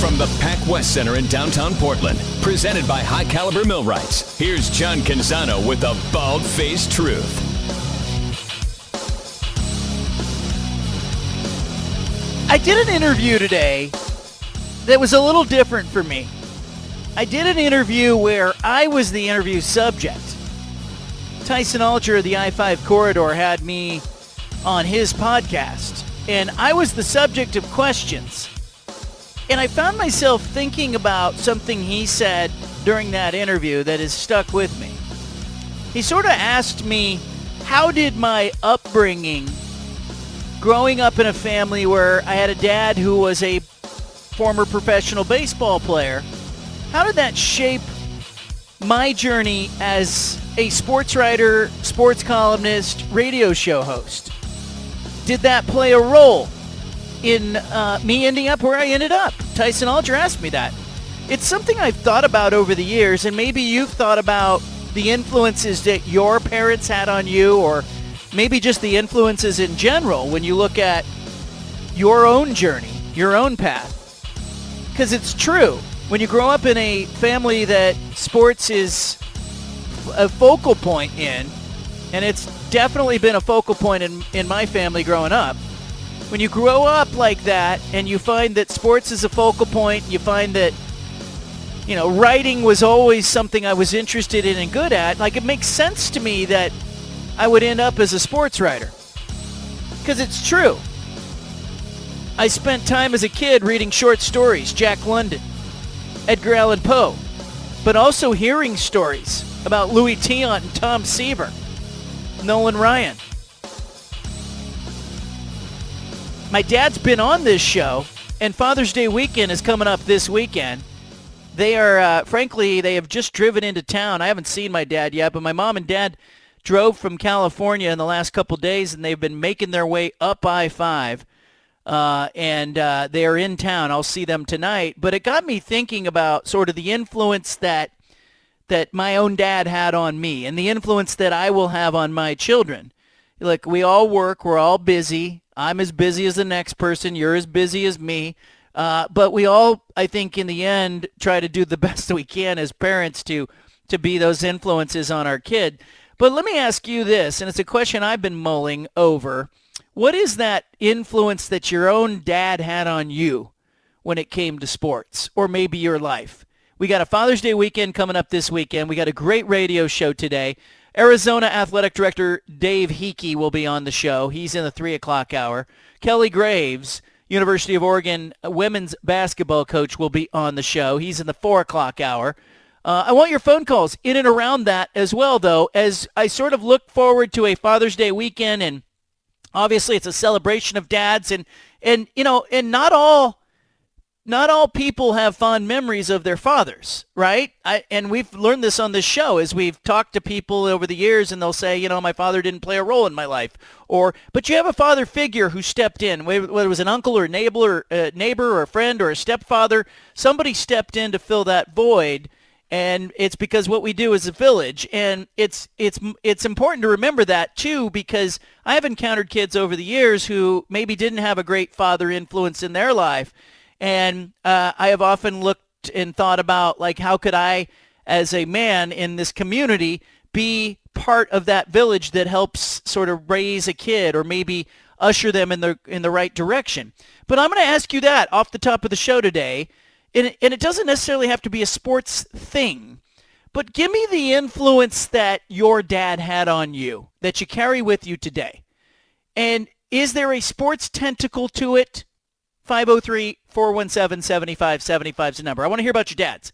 From the PacWest Center in downtown Portland, presented by High Caliber Millwrights, here's John Canzano with the Bald Faced Truth. I did an interview today that was a little different for me. I did an interview where I was the interview subject. Tyson Alger of the I 5 Corridor had me on his podcast, and I was the subject of questions. And I found myself thinking about something he said during that interview that has stuck with me. He sort of asked me, How did my upbringing, growing up in a family where I had a dad who was a former professional baseball player, how did that shape my journey as a sports writer, sports columnist, radio show host? Did that play a role in uh, me ending up where I ended up? Tyson Alger asked me that. It's something I've thought about over the years, and maybe you've thought about the influences that your parents had on you, or maybe just the influences in general when you look at your own journey, your own path. Because it's true. When you grow up in a family that sports is a focal point in, and it's definitely been a focal point in, in my family growing up. When you grow up like that and you find that sports is a focal point, you find that, you know, writing was always something I was interested in and good at, like it makes sense to me that I would end up as a sports writer. Because it's true. I spent time as a kid reading short stories, Jack London, Edgar Allan Poe, but also hearing stories about Louis Tiant and Tom Seaver. Nolan Ryan. My dad's been on this show, and Father's Day weekend is coming up this weekend. They are, uh, frankly, they have just driven into town. I haven't seen my dad yet, but my mom and dad drove from California in the last couple days, and they've been making their way up I-5. Uh, and uh, they are in town. I'll see them tonight. But it got me thinking about sort of the influence that that my own dad had on me and the influence that I will have on my children. Like we all work, we're all busy. I'm as busy as the next person. You're as busy as me. Uh, but we all, I think, in the end, try to do the best that we can as parents to to be those influences on our kid. But let me ask you this, and it's a question I've been mulling over. What is that influence that your own dad had on you when it came to sports or maybe your life? We got a Father's Day weekend coming up this weekend. We got a great radio show today. Arizona Athletic Director Dave Heeke will be on the show. He's in the 3 o'clock hour. Kelly Graves, University of Oregon women's basketball coach, will be on the show. He's in the 4 o'clock hour. Uh, I want your phone calls in and around that as well, though, as I sort of look forward to a Father's Day weekend, and obviously it's a celebration of dads, and and you know, and not all not all people have fond memories of their fathers, right? I, and we've learned this on this show as we've talked to people over the years and they'll say, you know, my father didn't play a role in my life. Or, but you have a father figure who stepped in, whether it was an uncle or a neighbor, or a neighbor or a friend or a stepfather, somebody stepped in to fill that void. And it's because what we do as a village. And it's, it's, it's important to remember that too, because I have encountered kids over the years who maybe didn't have a great father influence in their life and uh, I have often looked and thought about like how could I, as a man in this community, be part of that village that helps sort of raise a kid or maybe usher them in the in the right direction. But I'm going to ask you that off the top of the show today, and and it doesn't necessarily have to be a sports thing. But give me the influence that your dad had on you that you carry with you today. And is there a sports tentacle to it? 503-417-7575 is the number. I want to hear about your dad's.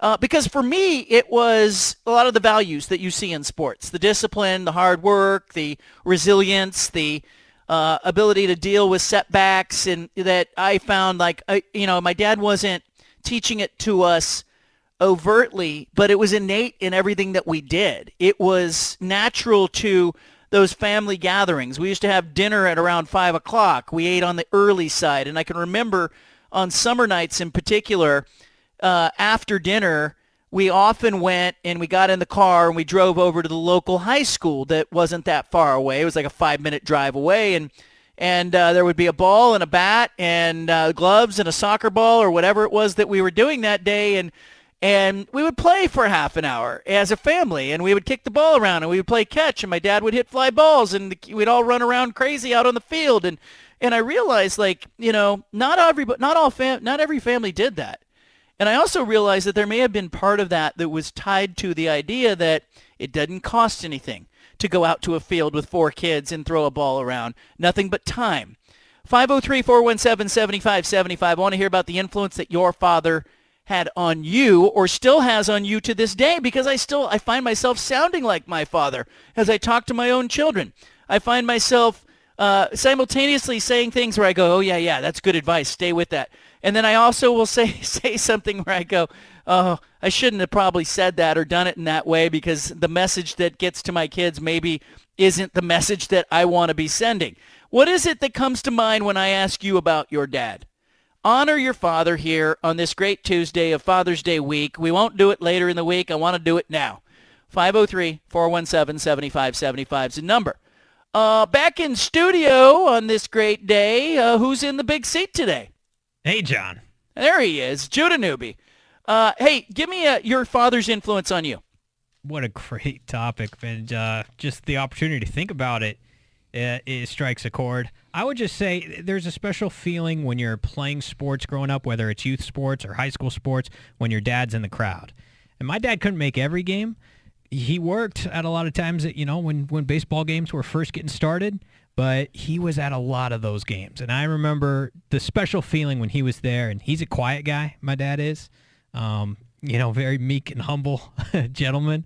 Uh, because for me, it was a lot of the values that you see in sports, the discipline, the hard work, the resilience, the uh, ability to deal with setbacks, and that I found like, I, you know, my dad wasn't teaching it to us overtly, but it was innate in everything that we did. It was natural to those family gatherings. We used to have dinner at around 5 o'clock. We ate on the early side. And I can remember on summer nights in particular, uh, after dinner, we often went and we got in the car and we drove over to the local high school that wasn't that far away. It was like a five minute drive away. And and uh, there would be a ball and a bat and uh, gloves and a soccer ball or whatever it was that we were doing that day. And and we would play for half an hour as a family and we would kick the ball around and we would play catch and my dad would hit fly balls and we'd all run around crazy out on the field and and I realized like you know not every not all fam- not every family did that. And I also realized that there may have been part of that that was tied to the idea that it doesn't cost anything to go out to a field with four kids and throw a ball around. Nothing but time. 503-417-7575 I want to hear about the influence that your father had on you or still has on you to this day because I still I find myself sounding like my father as I talk to my own children. I find myself uh, simultaneously saying things where I go, "Oh yeah, yeah, that's good advice. Stay with that." And then I also will say say something where I go, "Oh, I shouldn't have probably said that or done it in that way because the message that gets to my kids maybe isn't the message that I want to be sending." What is it that comes to mind when I ask you about your dad? Honor your father here on this great Tuesday of Father's Day week. We won't do it later in the week. I want to do it now. 503-417-7575 is the number. Uh, back in studio on this great day, uh, who's in the big seat today? Hey, John. There he is, Judah Newby. Uh, hey, give me uh, your father's influence on you. What a great topic, and uh, just the opportunity to think about it uh, it strikes a chord. I would just say there's a special feeling when you're playing sports growing up, whether it's youth sports or high school sports, when your dad's in the crowd. And my dad couldn't make every game. He worked at a lot of times, that, you know, when, when baseball games were first getting started, but he was at a lot of those games. And I remember the special feeling when he was there, and he's a quiet guy, my dad is. Um, you know, very meek and humble gentleman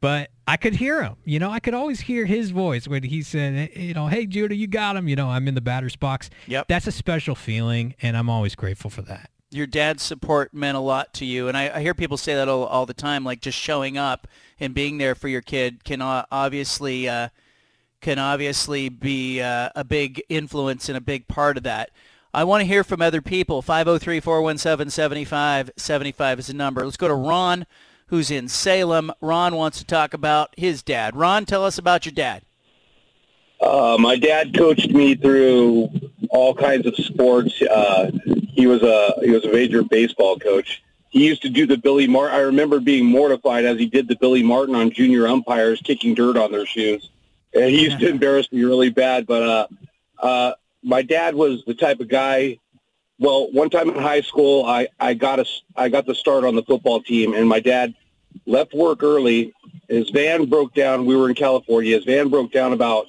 but I could hear him. You know, I could always hear his voice when he said, you know, hey, Judah, you got him. You know, I'm in the batter's box. Yep. That's a special feeling, and I'm always grateful for that. Your dad's support meant a lot to you, and I, I hear people say that all, all, the time, like just showing up and being there for your kid can obviously uh, can obviously be uh, a big influence and a big part of that. I want to hear from other people. 503-417-7575 is the number. Let's go to Ron who's in Salem. Ron wants to talk about his dad. Ron, tell us about your dad. Uh, my dad coached me through all kinds of sports. Uh, he was a he was a major baseball coach. He used to do the Billy Martin. I remember being mortified as he did the Billy Martin on junior umpires kicking dirt on their shoes. And he used to embarrass me really bad. But uh, uh, my dad was the type of guy well, one time in high school, I, I got a, I got the start on the football team, and my dad left work early. His van broke down. We were in California. His van broke down about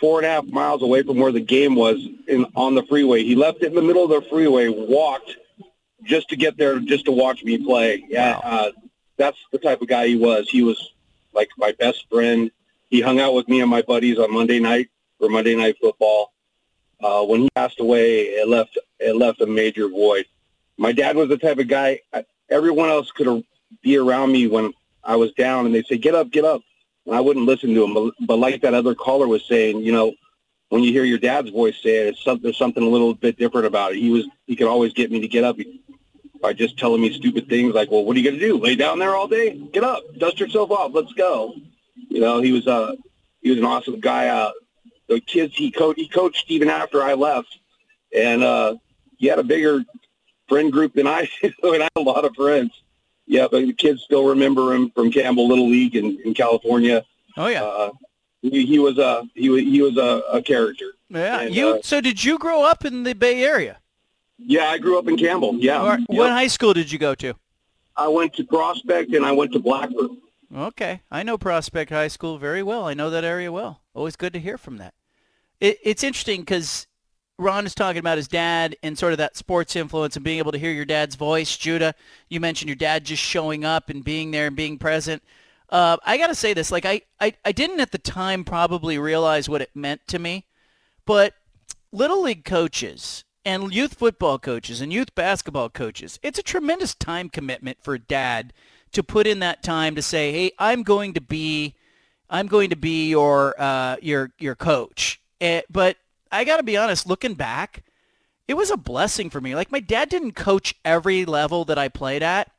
four and a half miles away from where the game was in on the freeway. He left it in the middle of the freeway, walked just to get there, just to watch me play. Yeah, wow. uh, that's the type of guy he was. He was like my best friend. He hung out with me and my buddies on Monday night for Monday night football. Uh, when he passed away, it left it left a major void. My dad was the type of guy. Everyone else could be around me when I was down, and they'd say, "Get up, get up," and I wouldn't listen to him. But, but like that other caller was saying, you know, when you hear your dad's voice say it, it's some, there's something a little bit different about it. He was he could always get me to get up by just telling me stupid things like, "Well, what are you going to do? Lay down there all day? Get up, dust yourself off, let's go." You know, he was uh, he was an awesome guy. Uh, the kids he coached he coached even after I left, and uh, he had a bigger friend group than I did. and I had a lot of friends. Yeah, but the kids still remember him from Campbell Little League in, in California. Oh yeah. Uh, he, he, was a he was he was a, a character. Yeah. And, you uh, so did you grow up in the Bay Area? Yeah, I grew up in Campbell. Yeah. Right. What high school did you go to? I went to Prospect and I went to Blackford. Okay, I know Prospect High School very well. I know that area well. Always good to hear from that. It, it's interesting because Ron is talking about his dad and sort of that sports influence and being able to hear your dad's voice. Judah, you mentioned your dad just showing up and being there and being present. Uh, I got to say this, like I, I, I didn't at the time probably realize what it meant to me, but little league coaches and youth football coaches and youth basketball coaches, it's a tremendous time commitment for dad to put in that time to say, "Hey, I'm going to be, I'm going to be your uh, your your coach." Eh, but I got to be honest, looking back, it was a blessing for me. Like my dad didn't coach every level that I played at,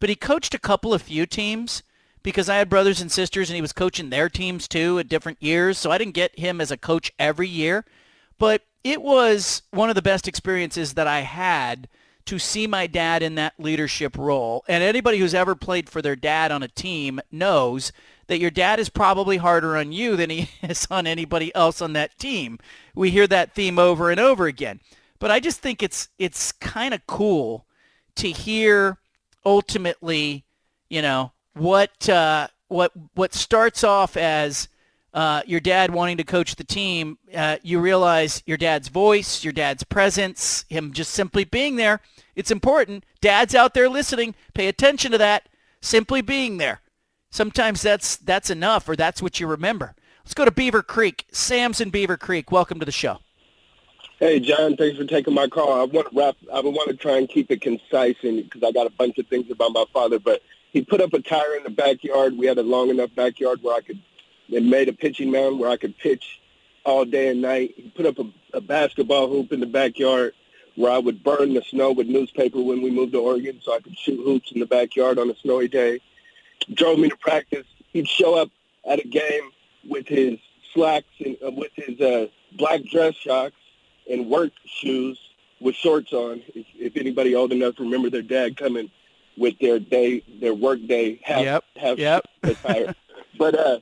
but he coached a couple of few teams because I had brothers and sisters and he was coaching their teams too at different years. So I didn't get him as a coach every year, but it was one of the best experiences that I had to see my dad in that leadership role. And anybody who's ever played for their dad on a team knows that your dad is probably harder on you than he is on anybody else on that team. We hear that theme over and over again. But I just think it's it's kind of cool to hear ultimately, you know, what uh, what what starts off as uh, your dad wanting to coach the team, uh, you realize your dad's voice, your dad's presence, him just simply being there. It's important. Dads out there listening, pay attention to that. Simply being there. Sometimes that's that's enough, or that's what you remember. Let's go to Beaver Creek. Sam's in Beaver Creek. Welcome to the show. Hey, John. Thanks for taking my call. I want to wrap. I want to try and keep it concise, and because I got a bunch of things about my father, but he put up a tire in the backyard. We had a long enough backyard where I could, it made a pitching mound where I could pitch all day and night. He put up a, a basketball hoop in the backyard where I would burn the snow with newspaper when we moved to Oregon so I could shoot hoops in the backyard on a snowy day. Drove me to practice. He'd show up at a game with his slacks and uh, with his uh, black dress socks and work shoes with shorts on. If, if anybody old enough remember their dad coming with their day, their work day half Yep, half yep. attire. but uh,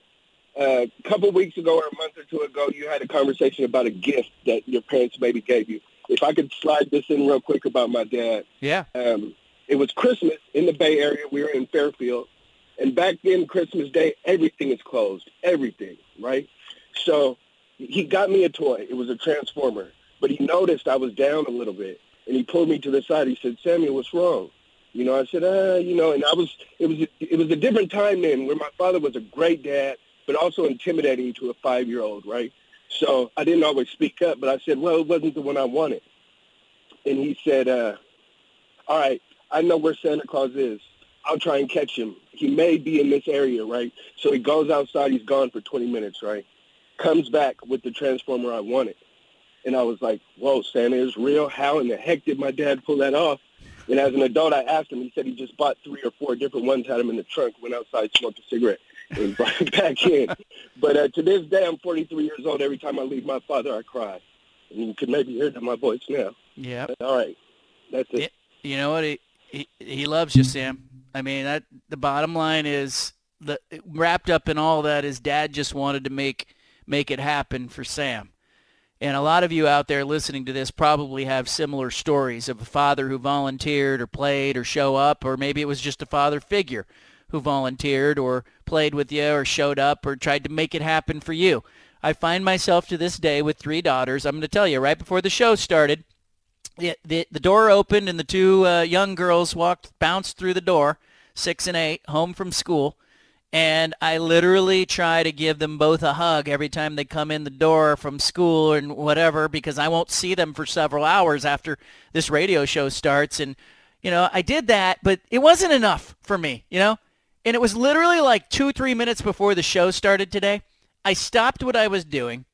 a couple weeks ago or a month or two ago, you had a conversation about a gift that your parents maybe gave you. If I could slide this in real quick about my dad, Yeah. um, it was Christmas in the Bay Area. We were in Fairfield, and back then, Christmas Day, everything is closed. Everything, right? So he got me a toy. It was a transformer, but he noticed I was down a little bit, and he pulled me to the side. He said, "Samuel, what's wrong?" You know, I said, "Uh, you know," and I was. It was. It was a different time then, where my father was a great dad, but also intimidating to a five-year-old, right? So I didn't always speak up, but I said, "Well, it wasn't the one I wanted." And he said, uh, "All right, I know where Santa Claus is. I'll try and catch him. He may be in this area, right? So he goes outside. He's gone for 20 minutes, right? Comes back with the transformer I wanted. And I was like, whoa, Santa is real? How in the heck did my dad pull that off? And as an adult, I asked him. He said he just bought three or four different ones, had them in the trunk, went outside, smoked a cigarette, and brought it back in. But uh, to this day, I'm 43 years old. Every time I leave my father, I cry. And you can maybe hear it in my voice now. Yeah. All right. That's it. You know what? He, he he loves you, Sam. I mean, that the bottom line is the wrapped up in all that is Dad just wanted to make make it happen for Sam. And a lot of you out there listening to this probably have similar stories of a father who volunteered or played or show up, or maybe it was just a father figure who volunteered or played with you or showed up or tried to make it happen for you. I find myself to this day with three daughters. I'm going to tell you, right before the show started, the, the, the door opened and the two uh, young girls walked, bounced through the door, six and eight, home from school. And I literally try to give them both a hug every time they come in the door from school and whatever because I won't see them for several hours after this radio show starts. And, you know, I did that, but it wasn't enough for me, you know? And it was literally like two, three minutes before the show started today. I stopped what I was doing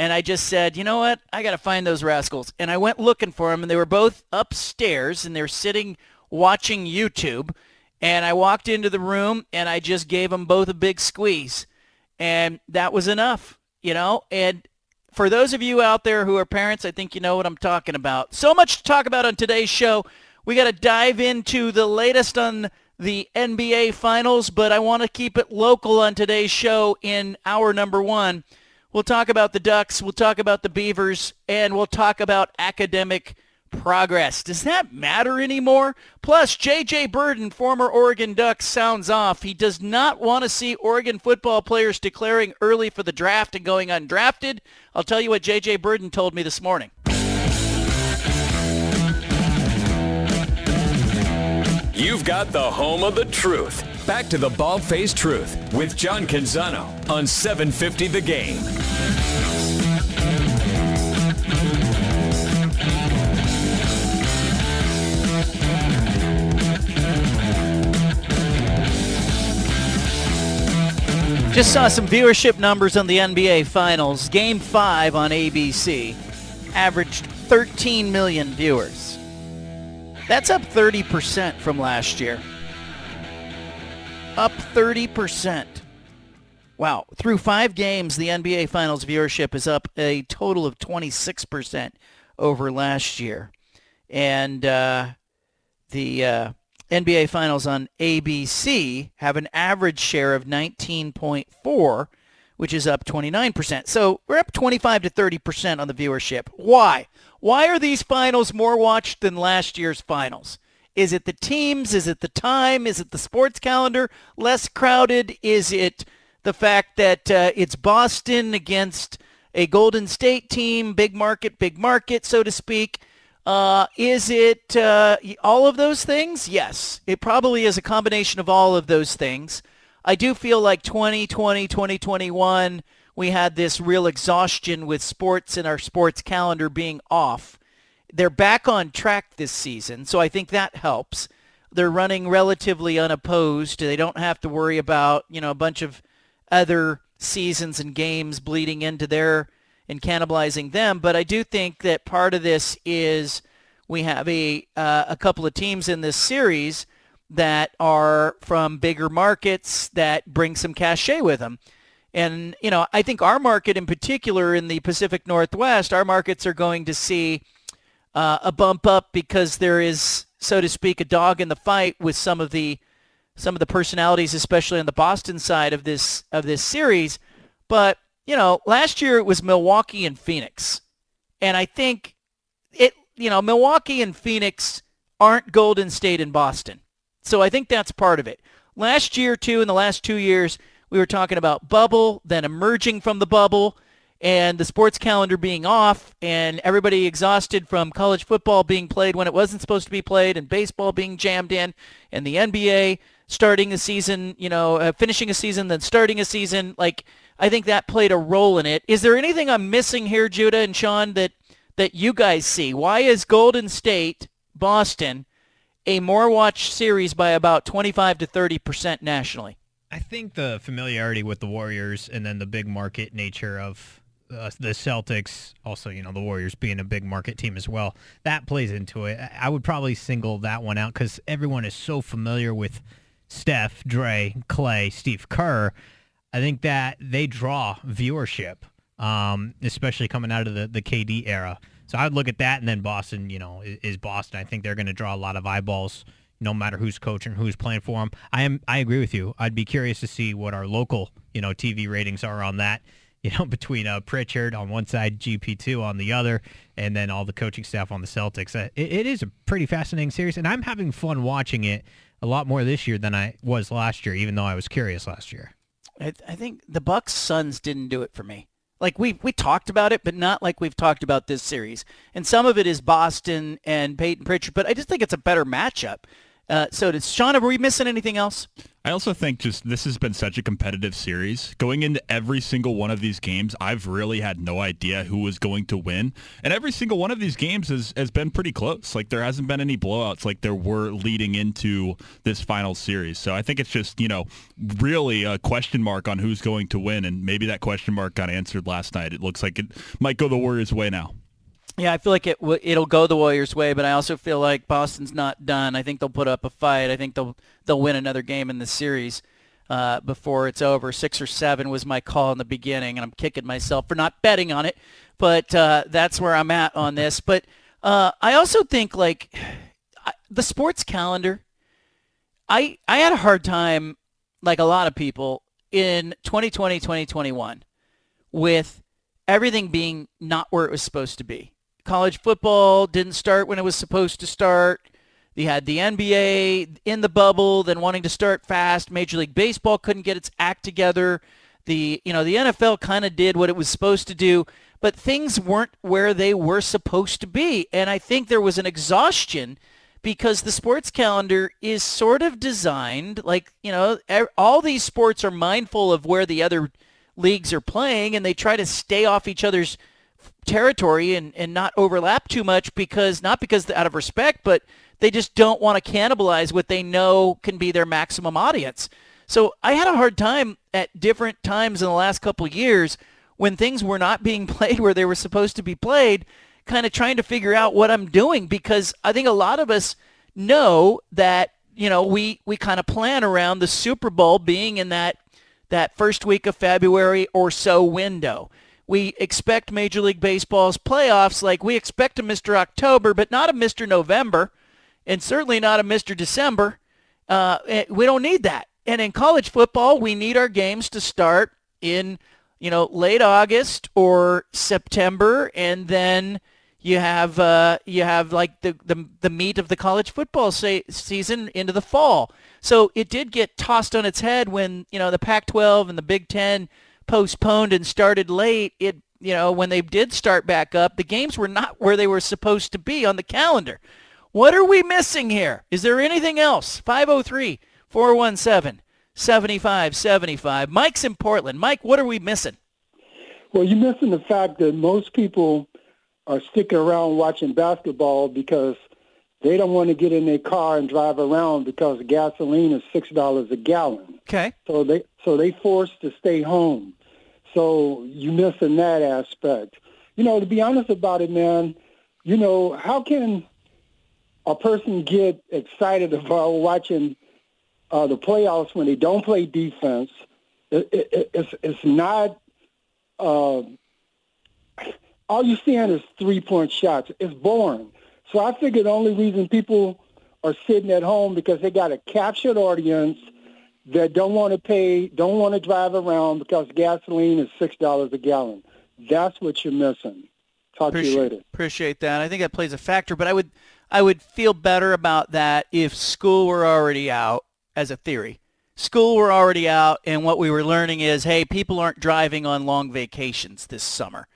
and I just said, you know what? I got to find those rascals. And I went looking for them, and they were both upstairs, and they're sitting watching YouTube. And I walked into the room, and I just gave them both a big squeeze. And that was enough, you know? And for those of you out there who are parents, I think you know what I'm talking about. So much to talk about on today's show. We got to dive into the latest on the NBA Finals, but I want to keep it local on today's show in hour number one. We'll talk about the Ducks, we'll talk about the Beavers, and we'll talk about academic progress. Does that matter anymore? Plus, J.J. Burden, former Oregon Duck, sounds off. He does not want to see Oregon football players declaring early for the draft and going undrafted. I'll tell you what J.J. Burden told me this morning. You've got the home of the truth. Back to the bald faced truth with John Canzano on 750 The Game. Just saw some viewership numbers on the NBA Finals. Game 5 on ABC averaged 13 million viewers. That's up 30% from last year. Up 30%. Wow. Through five games, the NBA Finals viewership is up a total of 26% over last year. And uh, the uh, NBA Finals on ABC have an average share of 19.4, which is up 29%. So we're up 25 to 30% on the viewership. Why? Why are these finals more watched than last year's finals? Is it the teams? Is it the time? Is it the sports calendar less crowded? Is it the fact that uh, it's Boston against a Golden State team, big market, big market, so to speak? Uh, is it uh, all of those things? Yes. It probably is a combination of all of those things. I do feel like 2020, 2021, we had this real exhaustion with sports and our sports calendar being off. They're back on track this season, so I think that helps. They're running relatively unopposed. They don't have to worry about, you know, a bunch of other seasons and games bleeding into their and cannibalizing them. But I do think that part of this is we have a uh, a couple of teams in this series that are from bigger markets that bring some cachet with them. And, you know, I think our market in particular in the Pacific Northwest, our markets are going to see uh, a bump up because there is, so to speak, a dog in the fight with some of the some of the personalities, especially on the Boston side of this of this series. But you know, last year it was Milwaukee and Phoenix, and I think it, you know, Milwaukee and Phoenix aren't Golden State and Boston, so I think that's part of it. Last year too, in the last two years, we were talking about bubble, then emerging from the bubble and the sports calendar being off and everybody exhausted from college football being played when it wasn't supposed to be played and baseball being jammed in and the NBA starting a season, you know, uh, finishing a season, then starting a season. Like, I think that played a role in it. Is there anything I'm missing here, Judah and Sean, that, that you guys see? Why is Golden State, Boston, a more watched series by about 25 to 30% nationally? I think the familiarity with the Warriors and then the big market nature of uh, the Celtics, also you know the Warriors being a big market team as well, that plays into it. I would probably single that one out because everyone is so familiar with Steph, Dre, Clay, Steve Kerr. I think that they draw viewership, um, especially coming out of the, the KD era. So I would look at that, and then Boston, you know, is, is Boston. I think they're going to draw a lot of eyeballs, no matter who's coaching, who's playing for them. I am, I agree with you. I'd be curious to see what our local, you know, TV ratings are on that you know, between uh, Pritchard on one side, GP2 on the other, and then all the coaching staff on the Celtics. Uh, it, it is a pretty fascinating series, and I'm having fun watching it a lot more this year than I was last year, even though I was curious last year. I, I think the Bucks Suns didn't do it for me. Like we we talked about it, but not like we've talked about this series. And some of it is Boston and Payton Pritchard, but I just think it's a better matchup. Uh, so, does Sean, are we missing anything else? I also think just this has been such a competitive series. Going into every single one of these games, I've really had no idea who was going to win. And every single one of these games has, has been pretty close. Like there hasn't been any blowouts like there were leading into this final series. So I think it's just, you know, really a question mark on who's going to win. And maybe that question mark got answered last night. It looks like it might go the Warriors' way now. Yeah, I feel like it w- it'll go the Warriors' way, but I also feel like Boston's not done. I think they'll put up a fight. I think they'll they'll win another game in the series uh, before it's over. Six or seven was my call in the beginning, and I'm kicking myself for not betting on it. But uh, that's where I'm at on this. But uh, I also think like the sports calendar. I I had a hard time, like a lot of people, in 2020, 2021, with everything being not where it was supposed to be college football didn't start when it was supposed to start. They had the NBA in the bubble, then wanting to start fast. Major League Baseball couldn't get its act together. The you know the NFL kind of did what it was supposed to do, but things weren't where they were supposed to be. And I think there was an exhaustion because the sports calendar is sort of designed like you know all these sports are mindful of where the other leagues are playing, and they try to stay off each other's territory and, and not overlap too much because not because out of respect, but they just don't want to cannibalize what they know can be their maximum audience. So I had a hard time at different times in the last couple years when things were not being played where they were supposed to be played, kind of trying to figure out what I'm doing because I think a lot of us know that, you know, we, we kind of plan around the Super Bowl being in that that first week of February or so window. We expect Major League Baseball's playoffs like we expect a Mr. October, but not a Mr. November, and certainly not a Mr. December. Uh, eh, we don't need that. And in college football, we need our games to start in, you know, late August or September, and then you have uh, you have like the, the the meat of the college football say, season into the fall. So it did get tossed on its head when you know the Pac-12 and the Big Ten postponed and started late. It you know when they did start back up, the games were not where they were supposed to be on the calendar. What are we missing here? Is there anything else? 503 417 7575. Mike's in Portland. Mike, what are we missing? Well, you're missing the fact that most people are sticking around watching basketball because they don't want to get in their car and drive around because gasoline is six dollars a gallon. Okay. So they so they forced to stay home. So you missing that aspect. You know, to be honest about it, man, you know, how can a person get excited about watching uh, the playoffs when they don't play defense? It, it, it's it's not. Uh, all you're seeing is three-point shots. It's boring. So I figure the only reason people are sitting at home because they got a captured audience that don't want to pay, don't want to drive around because gasoline is six dollars a gallon. That's what you're missing. Talk appreciate, to you later. Appreciate that. I think that plays a factor, but I would I would feel better about that if school were already out as a theory. School were already out, and what we were learning is, hey, people aren't driving on long vacations this summer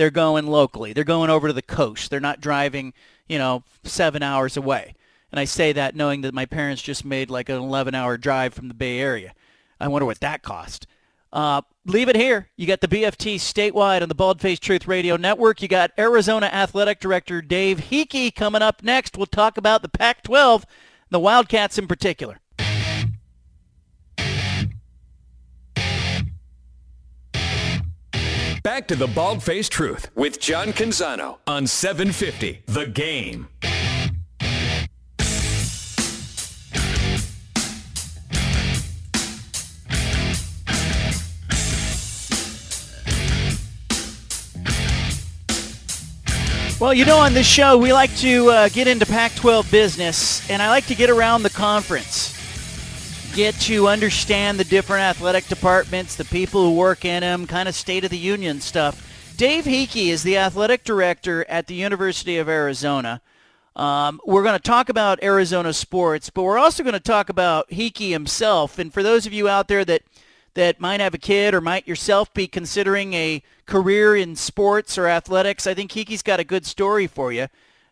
they're going locally. They're going over to the coast. They're not driving, you know, seven hours away. And I say that knowing that my parents just made like an 11-hour drive from the Bay Area. I wonder what that cost. Uh, leave it here. You got the BFT statewide on the Bald Face Truth Radio Network. You got Arizona Athletic Director Dave Heeke coming up next. We'll talk about the Pac-12, the Wildcats in particular. Back to the Bald Faced Truth with John Canzano on 750 The Game. Well, you know, on this show, we like to uh, get into Pac-12 business, and I like to get around the conference get to understand the different athletic departments, the people who work in them, kind of state of the union stuff. Dave Heeke is the athletic director at the University of Arizona. Um, we're going to talk about Arizona sports, but we're also going to talk about Heeke himself. And for those of you out there that that might have a kid or might yourself be considering a career in sports or athletics, I think Heeke's got a good story for you.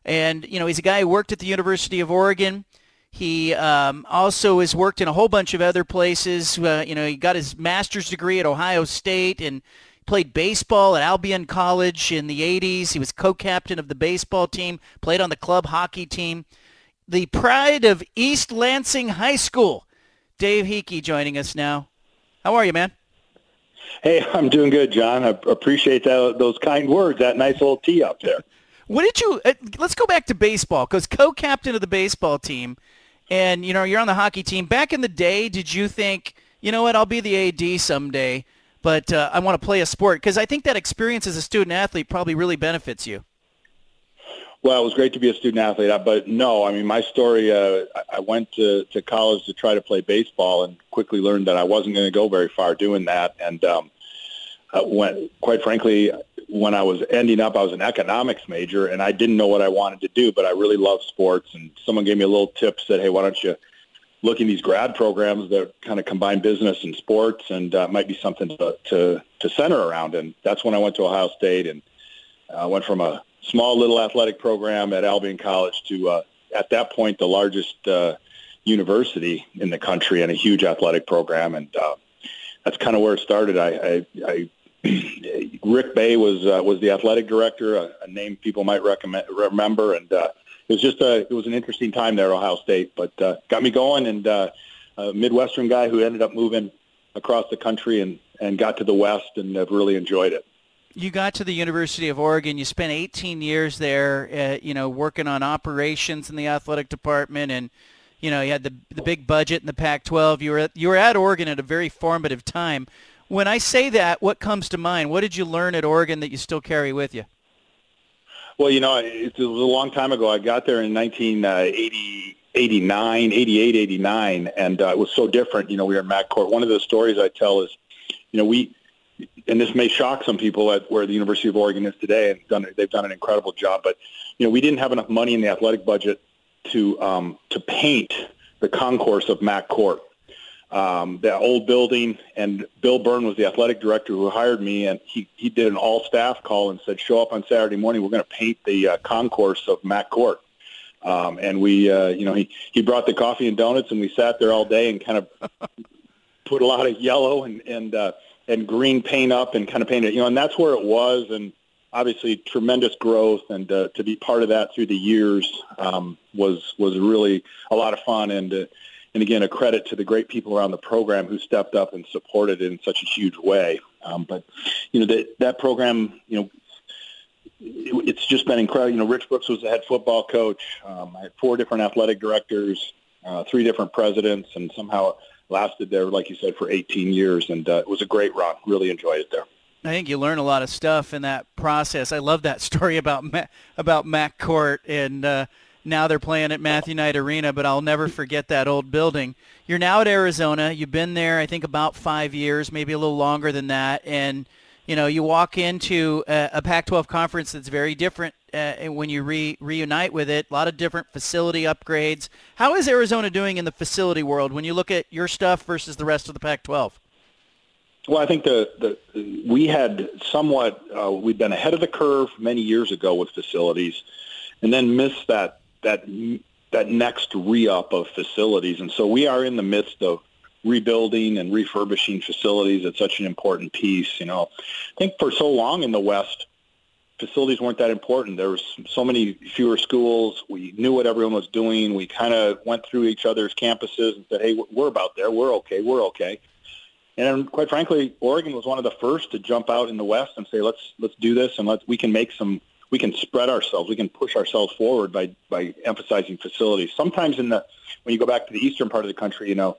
And you know, he's a guy who worked at the University of Oregon. He um, also has worked in a whole bunch of other places. Uh, you know, he got his master's degree at Ohio State and played baseball at Albion College in the 80s. He was co-captain of the baseball team, played on the club hockey team. The pride of East Lansing High School. Dave Heeke joining us now. How are you, man? Hey, I'm doing good, John. I appreciate that, those kind words, that nice little tee up there. What did you, uh, let's go back to baseball, because co-captain of the baseball team – and you know you're on the hockey team. Back in the day, did you think, you know what, I'll be the AD someday, but uh, I want to play a sport? Because I think that experience as a student athlete probably really benefits you. Well, it was great to be a student athlete, uh, but no, I mean my story. Uh, I went to, to college to try to play baseball, and quickly learned that I wasn't going to go very far doing that. And um, uh, went, quite frankly, when I was ending up, I was an economics major, and I didn't know what I wanted to do, but I really love sports. And someone gave me a little tip, said, "Hey, why don't you look in these grad programs that kind of combine business and sports, and uh, might be something to, to to center around." And that's when I went to Ohio State, and I uh, went from a small little athletic program at Albion College to uh, at that point the largest uh, university in the country and a huge athletic program, and uh, that's kind of where it started. I, I, I Rick Bay was uh, was the athletic director, a, a name people might recommend, remember, and uh, it was just a it was an interesting time there, at Ohio State, but uh, got me going, and uh, a Midwestern guy who ended up moving across the country and, and got to the West and have really enjoyed it. You got to the University of Oregon. You spent 18 years there, uh, you know, working on operations in the athletic department, and you know, you had the the big budget in the Pac-12. You were at, you were at Oregon at a very formative time. When I say that, what comes to mind? What did you learn at Oregon that you still carry with you? Well, you know, it was a long time ago. I got there in 1980, 89, 88, 89, and uh, it was so different. You know, we were in Mac Court. One of the stories I tell is, you know, we, and this may shock some people at where the University of Oregon is today, and done, they've done an incredible job. But you know, we didn't have enough money in the athletic budget to um, to paint the concourse of Mac Court um, the old building, and Bill Byrne was the athletic director who hired me, and he, he did an all-staff call and said, show up on Saturday morning. We're going to paint the uh, concourse of Mac Court. Um, and we, uh, you know, he, he brought the coffee and donuts, and we sat there all day and kind of put a lot of yellow and and uh, and green paint up and kind of paint it, you know, and that's where it was, and obviously tremendous growth, and uh, to be part of that through the years um, was was really a lot of fun, and uh, and again, a credit to the great people around the program who stepped up and supported it in such a huge way. Um, but you know that that program, you know, it, it's just been incredible. You know, Rich Brooks was the head football coach. Um, I had four different athletic directors, uh, three different presidents, and somehow lasted there, like you said, for 18 years. And uh, it was a great run. Really enjoyed it there. I think you learn a lot of stuff in that process. I love that story about Ma- about Mac Court and. Uh, now they're playing at Matthew Knight Arena, but I'll never forget that old building. You're now at Arizona. You've been there, I think, about five years, maybe a little longer than that. And, you know, you walk into a, a Pac-12 conference that's very different uh, when you re- reunite with it. A lot of different facility upgrades. How is Arizona doing in the facility world when you look at your stuff versus the rest of the Pac-12? Well, I think the, the we had somewhat uh, we'd been ahead of the curve many years ago with facilities, and then missed that that that next re-up of facilities. And so we are in the midst of rebuilding and refurbishing facilities. It's such an important piece. You know, I think for so long in the West, facilities weren't that important. There was so many fewer schools. We knew what everyone was doing. We kind of went through each other's campuses and said, "Hey, we're about there. We're okay. We're okay." And quite frankly, Oregon was one of the first to jump out in the West and say, "Let's let's do this and let's we can make some we can spread ourselves. We can push ourselves forward by by emphasizing facilities. Sometimes in the when you go back to the eastern part of the country, you know,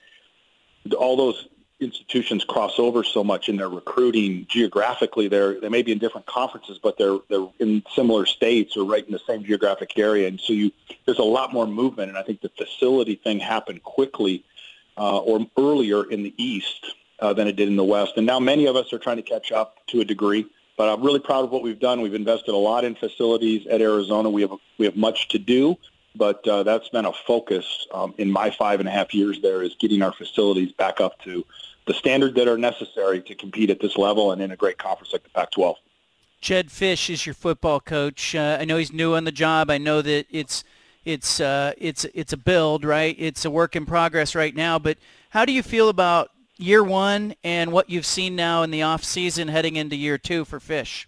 all those institutions cross over so much in their recruiting geographically. They're they may be in different conferences, but they're they're in similar states or right in the same geographic area, and so you there's a lot more movement. And I think the facility thing happened quickly uh, or earlier in the east uh, than it did in the west. And now many of us are trying to catch up to a degree. But I'm really proud of what we've done. We've invested a lot in facilities at Arizona. We have we have much to do, but uh, that's been a focus um, in my five and a half years there is getting our facilities back up to the standard that are necessary to compete at this level and in a great conference like the Pac-12. Jedd Fisch is your football coach. Uh, I know he's new on the job. I know that it's it's uh, it's it's a build, right? It's a work in progress right now. But how do you feel about year one and what you've seen now in the off season heading into year two for Fisch?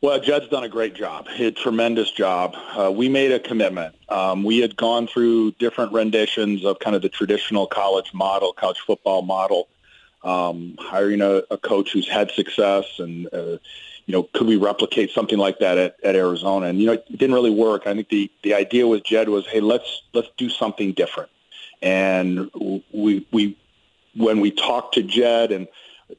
Well, Jedd's done a great job, a tremendous job. Uh, we made a commitment. Um, we had gone through different renditions of kind of the traditional college model, college football model, um, hiring a, a, coach who's had success and, uh, you know, could we replicate something like that at, at Arizona? And, you know, it didn't really work. I think the, the idea with Jedd was, hey, let's, let's do something different. And we, we when we talked to Jedd and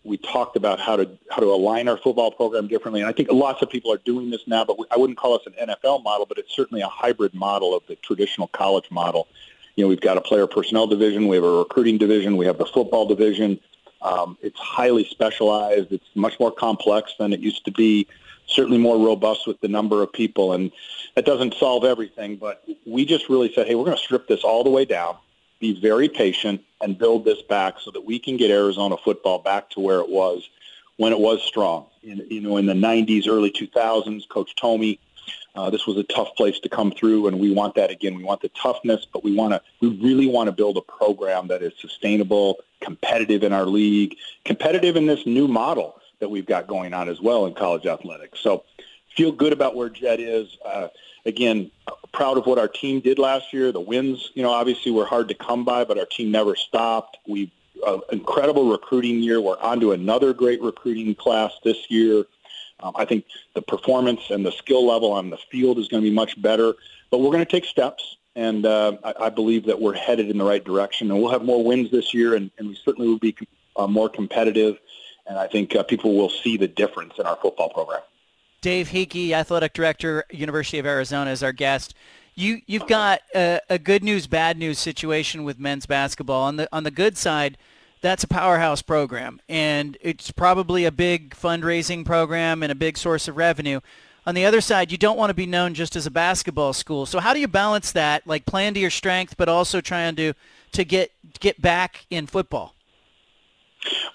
we talked about how to how to align our football program differently. And I think lots of people are doing this now, but I wouldn't call us an NFL model, but it's certainly a hybrid model of the traditional college model. You know, we've got a player personnel division, we have a recruiting division, we have the football division. Um, it's highly specialized. It's much more complex than it used to be. Certainly more robust with the number of people, and that doesn't solve everything. But we just really said, hey, we're going to strip this all the way down be very patient and build this back so that we can get Arizona football back to where it was when it was strong. In, you know, in the 90s, early 2000s, Coach Tomey, uh, this was a tough place to come through, and we want that again. We want the toughness, but we want to, we really want to build a program that is sustainable, competitive in our league, competitive in this new model that we've got going on as well in college athletics. So feel good about where Jedd is. Uh, again, proud of what our team did last year. The wins, you know, obviously were hard to come by, but our team never stopped. We uh, incredible recruiting year. We're on to another great recruiting class this year. Um, I think the performance and the skill level on the field is going to be much better, but we're going to take steps, and uh, I, I believe that we're headed in the right direction. And we'll have more wins this year, and, and we certainly will be uh, more competitive. And I think uh, people will see the difference in our football program. Dave Heeke, athletic director, University of Arizona, is our guest. You you've got a, a, good news bad news situation with men's basketball. On the on the good side, that's a powerhouse program, and it's probably a big fundraising program and a big source of revenue. On the other side, you don't want to be known just as a basketball school. So how do you balance that, like playing to your strength, but also trying to to get get back in football?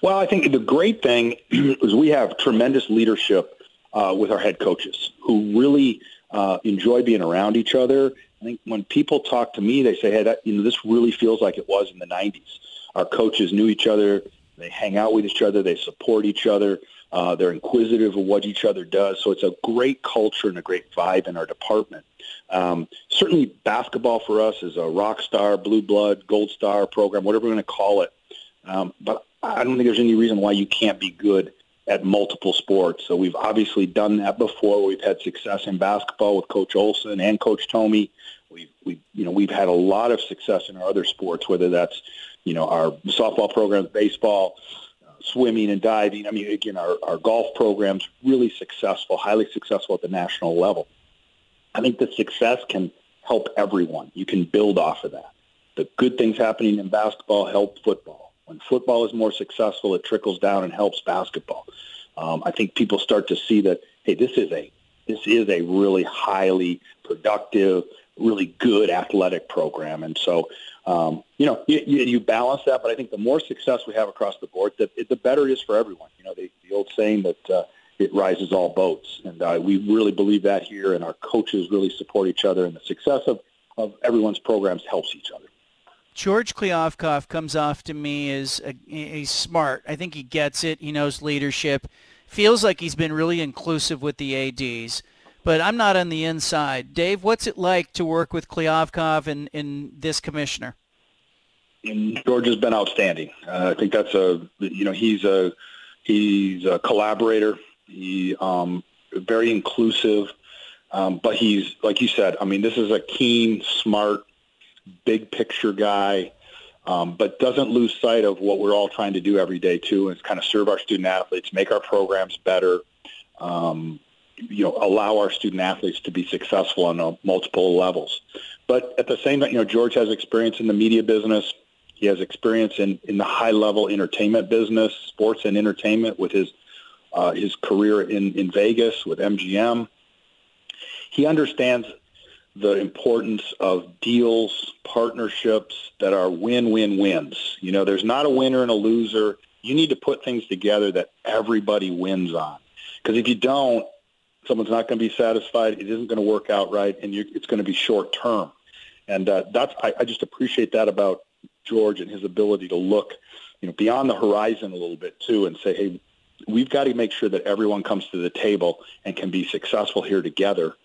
Well, I think the great thing is we have tremendous leadership uh, with our head coaches who really uh, enjoy being around each other. I think when people talk to me, they say, "Hey, that, you know, this really feels like it was in the '90s." Our coaches knew each other. They hang out with each other. They support each other. Uh, they're inquisitive of what each other does. So it's a great culture and a great vibe in our department. Um, certainly, basketball for us is a rock star, blue blood, gold star program, whatever we're going to call it. Um, but I don't think there's any reason why you can't be good at multiple sports. So we've obviously done that before. We've had success in basketball with Coach Olson and Coach Tomey. We've, we, you know, we've had a lot of success in our other sports, whether that's, you know, our softball programs, baseball, uh, swimming and diving. I mean, again, our, our golf programs really successful, highly successful at the national level. I think the success can help everyone. You can build off of that. The good things happening in basketball help football when football is more successful, it trickles down and helps basketball. Um, I think people start to see that hey, this is a this is a really highly productive, really good athletic program, and so um, you know you, you, balance that. But I think the more success we have across the board, the, the better it is for everyone. You know, the, the old saying that. Uh, it rises all boats. And uh, we really believe that here, and our coaches really support each other, and the success of, of everyone's programs helps each other. George Kliavkoff comes off to me as a, he's smart. I think he gets it. He knows leadership. Feels like he's been really inclusive with the ADs. But I'm not on the inside. Dave, what's it like to work with Kliavkoff and, and this commissioner? And George has been outstanding. Uh, I think that's a you know he's a he's a collaborator. He um, very inclusive, um, but he's like you said. I mean, this is a keen, smart big picture guy, um, but doesn't lose sight of what we're all trying to do every day too, and kind of serve our student athletes, make our programs better, um, you know, allow our student athletes to be successful on uh, multiple levels. But at the same time, you know, George has experience in the media business. He has experience in, in the high level entertainment business, sports and entertainment with his uh, his career in, in Vegas with MGM. He understands the importance of deals, partnerships that are win-win-wins. You know, there's not a winner and a loser. You need to put things together that everybody wins on. Because if you don't, someone's not going to be satisfied. It isn't going to work out right, and it's going to be short term. And uh, that's I, I just appreciate that about George and his ability to look, you know, beyond the horizon a little bit too, and say, hey, we've got to make sure that everyone comes to the table and can be successful here together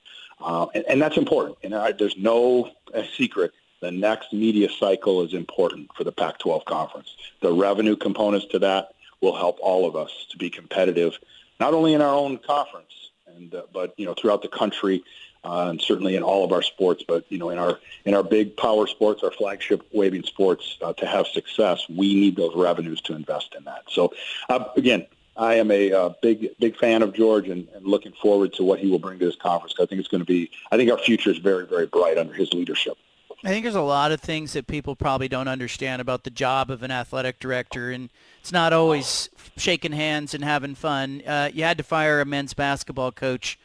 uh, and, and, that's important. And I, there's no secret. The next media cycle is important for the Pac-12 conference. The revenue components to that will help all of us to be competitive, not only in our own conference, and uh, but you know throughout the country, uh, and certainly in all of our sports. But you know in our in our big power sports, our flagship waving sports, uh, to have success, we need those revenues to invest in that. So uh, again, I am a uh, big big fan of George and, and, looking forward to what he will bring to this conference. I think it's going to be. I think our future is very very bright under his leadership. I think there's a lot of things that people probably don't understand about the job of an athletic director, and it's not always shaking hands and having fun. Uh, you had to fire a men's basketball coach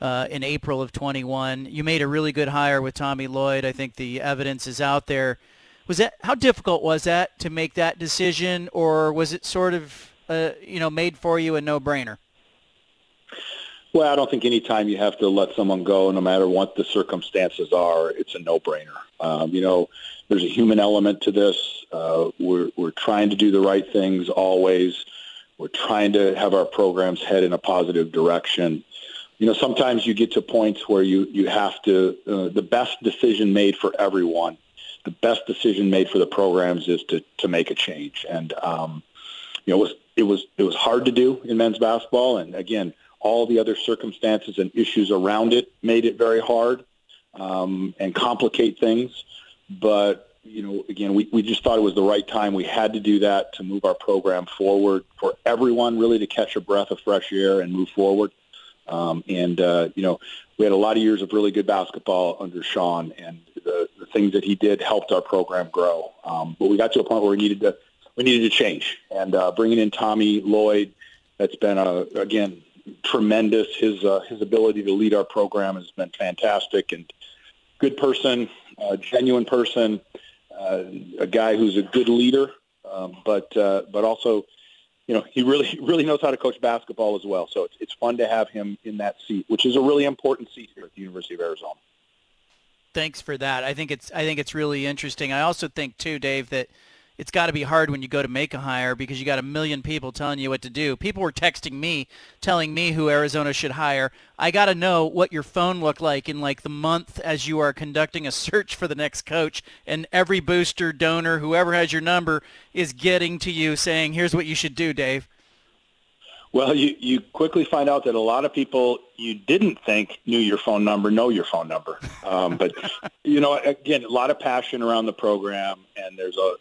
uh, in April of 21. You made a really good hire with Tommy Lloyd. I think the evidence is out there. Was that how difficult was that to make that decision, or was it sort of uh, you know, made for you a no-brainer? Well, I don't think any time you have to let someone go, no matter what the circumstances are, it's a no-brainer. Um, you know, there's a human element to this. Uh, we're we're trying to do the right things always. We're trying to have our programs head in a positive direction. you know, sometimes you get to points where you, you have to, uh, the best decision made for everyone, the best decision made for the programs is to, to make a change. And, um, you know, it was, it was hard to do in men's basketball. And again, all the other circumstances and issues around it made it very hard um, and complicate things. But, you know, again, we, we just thought it was the right time. We had to do that to move our program forward for everyone really to catch a breath of fresh air and move forward. Um, and, uh, you know, we had a lot of years of really good basketball under Sean, and the, the things that he did helped our program grow. Um, but we got to a point where we needed to we needed to change, and uh, bringing in Tommy Lloyd, that's been a, again tremendous. His uh, his ability to lead our program has been fantastic, and good person, uh, genuine person, uh, a guy who's a good leader, um, but uh, but also you know, he really really knows how to coach basketball as well. So it's it's fun to have him in that seat, which is a really important seat here at the University of Arizona. Thanks for that. I think it's I think it's really interesting. I also think too, Dave, that it's got to be hard when you go to make a hire because you got a million people telling you what to do. People were texting me, telling me who Arizona should hire. I got to know what your phone looked like in like the month as you are conducting a search for the next coach, and every booster, donor, whoever has your number is getting to you saying, "Here's what you should do, Dave." Well, you, you quickly find out that a lot of people you didn't think knew your phone number know your phone number. Um, but, you know, again, a lot of passion around the program, and there's a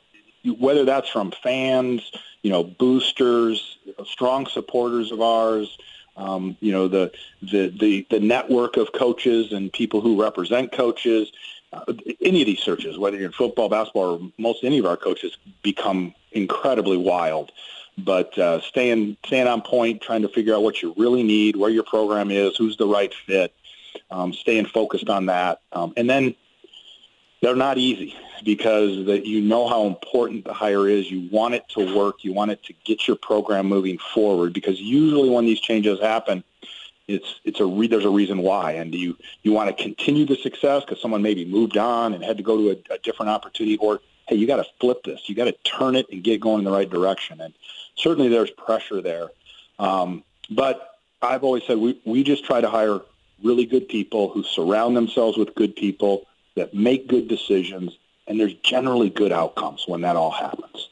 whether that's from fans, you know, boosters, strong supporters of ours, um, you know, the, the, the, the network of coaches and people who represent coaches, uh, any of these searches, whether you're in football, basketball, or most any of our coaches become incredibly wild. But uh, staying, staying on point, trying to figure out what you really need, where your program is, who's the right fit, um, staying focused on that. Um, and then they're not easy because that you know how important the hire is. You want it to work. You want it to get your program moving forward because usually when these changes happen, it's it's a re, there's a reason why, and you you want to continue the success because someone maybe moved on and had to go to a, a different opportunity, or hey, you got to flip this. You got to turn it and get going in the right direction. And certainly there's pressure there, um, but I've always said we we just try to hire really good people who surround themselves with good people that make good decisions, and there's generally good outcomes when that all happens.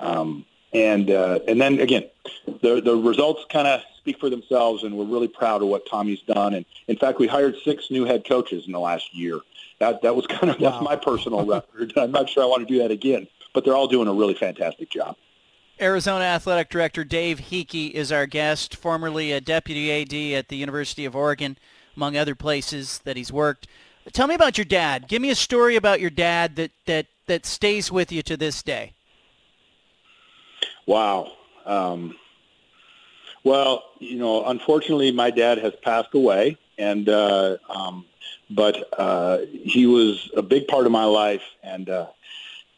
Um, and uh, and then again, the the results kind of speak for themselves, and we're really proud of what Tommy's done. And in fact, we hired six new head coaches in the last year. That that was kind of wow. that's my personal record. I'm not sure I want to do that again, but they're all doing a really fantastic job. Arizona Athletic Director Dave Heeke is our guest, formerly a deputy AD at the University of Oregon, among other places that he's worked. Tell me about your dad. Give me a story about your dad that that that stays with you to this day. Wow. Um, well, you know, unfortunately, my dad has passed away, and uh, um, but uh, he was a big part of my life. And uh,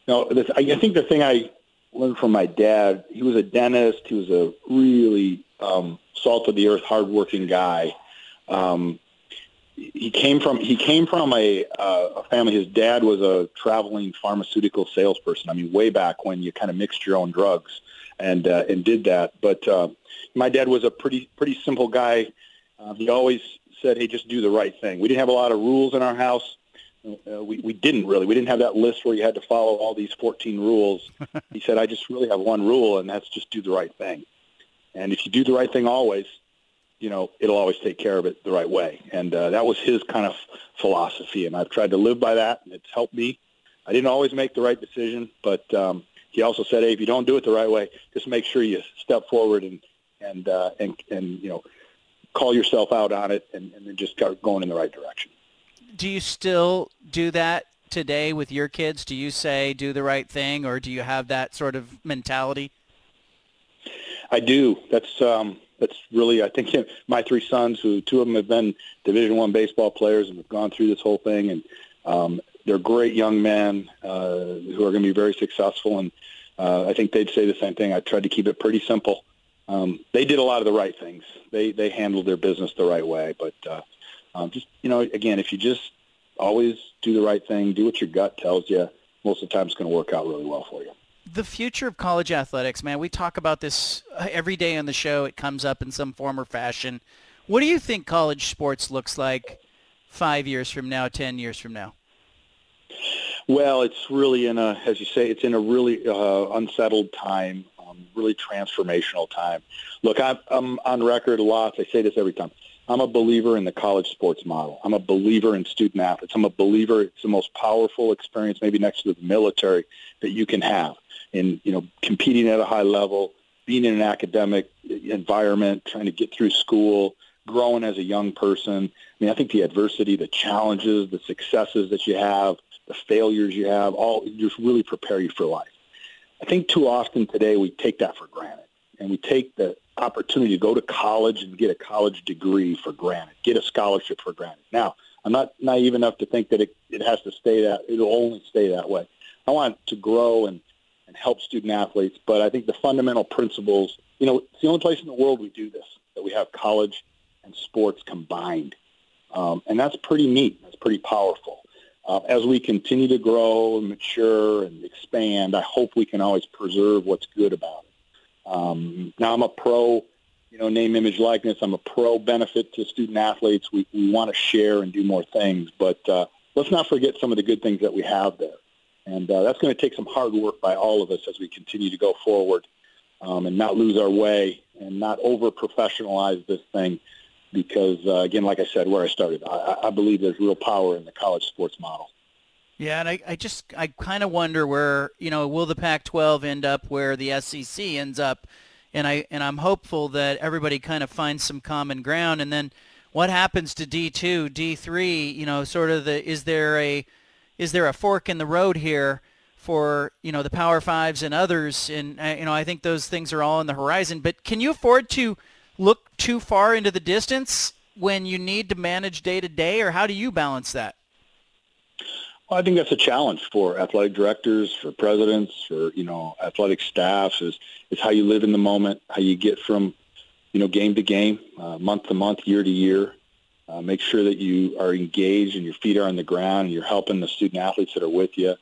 you know, this, I, I think the thing I learned from my dad, he was a dentist. He was a really um, salt of the earth, hardworking guy. Um, he came from he came from a, uh, a family. His dad was a traveling pharmaceutical salesperson. I mean, way back when you kind of mixed your own drugs and uh, and did that. But uh, my dad was a pretty pretty simple guy. Uh, he always said, "Hey, just do the right thing." We didn't have a lot of rules in our house. Uh, we we didn't really. We didn't have that list where you had to follow all these 14 rules. he said, "I just really have one rule, and that's just do the right thing." And if you do the right thing always, you know, it'll always take care of it the right way. And uh, that was his kind of philosophy, and I've tried to live by that, and it's helped me. I didn't always make the right decision, but um, he also said, "Hey, if you don't do it the right way, just make sure you step forward and and uh, and and you know, call yourself out on it, and, and then just start going in the right direction." Do you still do that today with your kids? Do you say do the right thing, or do you have that sort of mentality? I do. That's um, that's really I think my three sons, who two of them have been Division One baseball players and have gone through this whole thing, and um, they're great young men uh, who are going to be very successful. And uh, I think they'd say the same thing. I tried to keep it pretty simple. Um, they did a lot of the right things. They they handled their business the right way. But uh, um, just you know, again, if you just always do the right thing, do what your gut tells you, most of the time it's going to work out really well for you the future of college athletics, man, we talk about this uh, every day on the show. It comes up in some form or fashion. What do you think college sports looks like five years from now, ten years from now? Well, it's really in a, as you say, it's in a really uh, unsettled time, um, really transformational time. Look, I'm, I'm on record a lot. I say this every time. I'm a believer in the college sports model. I'm a believer in student athletes. I'm a believer it's the most powerful experience, maybe next to the military, that you can have in you know competing at a high level, being in an academic environment, trying to get through school, growing as a young person. I mean, I think the adversity, the challenges, the successes that you have, the failures you have, all just really prepare you for life. I think too often today we take that for granted, and we take the opportunity to go to college and get a college degree for granted, get a scholarship for granted. Now, I'm not naive enough to think that it, it has to stay that, it'll only stay that way. I want to grow and, and help student athletes, but I think the fundamental principles, you know, it's the only place in the world we do this, that we have college and sports combined. Um, and that's pretty neat. That's pretty powerful. Uh, as we continue to grow and mature and expand, I hope we can always preserve what's good about it. Um, now I'm a pro, you know, name, image, likeness. I'm a pro benefit to student athletes. We, we want to share and do more things, but uh, let's not forget some of the good things that we have there. And uh, that's going to take some hard work by all of us as we continue to go forward um, and not lose our way and not over-professionalize this thing because, uh, again, like I said, where I started, I, I believe there's real power in the college sports model. Yeah, and I, I just I kind of wonder where you know will the Pac-12 end up where the SEC ends up, and I and I'm hopeful that everybody kind of finds some common ground, and then what happens to D2, D3? You know, sort of the is there a is there a fork in the road here for you know the Power Fives and others, and uh, you know I think those things are all on the horizon. But can you afford to look too far into the distance when you need to manage day to day, or how do you balance that? Well, I think that's a challenge for athletic directors, for presidents, for you know athletic staffs. Is is how you live in the moment, how you get from you know game to game, uh, month to month, year to year. Uh, make sure that you are engaged and your feet are on the ground and you're helping the student athletes that are with you,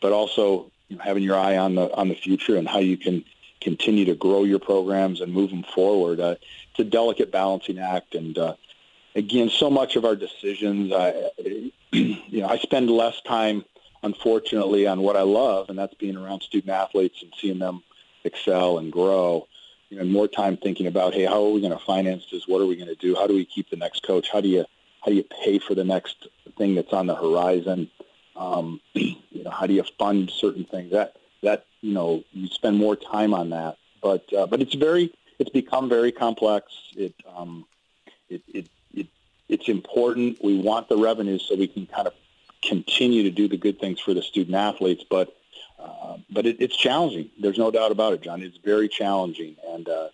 but also you know, having your eye on the on the future and how you can continue to grow your programs and move them forward. Uh, it's a delicate balancing act, and uh, again, so much of our decisions, I, you know, I spend less time, unfortunately, on what I love, and that's being around student athletes and seeing them excel and grow. You know, more time thinking about, hey, how are we going to finance this? What are we going to do? How do we keep the next coach? How do you how do you pay for the next thing that's on the horizon? Um, you know, how do you fund certain things? That that you know, you spend more time on that. But uh, but it's very it's become very complex. It um, it, it it it's important. We want the revenue so we can kind of continue to do the good things for the student athletes. But uh, but it, it's challenging. There's no doubt about it, John. It's very challenging, and uh,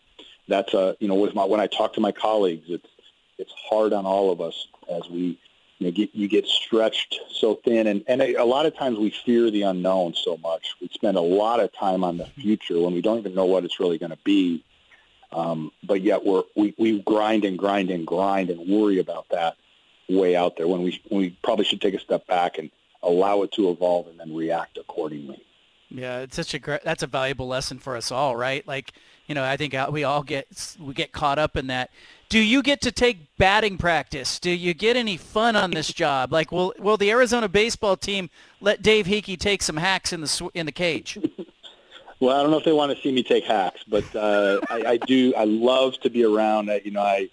that's a you know with my when I talk to my colleagues, it's it's hard on all of us as we you know, get you get stretched so thin, and and a, a lot of times we fear the unknown so much. We spend a lot of time on the future when we don't even know what it's really going to be. Um, but yet we're, we, we grind and grind and grind and worry about that way out there when we, when we probably should take a step back and allow it to evolve and then react accordingly. Yeah, it's such a great, that's a valuable lesson for us all, right? Like, you know, I think we all get, we get caught up in that. Do you get to take batting practice? Do you get any fun on this job? Like, will, will the Arizona baseball team let Dave Heeke take some hacks in the, in the cage? Well, I don't know if they want to see me take hacks, but uh, I, I do. I love to be around. Uh, you know, I,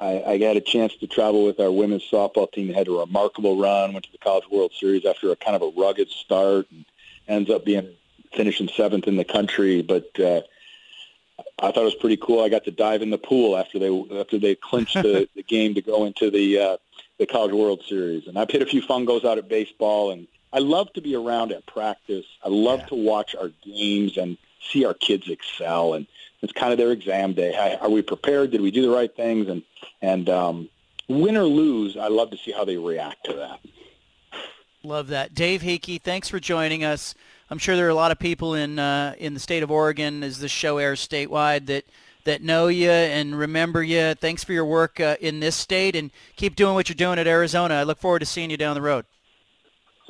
I I got a chance to travel with our women's softball team. They had a remarkable run. Went to the College World Series after a kind of a rugged start, and ends up being finishing seventh in the country. But uh, I thought it was pretty cool. I got to dive in the pool after they after they clinched the, the game to go into the uh, the College World Series, and I've hit a few fungos out at baseball and I love to be around at practice. I love yeah. to watch our games and see our kids excel. And it's kind of their exam day. Are we prepared? Did we do the right things? And and um, win or lose, I love to see how they react to that. Love that, Dave Heeke. Thanks for joining us. I'm sure there are a lot of people in uh, in the state of Oregon as this show airs statewide that that know you and remember you. Thanks for your work uh, in this state and keep doing what you're doing at Arizona. I look forward to seeing you down the road.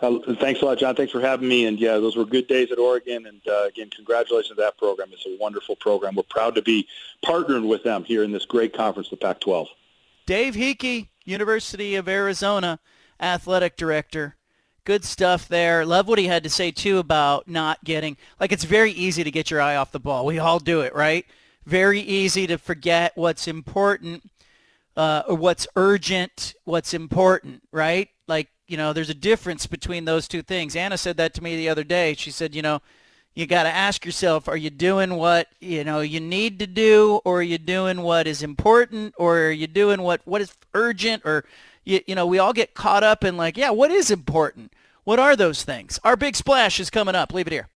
Uh, thanks a lot, John. Thanks for having me. And yeah, those were good days at Oregon. And uh, again, congratulations to that program. It's a wonderful program. We're proud to be partnering with them here in this great conference, the Pac-12. Dave Heeke, University of Arizona, athletic director. Good stuff there. Love what he had to say too about not getting like it's very easy to get your eye off the ball. We all do it, right? Very easy to forget what's important, uh, or what's urgent, what's important, right? Like you know, there's a difference between those two things. Anna said that to me the other day. She said, you know, you got to ask yourself, are you doing what, you know, you need to do or are you doing what is important or are you doing what, what is urgent or, you, you know, we all get caught up in like, yeah, what is important? What are those things? Our big splash is coming up. Leave it here.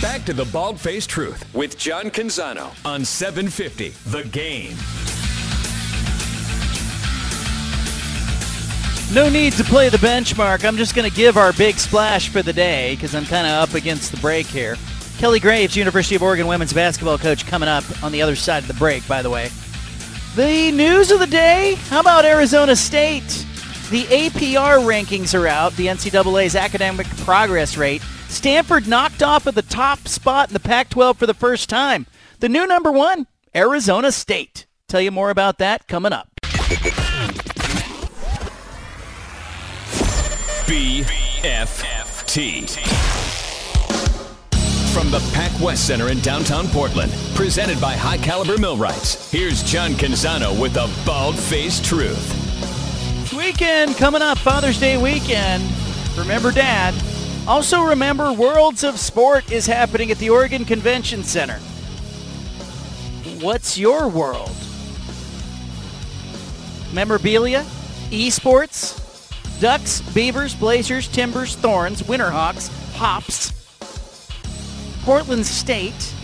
Back to the Bald Faced Truth with John Canzano on 750 The Game. No need to play the benchmark. I'm just going to give our big splash for the day because I'm kind of up against the break here. Kelly Graves, University of Oregon women's basketball coach, coming up on the other side of the break, by the way. The news of the day how about Arizona State? The APR rankings are out, the NCAA's academic progress rate. Stanford knocked off at the top spot in the Pac 12 for the first time. The new number one, Arizona State. Tell you more about that coming up. BFT. From the PacWest Center in downtown Portland, presented by High Caliber Millwrights, here's John Canzano with the Bald Faced Truth. Weekend coming up, Father's Day weekend. Remember Dad. Also remember Worlds of Sport is happening at the Oregon Convention Center. What's your world? Memorabilia? Esports? Ducks, Beavers, Blazers, Timbers, Thorns, Winterhawks, Hops, Portland State,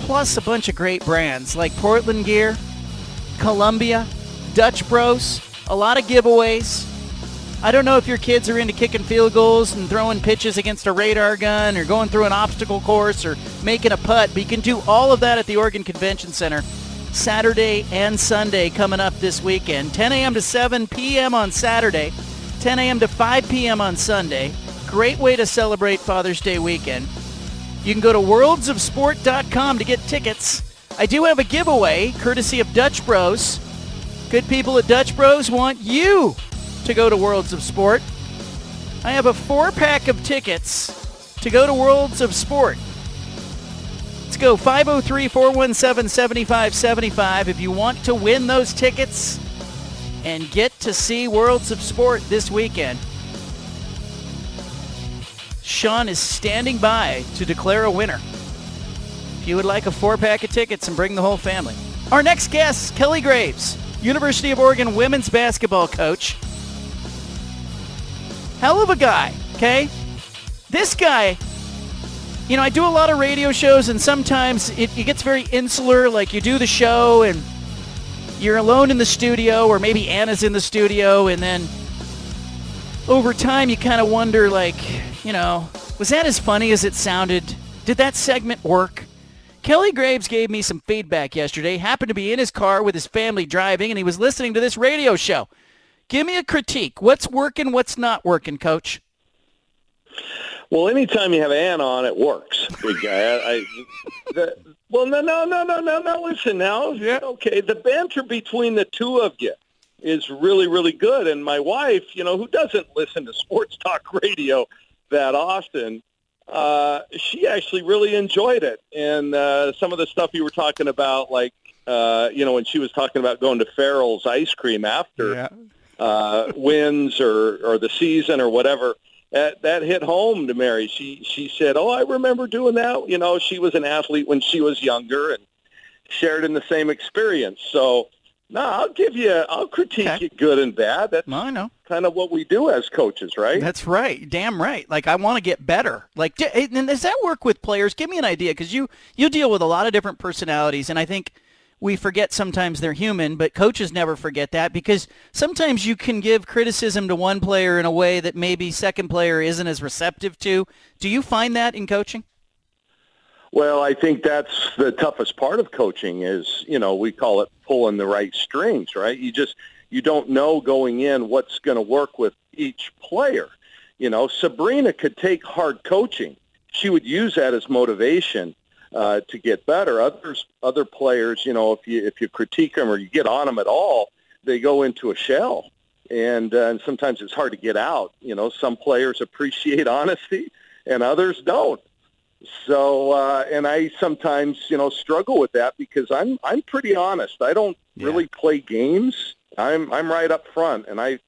plus a bunch of great brands like Portland Gear, Columbia, Dutch Bros, a lot of giveaways. I don't know if your kids are into kicking field goals and throwing pitches against a radar gun or going through an obstacle course or making a putt, but you can do all of that at the Oregon Convention Center Saturday and Sunday coming up this weekend. 10 a.m. to 7 p.m. on Saturday, 10 a.m. to 5 p.m. on Sunday. Great way to celebrate Father's Day weekend. You can go to worldsofsport.com to get tickets. I do have a giveaway courtesy of Dutch Bros. Good people at Dutch Bros want you to go to Worlds of Sport. I have a four pack of tickets to go to Worlds of Sport. Let's go 503-417-7575 if you want to win those tickets and get to see Worlds of Sport this weekend. Sean is standing by to declare a winner. If you would like a four-pack of tickets and bring the whole family. Our next guest, Kelly Graves, University of Oregon women's basketball coach. Hell of a guy, okay? This guy you know, I do a lot of radio shows, and sometimes it, it, gets very insular. Like you do the show, and you're alone in the studio, or maybe Anna's in the studio, and then over time you kind of wonder, like, you know, was that as funny as it sounded? Did that segment work? Kelly Graves gave me some feedback yesterday. Happened to be in his car with his family driving, and he was listening to this radio show. Give me a critique. What's working? What's not working, Coach? Well, anytime you have Ann on, it works, big guy. I, I, the, well, no, no, no, no, no, no. Listen now. Yeah. Okay, the banter between the two of you is really, really good. And my wife, you know, who doesn't listen to sports talk radio that often, uh, she actually really enjoyed it. And uh, some of the stuff you were talking about, like, uh, you know, when she was talking about going to Farrell's ice cream after yeah. uh, wins or, or the season or whatever – that that hit home to Mary. She she said, "Oh, I remember doing that. You know, she was an athlete when she was younger and shared in the same experience." So, no, I'll give you, I'll critique okay. you good and bad. That's I know. kind of what we do as coaches, right? That's right. Damn right. Like I want to get better. Like, and does that work with players? Give me an idea because you you deal with a lot of different personalities, and I think we forget sometimes they're human, but coaches never forget that because sometimes you can give criticism to one player in a way that maybe second player isn't as receptive to. Do you find that in coaching? Well, I think that's the toughest part of coaching is, you know, we call it pulling the right strings, right? You just you don't know going in what's going to work with each player. You know, Sabrina could take hard coaching. She would use that as motivation uh, to get better. Others, other players, you know, if you if you critique them or you get on them at all, they go into a shell, and uh, and sometimes it's hard to get out. You know, some players appreciate honesty, and others don't. So, uh, and I sometimes, you know, struggle with that because I'm I'm pretty honest. I don't Yeah. really play games. I'm I'm right up front, and I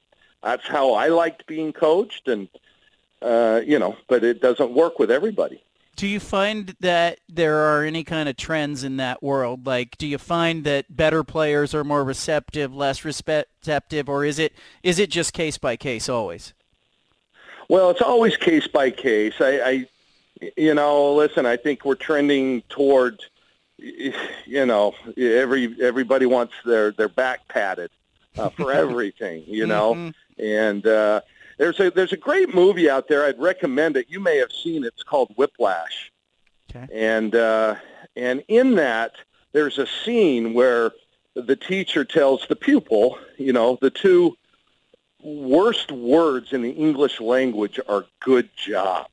that's how I liked being coached, and uh, you know, but it doesn't work with everybody. Do you find that there are any kind of trends in that world? Like, do you find that better players are more receptive, less receptive, or is it is it just case by case always? Well, it's always case by case. I, I, you know, listen. I think we're trending toward, you know, every everybody wants their their back padded uh, for everything. You know, Mhm. and uh, there's a there's a great movie out there. I'd recommend it. You may have seen it. It's called Whiplash. Okay. And uh, and in that there's a scene where the teacher tells the pupil, you know, the two worst words in the English language are good job.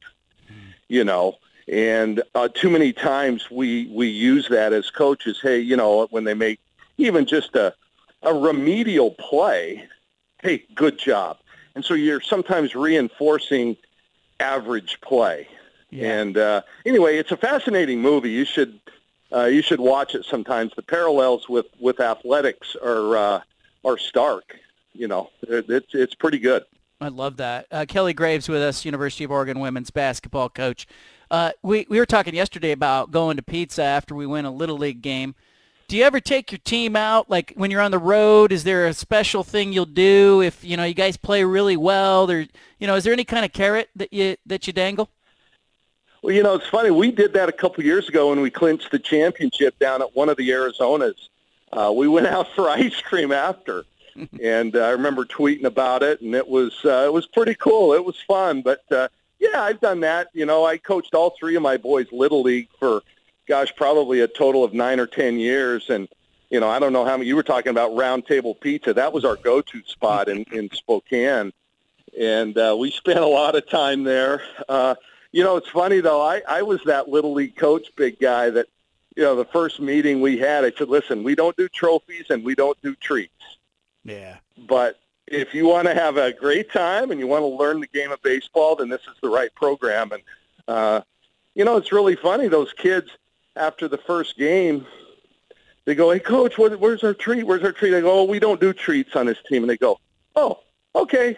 You know, and uh, too many times we we use that as coaches. Hey, you know, when they make even just a a remedial play, hey, good job. And so you're sometimes reinforcing average play. And uh, anyway, it's a fascinating movie. You should uh, you should watch it sometimes. The parallels with with athletics are uh, are stark. You know, It- it's it's pretty good. I love that. Uh, Kelly Graves with us, University of Oregon women's basketball coach. Uh, we we were talking yesterday about going to pizza after we win a little league game. Do you ever take your team out? Like when you're on the road, is there a special thing you'll do if you know you guys play really well? There, you know, is there any kind of carrot that you that you dangle? Well, you know, it's funny. We did that a couple years ago when we clinched the championship down at one of the Arizonas. Uh, we went out for ice cream after, and uh, I remember tweeting about it, and it was uh, it was pretty cool. It was fun, but uh, yeah, I've done that. You know, I coached all three of my boys little league for, gosh, probably a total of nine or ten years, and you know, I don't know how many. You were talking about Round Table Pizza. That was our go-to spot in in Spokane, and uh, we spent a lot of time there. Uh, you know, it's funny though. I I was that little league coach, big guy that. You know, the first meeting we had, I said, "Listen, we don't do trophies and we don't do treats." Yeah. But if you want to have a great time and you want to learn the game of baseball, then this is the right program. And uh, you know, it's really funny. Those kids after the first game, they go, "Hey, coach, what, where's our treat? Where's our treat?" I go, "Oh, we don't do treats on this team." And they go, "Oh, okay."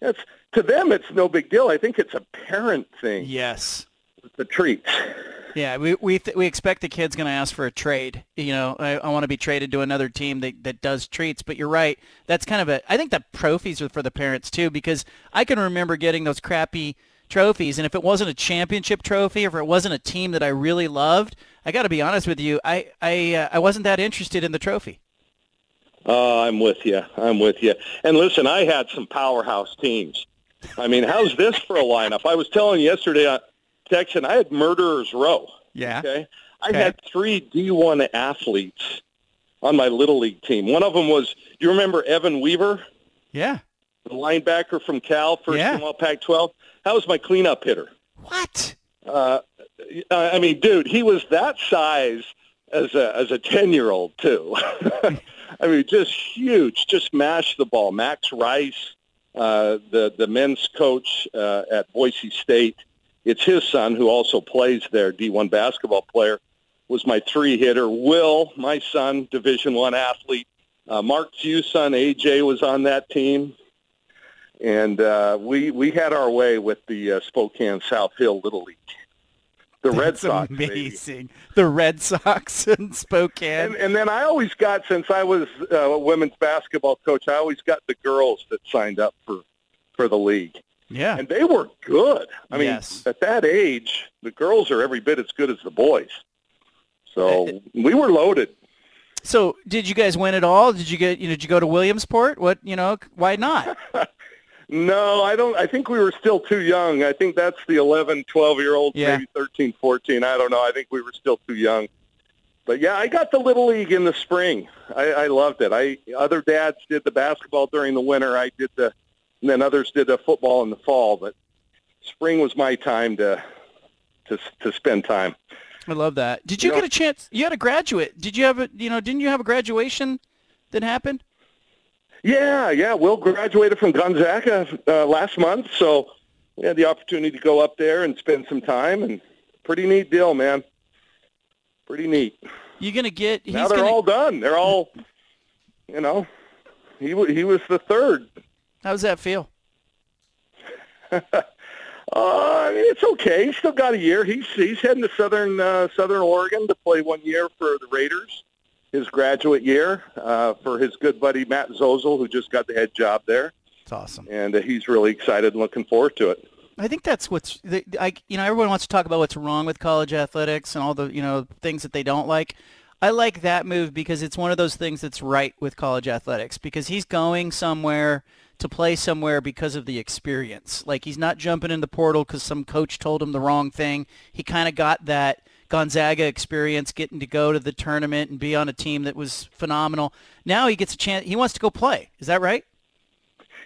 That's to them, it's no big deal. I think it's a parent thing. Yes. The treats. Yeah, we we th- we expect the kid's going to ask for a trade. You know, I, I want to be traded to another team that, that does treats. But you're right. That's kind of a. I think the trophies are for the parents too, because I can remember getting those crappy trophies, and if it wasn't a championship trophy, if it wasn't a team that I really loved, I got to be honest with you, I I uh, I wasn't that interested in the trophy. Oh, I'm with you. I'm with you. And listen, I had some powerhouse teams. I mean, how's this for a lineup? I was telling yesterday on Texan, I had murderers row. Yeah. Okay. I Okay. had three D1 athletes on my little league team. One of them was, do you remember Evan Weaver, Yeah. the linebacker from Cal, first Yeah. all Pac-12? That was my cleanup hitter. What? Uh, I mean, dude, he was that size as a as a ten year old too. I mean, just huge. Just mashed the ball. Max Rice, uh, the the men's coach uh, at Boise State, it's his son who also plays there. D one basketball player was my three hitter. Will, my son, Division one athlete. Uh, Mark Hughes' son AJ was on that team and uh, we we had our way with the uh, Spokane South Hill Little League, the Red Sox. baby. amazing. The Red Sox in Spokane. And, and then I always got, since I was uh, a women's basketball coach, I always got the girls that signed up for for the league, yeah. and they were good. I mean, Yes. at that age, the girls are every bit as good as the boys. So eh, eh. we were loaded. So, did you guys win at all? Did you get? You know, did you go to Williamsport? What? You know, why not? No, I don't. I think we were still too young. I think that's the 11, 12 year olds, Yeah. maybe 13, 14. I don't know. I think we were still too young. But yeah, I got the little league in the spring. I, I loved it. I other dads did the basketball during the winter. I did the, and then others did the football in the fall. But spring was my time to to to spend time. I love that. Did you, You get know- a chance? You had a graduate. Did you have a? You know, didn't you have a graduation that happened? Yeah, yeah. Will graduated from Gonzaga uh, last month, so we had the opportunity to go up there and spend some time, and pretty neat deal, man. Pretty neat. You gonna get? He's now they're gonna, all done. They're all, you know, he he was the third. How's that feel? Uh, I mean, it's okay. He's still got a year. He's he's heading to Southern uh, Southern Oregon to play one year for the Raiders, his graduate year uh, for his good buddy Matt Zozel, who just got the head job there, It's awesome. and uh, he's really excited and looking forward to it. I think that's what's I you know everyone wants to talk about what's wrong with college athletics and all the you know things that they don't like. I like that move because it's one of those things that's right with college athletics because he's going somewhere to play somewhere because of the experience. Like he's not jumping in the portal because some coach told him the wrong thing. He kind of got that Gonzaga experience, getting to go to the tournament and be on a team that was phenomenal. Now he gets a chance. He wants to go play. Is that right?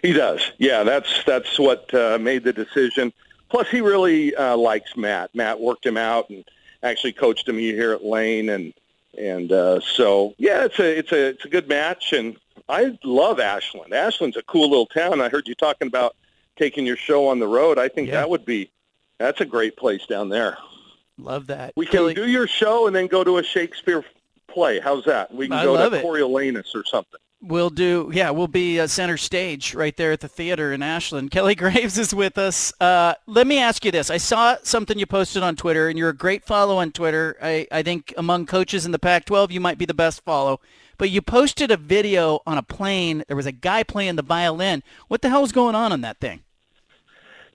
He does. Yeah, that's that's what uh, made the decision. Plus, he really uh, likes Matt. Matt worked him out and actually coached him here at Lane, and and uh, so yeah, it's a it's a it's a good match, and I love Ashland. Ashland's a cool little town. I heard you talking about taking your show on the road. I think Yeah. that would be that's a great place down there. Love that. We can do your show and then go to a Shakespeare play. How's that? We can I go to it. Coriolanus or something. We'll do, yeah, we'll be uh, center stage right there at the theater in Ashland. Kelly Graves is with us. Uh, let me ask you this. I saw something you posted on Twitter, and you're a great follow on Twitter. I, I think among coaches in the Pac-12, you might be the best follow. But you posted a video on a plane. There was a guy playing the violin. What the hell was going on on that thing?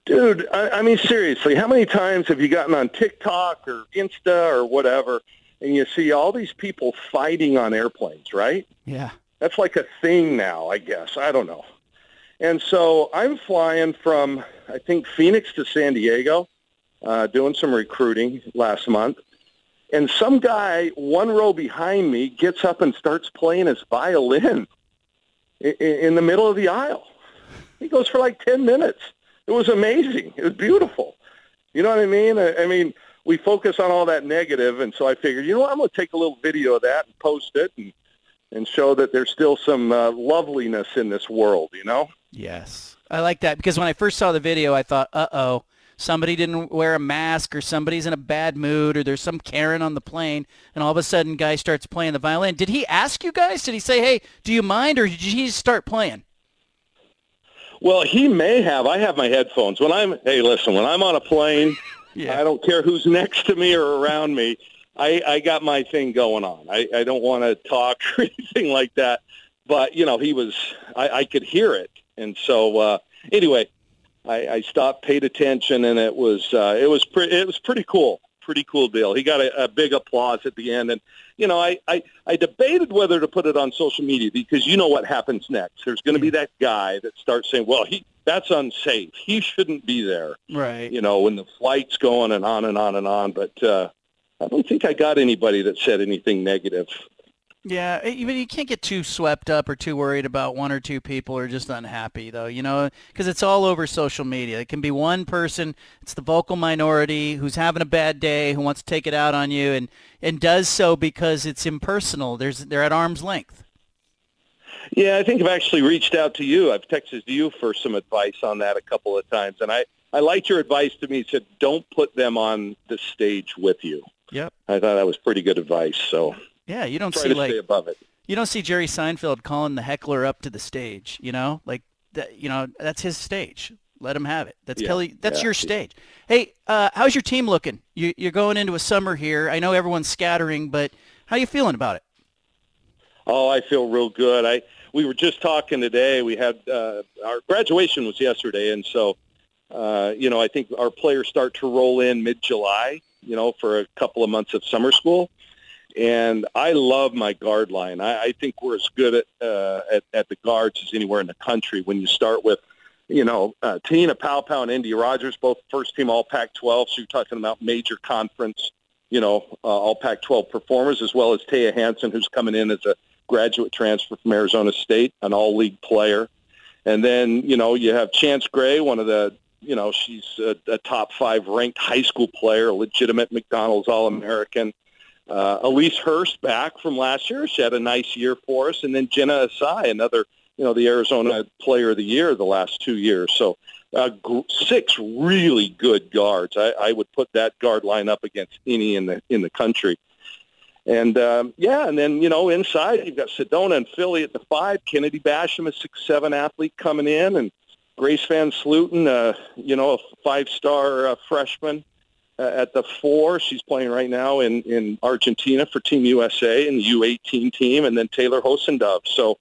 Dude, I, I mean, seriously, how many times have you gotten on TikTok or Insta or whatever, and you see all these people fighting on airplanes, right? Yeah. That's like a thing now, I guess. I don't know. And so I'm flying from, I think, Phoenix to San Diego, uh, doing some recruiting last month. And some guy one row behind me gets up and starts playing his violin in, in the middle of the aisle. He goes for like 10 minutes. It was amazing. It was beautiful. You know what I mean? I, I mean, we focus on all that negative, and so I figured, you know what, I'm going to take a little video of that and post it and, and show that there's still some uh, loveliness in this world, you know? Yes. I like that because when I first saw the video, I thought, uh-oh, somebody didn't wear a mask or somebody's in a bad mood or there's some Karen on the plane and all of a sudden guy starts playing the violin. Did he ask you guys? Did he say, hey, do you mind or did he just start playing? Well, he may have. I have my headphones. When I'm, hey, listen, when I'm on a plane, Yeah. I don't care who's next to me or around me. I, I got my thing going on. I, I don't want to talk or anything like that. But, you know, he was, I, I could hear it. And so, uh, anyway, I, I stopped, paid attention, and it was, uh, it was pretty, it was pretty cool. Pretty cool deal. He got a, a big applause at the end. And, you know, I, I, I debated whether to put it on social media because you know what happens next. There's going to be that guy that starts saying, well, he, that's unsafe. He shouldn't be there Right. you know, when the flight's going and on and on and on. But uh, I don't think I got anybody that said anything negative. Yeah, eh, but you can't get too swept up or too worried about one or two people who are just unhappy, though, you know, because it's all over social media. It can be one person, it's the vocal minority who's having a bad day, who wants to take it out on you, and, and does so because it's impersonal. There's They're at arm's length. Yeah, I think I've actually reached out to you. I've texted you for some advice on that a couple of times, and I I liked your advice to me. It said don't put them on the stage with you. Yep. I thought that was pretty good advice. So Yeah, you don't see like above it. you don't see Jerry Seinfeld calling the heckler up to the stage, you know? Like that you know, that's his stage. Let him have it. That's Yeah, Kelly that's yeah. your stage. Hey, uh, how's your team looking? You you're going into a summer here. I know everyone's scattering, but how you feeling about it? Oh, I feel real good. I we were just talking today. We had uh, our graduation was yesterday, and so uh, you know I think our players start to roll in mid July. You know, for a couple of months of summer school, and I love my guard line. I, I think we're as good at, uh, at at the guards as anywhere in the country. When you start with you know, uh, Te-Hina Paopao and Endyia Rogers, both first team All Pac-12. So you're talking about major conference, you know, uh, All Pac-12 performers, as well as Taya Hanson, who's coming in as a graduate transfer from Arizona State, an all-league player. And then, you know, you have Chance Gray, one of the you know, she's a, a top five ranked high school player, a legitimate McDonald's All-American. Uh, Ahlise Hurst back from last year. She had a nice year for us. And then Jennah Isai, another, you know, the Arizona Player of the Year the last two years. So uh, six really good guards. I, I would put that guard line up against any in the in the country. And um, yeah, and then you know inside you've got Sedona and Philly at the five. Kennedy Basham, a six seven athlete coming in, and Grace VanSlooten, uh, you know, a five star uh, freshman at the four. She's playing right now in in Argentina for Team USA and the U18 team, and then Taylor Hosendove. So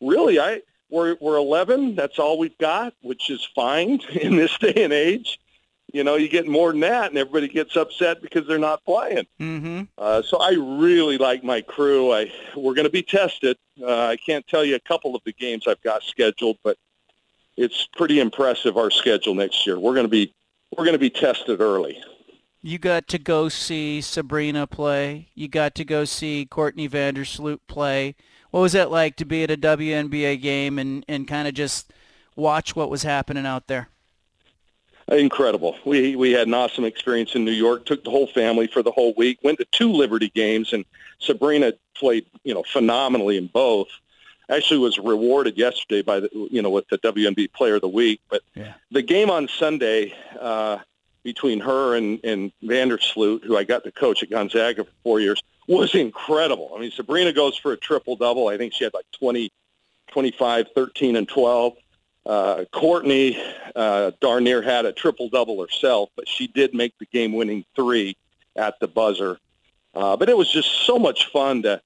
really, I we're we're 11. That's all we've got, which is fine in this day and age you know, you get more than that, and everybody gets upset because they're not playing. Mm-hmm. Uh, so I really like my crew. I we're going to be tested. Uh, I can't tell you a couple of the games I've got scheduled, but it's pretty impressive our schedule next year. We're going to be we're going to be tested early. You got to go see Sabrina play. You got to go see Courtney Vandersloot play. What was that like to be at a WNBA game and, and kind of just watch what was happening out there? incredible. We we had an awesome experience in New York. Took the whole family for the whole week. Went to two Liberty games, and Sabrina played you know phenomenally in both. Actually, was rewarded yesterday by the you know with the WNBA Player of the Week. But yeah. the game on Sunday uh, between her and and Vandersloot, who I got to coach at Gonzaga for four years, was incredible. I mean, Sabrina goes for a triple double. I think she had like 20, 25, 13, and 12. Uh, Courtney uh, darn near had a triple double herself, but she did make the game winning three at the buzzer. Uh, but it was just so much fun to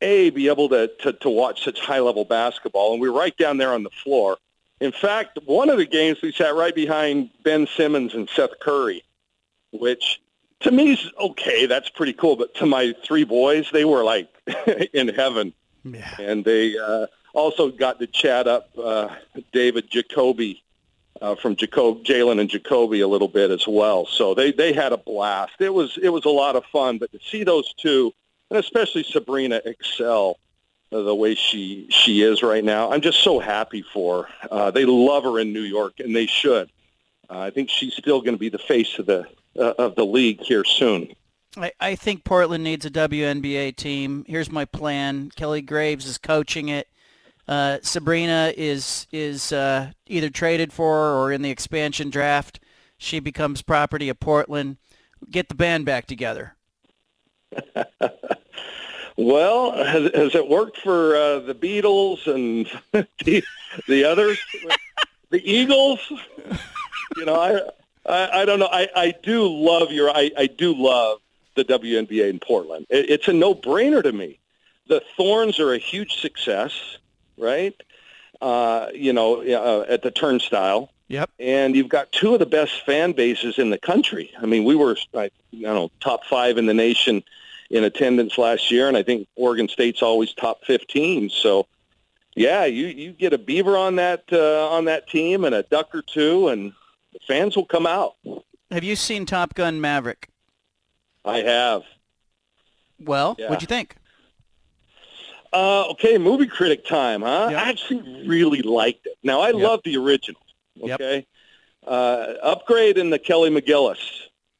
a be able to, to to watch such high level basketball, and we were right down there on the floor. In fact, one of the games we sat right behind Ben Simmons and Seth Curry, which to me is okay. That's pretty cool. But to my three boys, they were like in heaven, yeah. and they. Uh, also got to chat up uh, David Jacoby uh, from Jacob, Jalen and Jacoby a little bit as well. So they, they had a blast. It was it was a lot of fun. But to see those two, and especially Sabrina excel the way she she is right now, I'm just so happy for. Her. Uh, they love her in New York, and they should. Uh, I think she's still going to be the face of the uh, of the league here soon. I, I think Portland needs a WNBA team. Here's my plan. Kelly Graves is coaching it. Uh, Sabrina is is uh, either traded for or in the expansion draft. She becomes property of Portland. Get the band back together. well, has, has, it worked for uh, the Beatles and the, the others? the Eagles? You know, I, I, I don't know. I, I do love your. I, I do love the WNBA in Portland. It, it's a no-brainer to me. The Thorns are a huge success right? Uh, you know, uh, at the turnstile. Yep. And you've got two of the best fan bases in the country. I mean, we were, I, I don't know, top five in the nation in attendance last year, and I think Oregon State's always top 15. So, yeah, you, you get a beaver on that uh, on that team and a duck or two, and the fans will come out. Have you seen Top Gun Maverick? I have. Well, yeah. what'd you think? Uh, okay, movie critic time, huh? Yep. I actually really liked it. Now, I Yep. love the original, Yep. okay? Uh, upgrade in the Kelly McGillis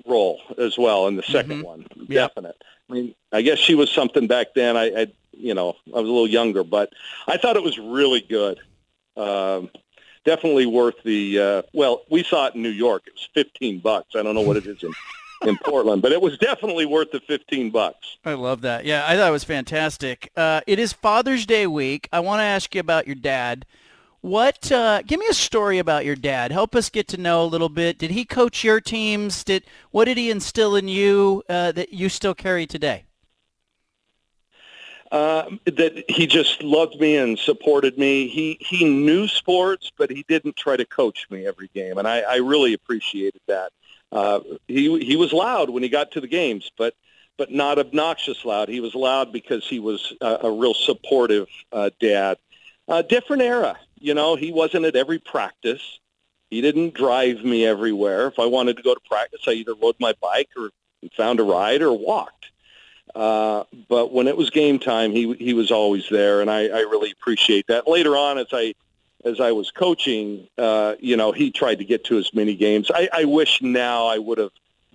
role as well in the 2nd Mhm. one. Yep. Definite. I mean, I guess she was something back then. I, I, you know, I was a little younger, but I thought it was really good. Um, definitely worth the, uh, well, we saw it in New York. It was 15 bucks. I don't know what it is in, in Portland, but it was definitely worth the 15 bucks. I love that. Yeah, I thought it was fantastic. Uh, it is Father's Day week. I want to ask you about your dad. What? Uh, give me a story about your dad. Help us get to know a little bit. Did he coach your teams? Did what did he instill in you uh, that you still carry today? Uh, that he just loved me and supported me. He he knew sports, but he didn't try to coach me every game, and I, I really appreciated that. Uh, he he was loud when he got to the games, but but not obnoxious loud. He was loud because he was a, a real supportive uh, dad. A different era, you know. He wasn't at every practice. He didn't drive me everywhere. If I wanted to go to practice, I either rode my bike or found a ride or walked. Uh, but when it was game time, he he was always there, and I, I really appreciate that. Later on, as I as I was coaching, uh, you know, he tried to get to as many games. I, I wish now I would have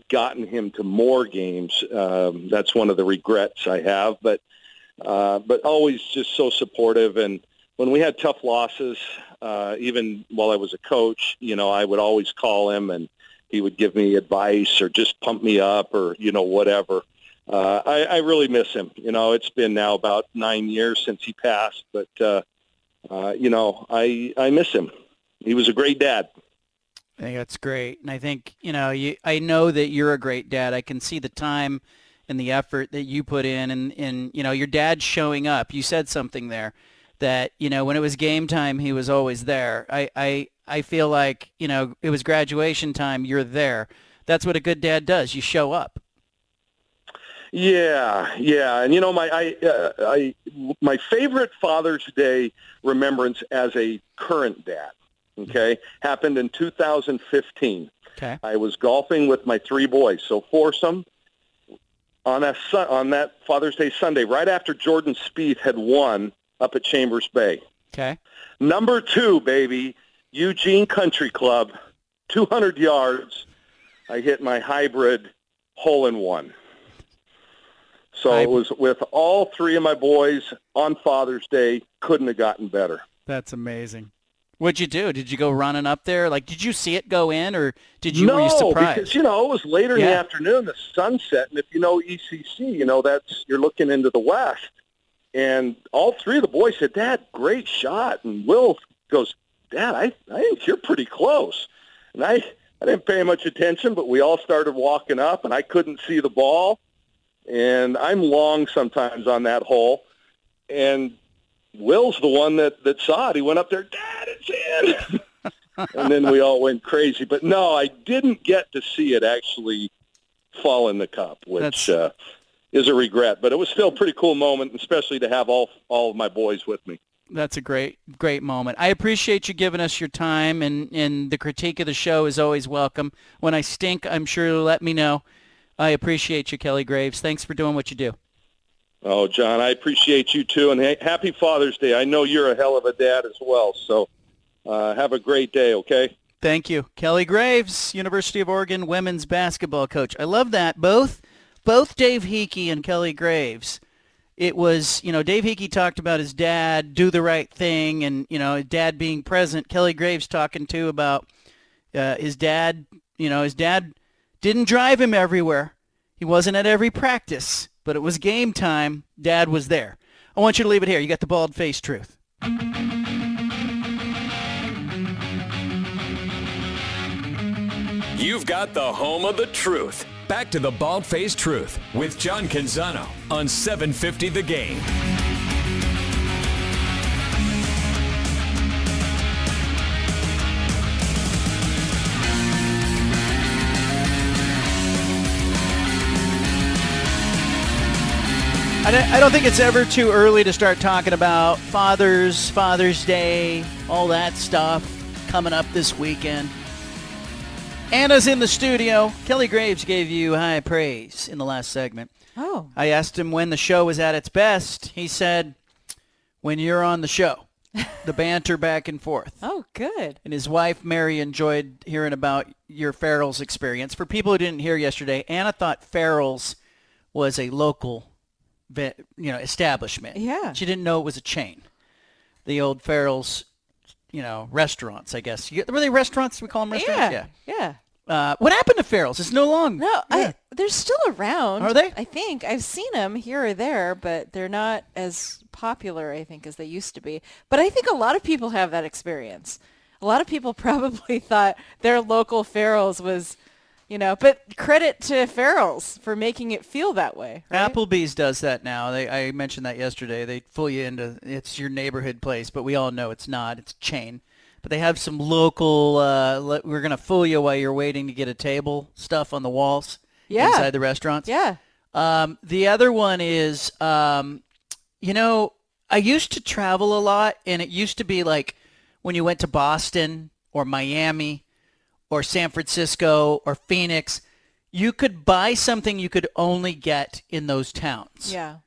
gotten him to more games. Um, that's one of the regrets I have, but uh, but always just so supportive. And when we had tough losses, uh, even while I was a coach, you know, I would always call him and he would give me advice or just pump me up or you know whatever. Uh, I, I really miss him. You know, it's been now about nine years since he passed, but uh, uh, you know, I I miss him. He was a great dad. I think that's great, and I think you know, you. I know that you're a great dad. I can see the time and the effort that you put in, and and you know, your dad showing up. You said something there that you know when it was game time, he was always there. I I I feel like you know it was graduation time. You're there. That's what a good dad does. You show up. Yeah, yeah, and you know my I, uh, I my favorite Father's Day remembrance as a current dad. Okay, happened in 2015. Okay, I was golfing with my three boys, so foursome on that on that Father's Day Sunday, right after Jordan Spieth had won up at Chambers Bay. Okay, number two, baby, Eugene Country Club, 200 yards. I hit my hybrid hole in one. So it was with all three of my boys on Father's Day. Couldn't have gotten better. That's amazing. What'd you do? Did you go running up there? Like, did you see it go in, or did you? No, were you surprised? because you know it was later in the afternoon, the sunset, and if you know ECC, you know that's you're looking into the west, and all three of the boys said, "Dad, great shot," and Will goes, "Dad, I I think you're pretty close," and I I didn't pay much attention, but we all started walking up, and I couldn't see the ball, and I'm long sometimes on that hole, and Will's the one that that saw it. He went up there, Dad, it's in. and then we all went crazy. But no, I didn't get to see it actually fall in the cup, which uh, is a regret. But it was still a pretty cool moment, especially to have all all of my boys with me. That's a great, great moment. I appreciate you giving us your time, and, and the critique of the show is always welcome. When I stink, I'm sure you'll let me know. I appreciate you, Kelly Graves. Thanks for doing what you do. Oh, John, I appreciate you too, and happy Father's Day. I know you're a hell of a dad as well. So uh, have a great day. Okay. Thank you. Kelly Graves, University of Oregon women's basketball coach. I love that. Both both Dave Heeke and Kelly Graves. It was, you know, Dave Heeke talked about his dad, do the right thing, and, you know, dad being present. Kelly Graves talking too about uh, his dad, you know, his dad didn't drive him everywhere. He wasn't at every practice, but it was game time. Dad was there. I want you to leave it here. You got the bald face truth. You've got the home of the truth. Back to the Bald Faced Truth with John Canzano on 750 The Game. I don't, think it's ever too early to start talking about fathers, Father's Day, all that stuff coming up this weekend. Anna's in the studio. Kelly Graves gave you high praise in the last segment. Oh. I asked him when the show was at its best. He said, when you're on the show, the banter back and forth. Oh, good. And his wife, Mary, enjoyed hearing about your Farrell's experience. For people who didn't hear yesterday, Anna thought Farrell's was a local, you know, establishment. Yeah. She didn't know it was a chain. The old Farrell's, you know, restaurants, I guess. You- Were they restaurants? We call them restaurants? Yeah. Yeah. Uh, what happened to Farrell's? It's no longer. No, I, they're still around. Are they? I think I've seen them here or there, but they're not as popular, I think, as they used to be. But I think a lot of people have that experience. A lot of people probably thought their local Farrell's was, you know, but credit to Farrell's for making it feel that way. right? Applebee's does that now. They, I mentioned that yesterday. They fool you into it's your neighborhood place, but we all know it's not. It's a chain. But they have some local. Uh, we're gonna fool you while you're waiting to get a table stuff on the walls Yeah. inside the restaurants. Yeah. Um, the other one is, um, you know, I used to travel a lot, and it used to be like when you went to Boston or Miami or San Francisco or Phoenix, you could buy something you could only get in those towns. Yeah.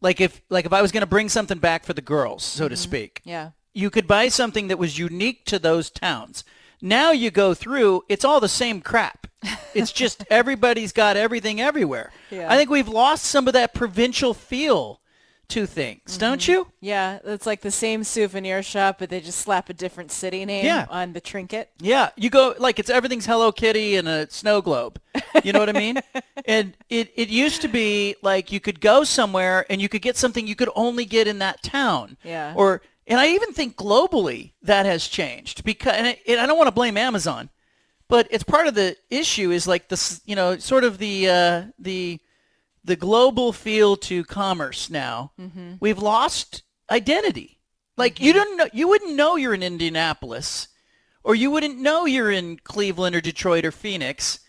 Like if like if I was going to bring something back for the girls, so to mm-hmm. speak, Yeah. you could buy something that was unique to those towns. Now you go through, it's all the same crap. It's just everybody's got everything everywhere. Yeah. I think we've lost some of that provincial feel to things, don't you? Yeah, it's like the same souvenir shop, but they just slap a different city name Yeah. on the trinket. Yeah, you go like it's everything's Hello Kitty and a snow globe. You know what I mean? and it it used to be like you could go somewhere and you could get something you could only get in that town. Yeah. Or and I even think globally that has changed because and, I and I don't want to blame Amazon, but it's part of the issue is like this you know sort of the uh, the the global feel to commerce now. Mm-hmm. We've lost identity. Like you mm-hmm. don't know, you wouldn't know you're in Indianapolis, or you wouldn't know you're in Cleveland or Detroit or Phoenix,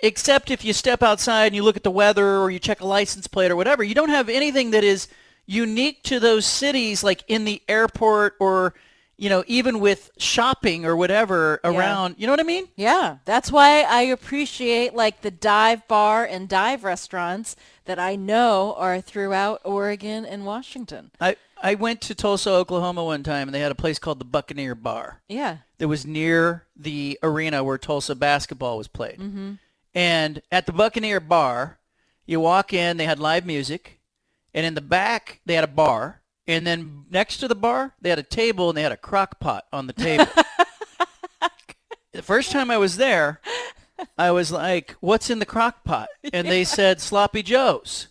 except if you step outside and you look at the weather or you check a license plate or whatever. You don't have anything that is unique to those cities, like in the airport or you know even with shopping or whatever around. You know what I mean? Yeah, that's why I appreciate like the dive bar and dive restaurants that I know are throughout Oregon and Washington. I I went to Tulsa, Oklahoma one time, and they had a place called the Buccaneer Bar. Yeah. that was near the arena where Tulsa basketball was played. Mm-hmm. And at the Buccaneer Bar, you walk in, they had live music, and in the back they had a bar, and then next to the bar they had a table and they had a crock pot on the table. the first time I was there, I was like, "What's in the crock pot?" And they said sloppy joes.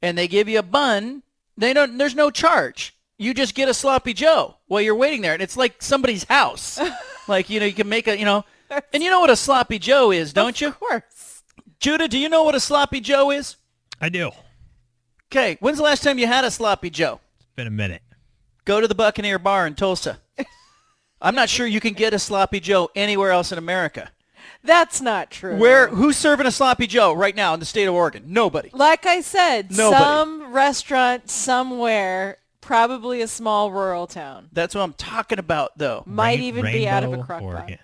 And they give you a bun. They don't there's no charge. You just get a sloppy joe while you're waiting there and it's like somebody's house. like, you know, you can make a, you know, and you know what a sloppy joe is, don't you? Of course. Judah, do you know what a sloppy joe is? I do. Okay, when's the last time you had a sloppy joe? It's been a minute. Go to the Buccaneer Bar in Tulsa. I'm not sure you can get a sloppy joe anywhere else in America. That's not true. Where who's serving a sloppy joe right now in the state of Oregon? Nobody. Like I said, Nobody. some restaurant somewhere, probably a small rural town, That's what I'm talking about though. might Rain- even be out of a Rainbow, crock Oregon.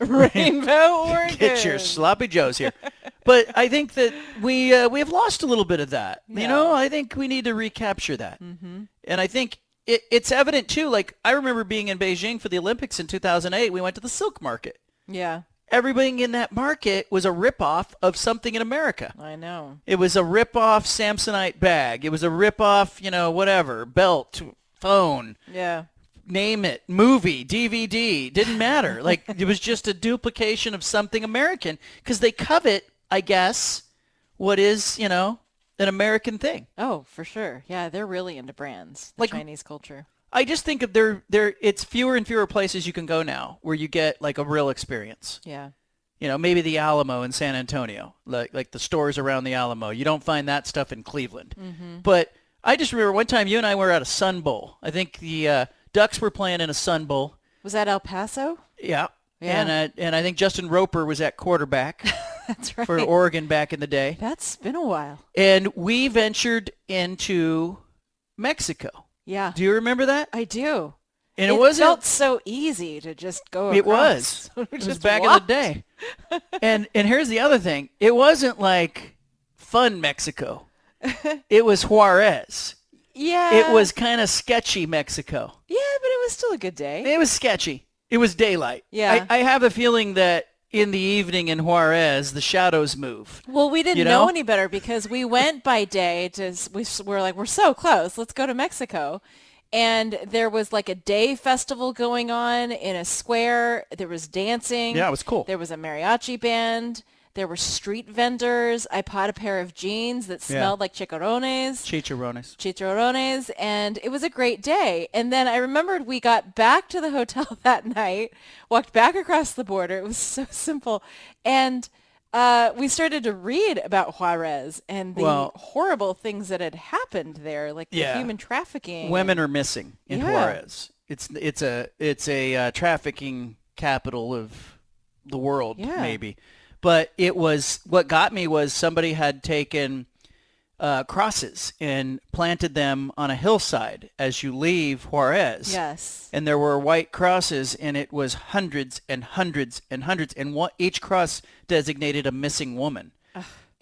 pot. Rainbow Oregon. Get your sloppy joes here. but I think that we uh, we have lost a little bit of that. You know, I think we need to recapture that. Mm-hmm. And I think it, it's evident too. Like I remember being in Beijing for the Olympics in 2008. We went to the silk market. Yeah, Everything in that market was a ripoff of something in America. I know. It was a rip-off Samsonite bag. It was a rip-off, you know, whatever, belt, phone, Yeah. name it, movie, DVD, didn't matter. Like it was just a duplication of something American because they covet, I guess, what is, you know, an American thing. Oh, for sure. Yeah, they're really into brands, the Like- Chinese culture. I just think of there there it's fewer and fewer places you can go now where you get like a real experience. Yeah. You know, maybe the Alamo in San Antonio, like like the stores around the Alamo. You don't find that stuff in Cleveland. But I just remember one time you and I were at a Sun Bowl. I think the uh, Ducks were playing in a Sun Bowl. Was that El Paso? Yeah. Yeah. And uh, and I think Justin Roper was at quarterback That's right. for Oregon back in the day. That's been a while. And we ventured into Mexico. Yeah. Do you remember that? I do. And it, wasn't felt so easy to just go It was. It was back walked. in the day. and and here's the other thing. It wasn't like fun Mexico. it was Juarez. Yeah. It was kind of sketchy Mexico. Yeah, but it was still a good day. It was sketchy. It was daylight. Yeah. I, I have a feeling that in the evening in Juarez, the shadows move. Well, we didn't You know? know? any better because we went by day to we were like we're so close. Let's go to Mexico. And there was like a day festival going on in a square. There was dancing. Yeah, it was cool. There was a mariachi band. There were street vendors. I bought a pair of jeans that Yeah. smelled like chicharrones. Chicharrones. chicharrones and it was a great day and then i remembered we got back to the hotel that night walked back across the border it was so simple and uh, we started to read about juarez and the Well- horrible things that had happened there like Yeah. the human trafficking Women are missing in Yeah. Juarez. It's it's a it's a uh, trafficking capital of the world, Yeah. maybe. But it was what got me was somebody had taken uh, crosses and planted them on a hillside as you leave Juarez. yes And there were white crosses, and it was hundreds and hundreds and hundreds, and one, each cross designated a missing woman.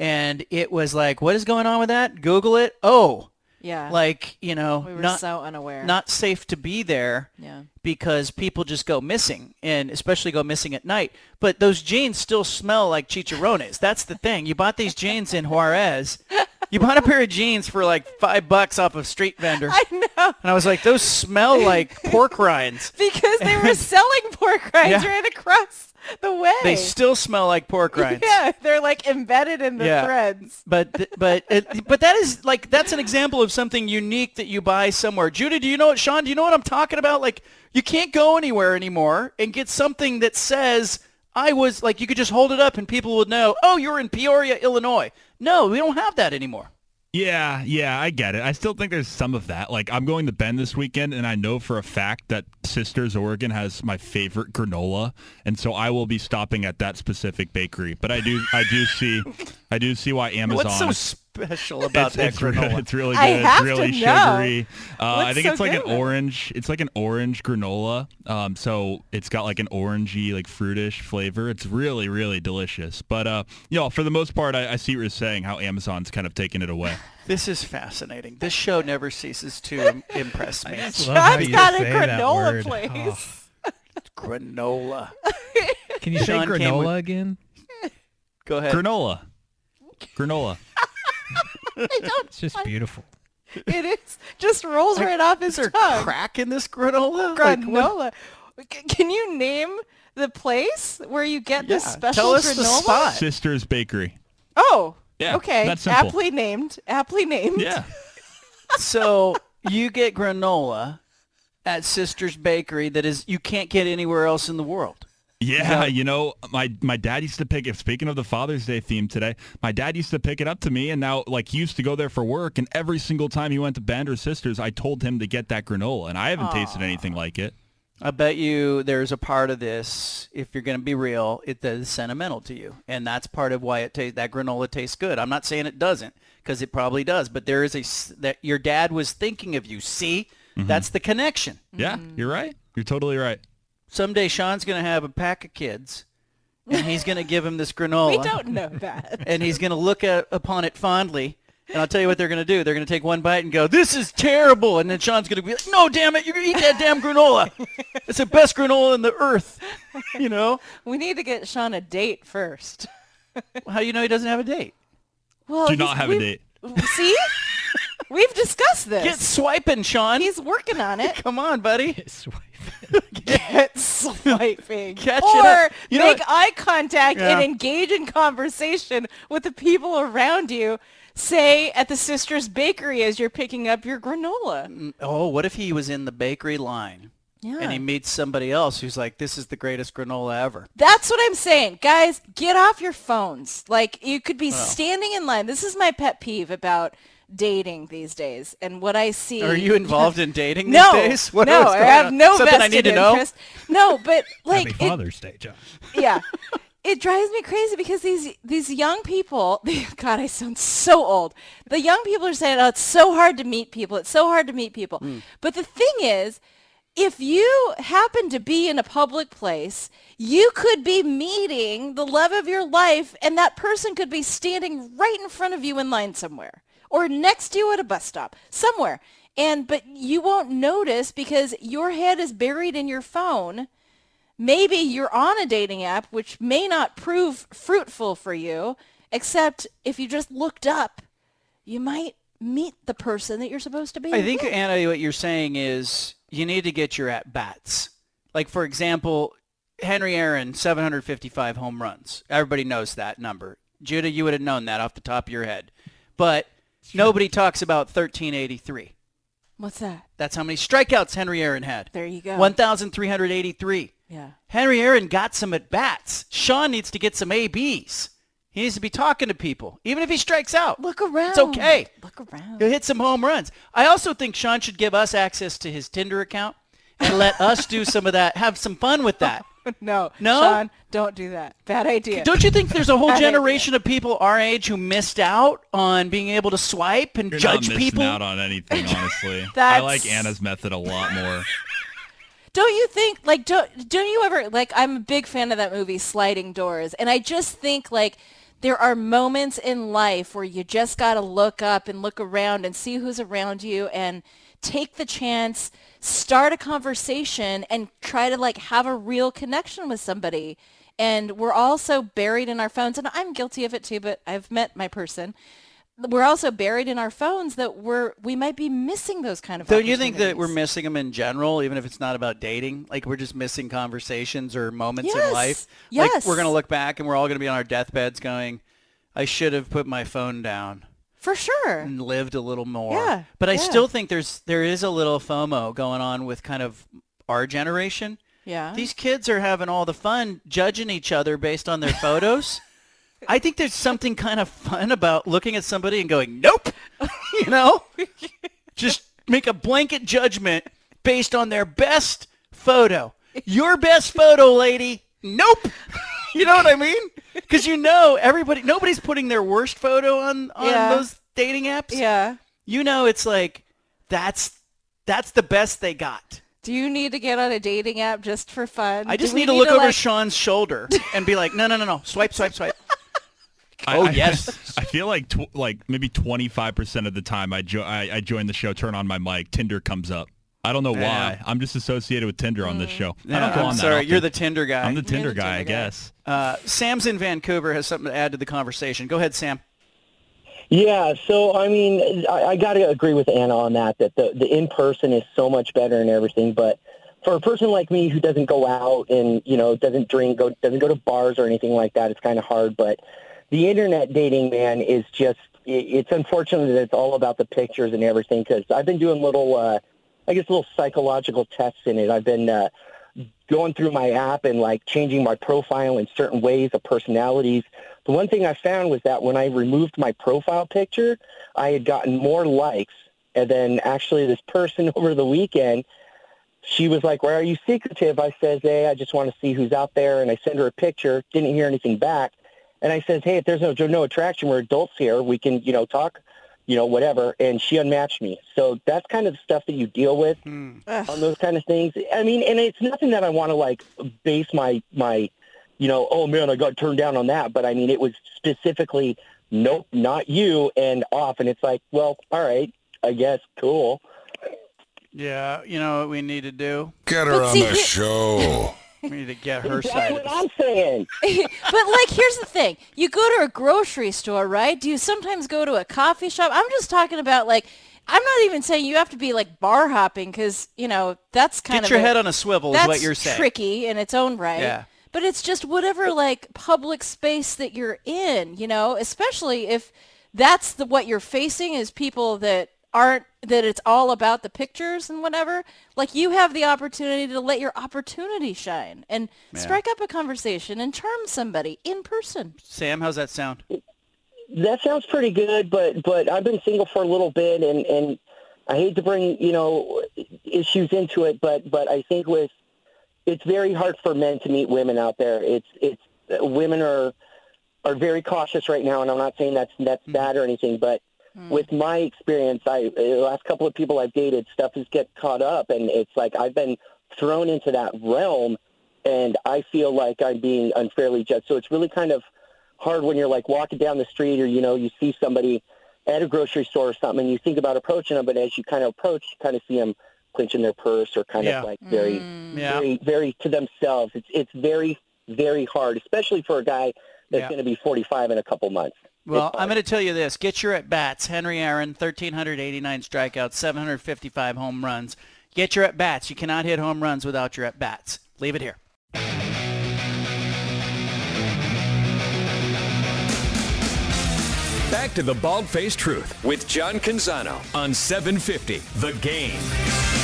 And it was like, what is going on with that? Google it. Oh, Yeah. Like, you know, we were not so unaware. not safe to be there Yeah. because people just go missing and especially go missing at night. But those jeans still smell like chicharrones. That's the thing. You bought these jeans in Juarez. You bought a pair of jeans for like five bucks off of street vendor. I know And I was like, those smell like pork rinds. because they were selling pork rinds Yeah. right across the way. They still smell like pork rinds. yeah, they're like embedded in the Yeah. threads. But but it, but that is like that's an example of something unique that you buy somewhere. Judy, do you know what Sean? Do you know what I'm talking about? Like you can't go anywhere anymore and get something that says I was like you could just hold it up and people would know. Oh, you're in Peoria, Illinois. No, we don't have that anymore. Yeah, yeah, I get it. I still think there's some of that. Like, I'm going to Bend this weekend, and I know for a fact that Sisters Oregon has my favorite granola, and so I will be stopping at that specific bakery. But I do, I do see, I do see why Amazon. What's so special about it's, that it's, re- granola? it's really good. I it's have really to know. sugary. Uh, I think so it's like an orange. It's like an orange granola. Um, so it's got like an orangey, like fruitish flavor. It's really, really delicious. But uh, you know, for the most part, I, I see what you're saying. How Amazon's kind of taken it away. This is fascinating. This show never ceases to impress me. Love how John's you got a say that granola word. place. Oh. Granola. Can you say Sean came granola with- again? Go ahead. Granola. Granola. It's just beautiful. It is just rolls right off his Is there tongue. crack in this granola? Like, what- granola. C- Can you name the place where you get this Yeah, special tell us the spot. Sisters Bakery. Oh, Yeah, okay. that's simple. Aptly named. Aptly named. Yeah. so you get granola at Sister's Bakery that is you can't get anywhere else in the world. Yeah, you know, my my dad used to pick it. Speaking of the Father's Day theme today, my dad used to pick it up to me, and now like he used to go there for work, and every single time he went to Bend or Sisters, I told him to get that granola, and I haven't tasted anything like it. I bet you there's a part of this, if you're going to be real, it that is sentimental to you, and that's part of why it tastes that granola tastes good. I'm not saying it doesn't, because it probably does, but there is a that your dad was thinking of you. See, mm-hmm. that's the connection. Yeah, you're right. You're totally right. Someday Sean's going to have a pack of kids, and he's going to give him this granola. We don't know that. and he's going to look at, upon it fondly. And I'll tell you what they're going to do. They're going to take one bite and go, "This is terrible." And then Sean's going to be like, "No, damn it! You're going to eat that damn granola. It's the best granola in the earth." You know? we need to get Sean a date first. How do you know he doesn't have a date? Well, Do he's- not have a we've- date. See, we've discussed this. Get swiping, Sean. He's working on it. Come on, buddy. Swipe. Get swiping. Catch it or up. You know make what- eye contact Yeah. and engage in conversation with the people around you. Say at the Sisters Bakery as you're picking up your granola. Mm, oh, what if he was in the bakery line Yeah. and he meets somebody else who's like, "This is the greatest granola ever." That's what I'm saying. Guys, get off your phones. Like you could be standing in line. This is my pet peeve about dating these days and what I see. Are you involved in dating no, these days? What- no, I going have on? no Something I need to know? interest. No, but like Happy it- Father's Day, John. yeah. It drives me crazy because these these young people, God, I sound so old. The young people are saying, "Oh, it's so hard to meet people. It's so hard to meet people." Hmm. But the thing is, if you happen to be in a public place, you could be meeting the love of your life, and that person could be standing right in front of you in line somewhere, or next to you at a bus stop, somewhere. And but you won't notice because your head is buried in your phone maybe you're on a dating app which may not prove fruitful for you except if you just looked up you might meet the person that you're supposed to be I think with. Anna, what you're saying is you need to get your at bats. Like for example, Henry Aaron, 755 home runs. Everybody knows that number. Judah, you would have known that off the top of your head, but nobody talks about 1383. what's that That's how many strikeouts Henry Aaron had. there you go 1,383. yeah Henry Aaron got some at bats. Sean needs to get some ABs. He needs to be talking to people, even if he strikes out. look around It's okay. look around He'll hit some home runs. I also think Sean should give us access to his Tinder account and let us do some of that, have some fun with that. no No? Sean don't do that bad idea Don't you think there's a whole Bad idea. generation of people our age who missed out on being able to swipe and You're judge not missing people? out on anything, honestly. I like Anna's method a lot more. Don't you think like don't don't you ever like I'm a big fan of that movie Sliding Doors and I just think like there are moments in life where you just got to look up and look around and see who's around you and take the chance, start a conversation and try to like have a real connection with somebody. And we're all so buried in our phones and I'm guilty of it too, but I've met my person. We're also buried in our phones that we're we might be missing those kind of Don't you think that we're missing them in general, even if it's not about dating? Like we're just missing conversations or moments Yes. in life. Yes. Like we're gonna look back and we're all gonna be on our deathbeds going, "I should have put my phone down For sure. and lived a little more." Yeah, But I yeah. still think there's there is a little FOMO going on with kind of our generation. Yeah. These kids are having all the fun judging each other based on their photos. I think there's something kind of fun about looking at somebody and going, nope, you know? Just make a blanket judgment based on their best photo. Your best photo, lady. Nope. You know what I mean? Because you know everybody, nobody's putting their worst photo on, on Yeah. those dating apps. yeah. You know it's like, that's that's the best they got. Do you need to get on a dating app just for fun? I just we need to look over like- Sean's shoulder and be like, no, no, no, no, swipe, swipe, swipe. I- Oh, I, yes. I feel like tw- like maybe 25% of the time I, jo- I I join the show, turn on my mic, Tinder comes up. I don't know Yeah. why. I'm just associated with Tinder on this show. I don't go I'm on that sorry, often. you're the Tinder guy. I'm the Tinder the guy, I Tinder guy. guess. Uh, Sam's in Vancouver has something to add to the conversation. Go ahead, Sam. Yeah, so I mean, I, I got to agree with Anna on that. That the the in person is so much better and everything. But for a person like me who doesn't go out and you know doesn't drink, go doesn't go to bars or anything like that, it's kind of hard. But the internet dating, man, is just it, it's unfortunate that it's all about the pictures and everything. Because I've been doing little, uh, I guess, little psychological tests in it. I've been uh, going through my app and like changing my profile in certain ways of personalities. The one thing I found was that when I removed my profile picture, I had gotten more likes. And then actually this person over the weekend, she was like, why are you secretive? I says, hey, I just want to see who's out there. And I send her a picture, didn't hear anything back. And I says, hey, if there's no, no attraction, we're adults here. We can, you know, talk, you know, whatever. And she unmatched me. So that's kind of the stuff that you deal with hmm. on those kind of things. I mean, and it's nothing that I want to like base my my, you know, oh man, I got turned down on that. But I mean, it was specifically, nope, not you, and off. And it's like, well, all right, I guess, cool. Yeah, you know what we need to do? Get her But on see, the here- show. We need to get her That's side. what I'm saying. but like here's the thing you go to a grocery store right do you sometimes go to a coffee shop i'm just talking about like i'm not even saying you have to be like bar hopping because you know that's kind Get of your a- head on a swivel is that's what you're saying. tricky in its own right Yeah. but it's just whatever like public space that you're in you know especially if that's the what you're facing is people that aren't that it's all about the pictures and whatever like you have the opportunity to let your opportunity shine and strike up a conversation and charm somebody in person Sam, how's that sound? That sounds pretty good, but but I've been single for a little bit, and and I hate to bring you know issues into it, but but I think with it's very hard for men to meet women out there. It's it's uh, women are are very cautious right now, and I'm not saying that's that's bad or anything, but Mm. with my experience, I uh, the last couple of people I've dated, stuff has get caught up, and it's like I've been thrown into that realm, and I feel like I'm being unfairly judged. So it's really kind of hard when you're like walking down the street, or you know, you see somebody at a grocery store or something, and you think about approaching them, but as you kind of approach, you kind of see them clenching their purse or kind Yeah. of like very, mm. Yeah. very, very to themselves. It's it's very, very hard, especially for a guy that's Yeah. going to be 45 in a couple months. Well, I'm going to tell you this. Get your at-bats. Henry Aaron, 1,389 strikeouts, 755 home runs. Get your at-bats. You cannot hit home runs without your at-bats. Leave it here. Back to the Bald Faced Truth with John Canzano on 750 The Game.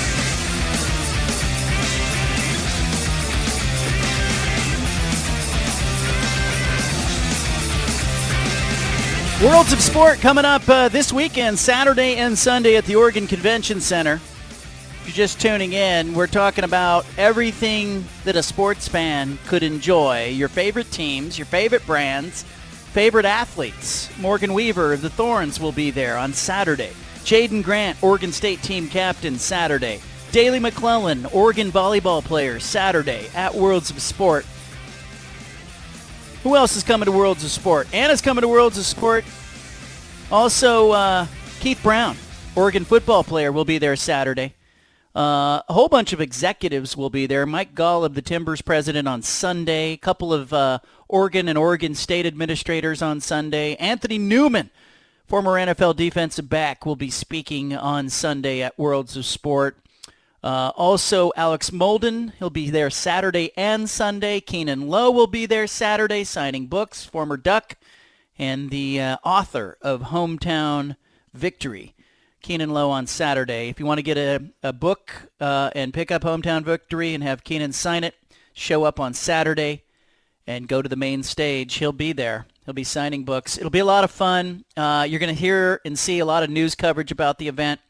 Worlds of Sport coming up uh, this weekend, Saturday and Sunday at the Oregon Convention Center. If you're just tuning in, we're talking about everything that a sports fan could enjoy. Your favorite teams, your favorite brands, favorite athletes. Morgan Weaver of the Thorns will be there on Saturday. Jaydon Grant, Oregon State team captain, Saturday. Daley McClellan, Oregon volleyball player, Saturday at Worlds of Sport. Who else is coming to Worlds of Sport? Anna's coming to Worlds of Sport. Also, uh, Keith Brown, Oregon football player, will be there Saturday. Uh, a whole bunch of executives will be there. Mike Golub of the Timbers president on Sunday. A couple of uh, Oregon and Oregon State administrators on Sunday. Anthony Newman, former NFL defensive back, will be speaking on Sunday at Worlds of Sport. Uh, also, Alex Molden, he'll be there Saturday and Sunday. Keenan Lowe will be there Saturday signing books, former Duck, and the uh, author of Hometown Victory. Keenan Lowe on Saturday. If you want to get a, a book uh, and pick up Hometown Victory and have Keenan sign it, show up on Saturday and go to the main stage. He'll be there. He'll be signing books. It'll be a lot of fun. Uh, you're going to hear and see a lot of news coverage about the event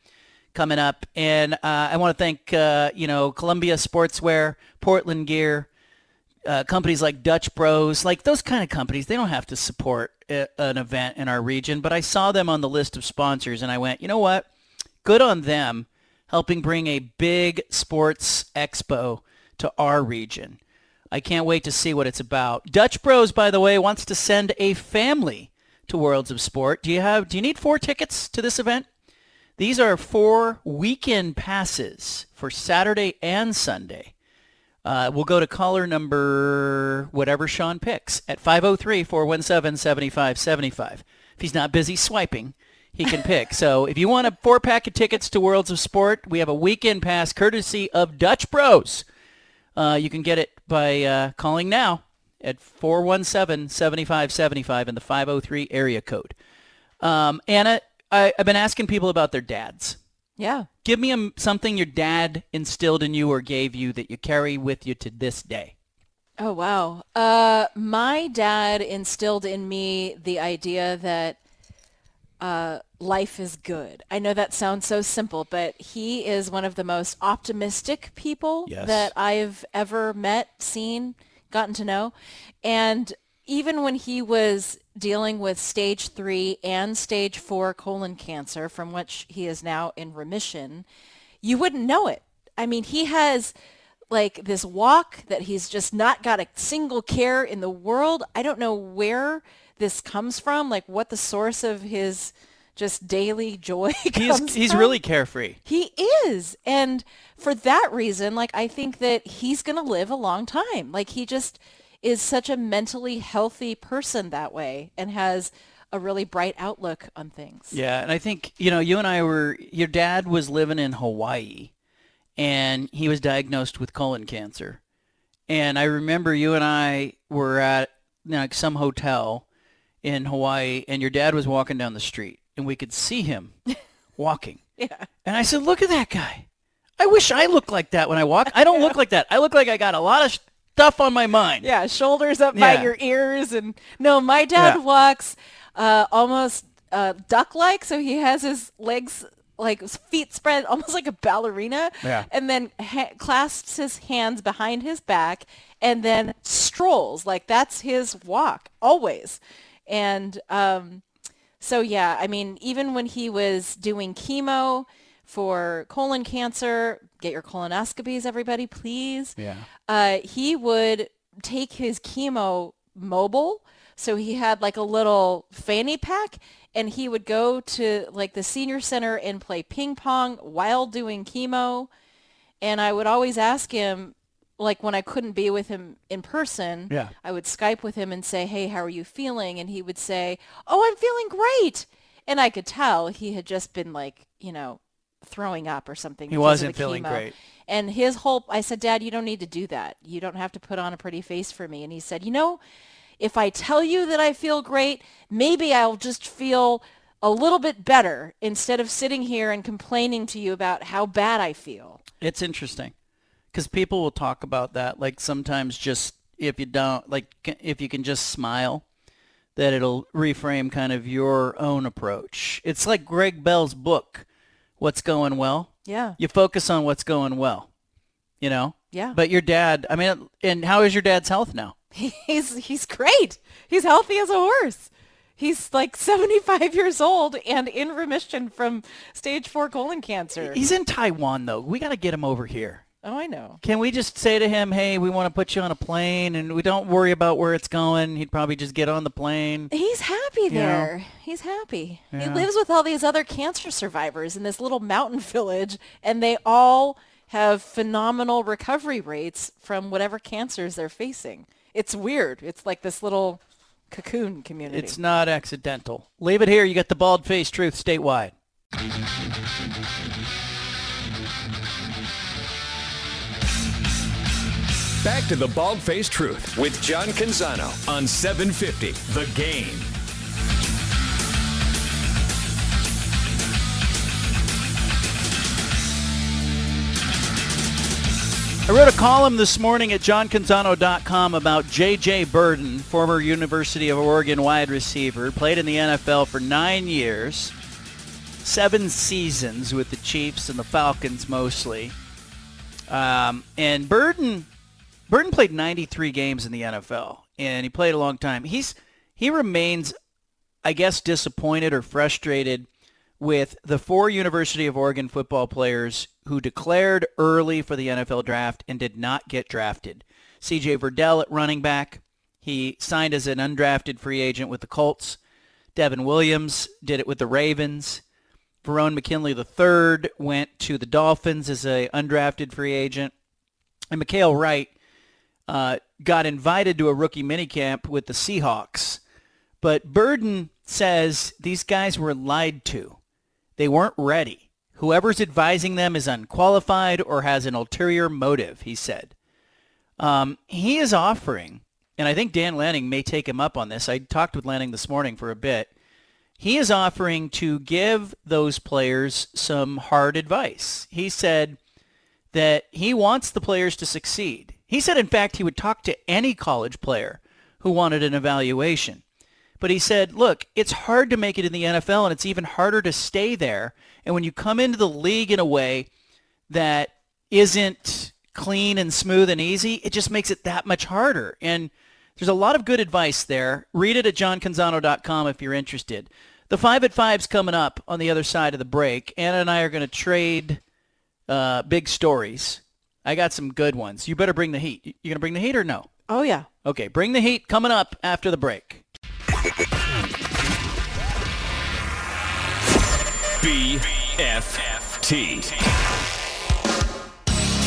coming up. And uh, I want to thank, uh, you know, Columbia Sportswear, Portland Gear, uh, companies like Dutch Bros, like those kind of companies. They don't have to support a, an event in our region, but I saw them on the list of sponsors and I went, you know what? Good on them helping bring a big sports expo to our region. I can't wait to see what it's about. Dutch Bros, by the way, wants to send a family to Worlds of Sport. Do you have? Do you need four tickets to this event? These are four weekend passes for Saturday and Sunday. Uh, we'll go to caller number whatever Sean picks at 503-417-7575. If he's not busy swiping, he can pick. so if you want a four-pack of tickets to Worlds of Sport, we have a weekend pass courtesy of Dutch Bros. Uh, you can get it by uh, calling now at 417-7575 in the 503 area code. Um, Anna, I, I've been asking people about their dads. Yeah. Give me a, something your dad instilled in you or gave you that you carry with you to this day. Oh wow. Uh, my dad instilled in me the idea that uh, life is good. I know that sounds so simple, but he is one of the most optimistic people Yes. that I've ever met, seen, gotten to know. And even when he was dealing with stage three and stage four colon cancer, from which he is now in remission, you wouldn't know it. I mean, he has like this walk that he's just not got a single care in the world. I don't know where this comes from, like what the source of his just daily joy He's, comes he's from. really carefree. He is. And for that reason, like I think that he's going to live a long time. Like he just is such a mentally healthy person that way and has a really bright outlook on things. Yeah, and I think, you know, you and I were, your dad was living in Hawaii and he was diagnosed with colon cancer. And I remember you and I were at you know, like some hotel in Hawaii and your dad was walking down the street and we could see him walking. Yeah. And I said, look at that guy. I wish I looked like that when I walk. I don't look like that. I look like I got a lot of stuff on my mind. Yeah, shoulders up by your ears and no, my dad Yeah. walks uh, almost uh, duck-like, so he has his legs like his feet spread almost like a ballerina Yeah. and then ha- clasps his hands behind his back and then strolls like that's his walk always and um, so yeah i mean even when he was doing chemo for colon cancer get your colonoscopies everybody please Yeah. uh, he would take his chemo mobile. So he had like a little fanny pack and he would go to like the senior center and play ping pong while doing chemo. And I would always ask him, like when I couldn't be with him in person, Yeah. I would Skype with him and say, hey, how are you feeling? And he would say, oh, I'm feeling great. And I could tell he had just been like, you know, throwing up or something. He wasn't feeling chemo. great. And his whole, I said, Dad, you don't need to do that. You don't have to put on a pretty face for me. And he said, you know, if I tell you that I feel great, maybe I'll just feel a little bit better instead of sitting here and complaining to you about how bad I feel. It's interesting because people will talk about that. Like sometimes just if you don't, like if you can just smile, that it'll reframe kind of your own approach. It's like Greg Bell's book, What's Going Well. Yeah. You focus on what's going well, you know? Yeah. But your dad, I mean, and how is your dad's health now? He's he's great. He's healthy as a horse. He's like 75 years old and in remission from stage 4 colon cancer. He's in Taiwan though. We got to get him over here. Oh, I know. Can we just say to him, "Hey, we want to put you on a plane, and we don't worry about where it's going." He'd probably just get on the plane. He's happy know? there. He's happy. He lives with all these other cancer survivors in this little mountain village, and they all have phenomenal recovery rates from whatever cancers they're facing. It's weird. It's like this little cocoon community. It's not accidental. Leave it here. You got the bald face truth statewide. Back to the Bald Faced Truth with John Canzano on 750 The Game. I wrote a column this morning at johncanzano.com about J.J. Birden, former University of Oregon wide receiver, played in the NFL for nine years, seven seasons with the Chiefs and the Falcons mostly. Um, and Birden, Birden played 93 games in the NFL, and he played a long time. He's he remains, I guess, disappointed or frustrated with the four University of Oregon football players who declared early for the NFL draft and did not get drafted. CJ Verdell at running back. He signed as an undrafted free agent with the Colts. Devon Williams did it with the Ravens. Verone McKinley III went to the Dolphins as a undrafted free agent. And Mykael Wright uh, got invited to a rookie minicamp with the Seahawks. But Birden says these guys were lied to. They weren't ready. Whoever's advising them is unqualified or has an ulterior motive, he said. Um, he is offering, and I think Dan Lanning may take him up on this. I talked with Lanning this morning for a bit. He is offering to give those players some hard advice. He said that he wants the players to succeed. He said, in fact, he would talk to any college player who wanted an evaluation. But he said, look, it's hard to make it in the NFL and it's even harder to stay there. And when you come into the league in a way that isn't clean and smooth and easy, it just makes it that much harder. And there's a lot of good advice there. Read it at johncanzano.com if you're interested. The 5 at 5's coming up on the other side of the break. Anna and I are going to trade uh, big stories. I got some good ones. You better bring the heat. You going to bring the heat or no? oh, yeah. Okay, bring the heat coming up after the break. BFFT.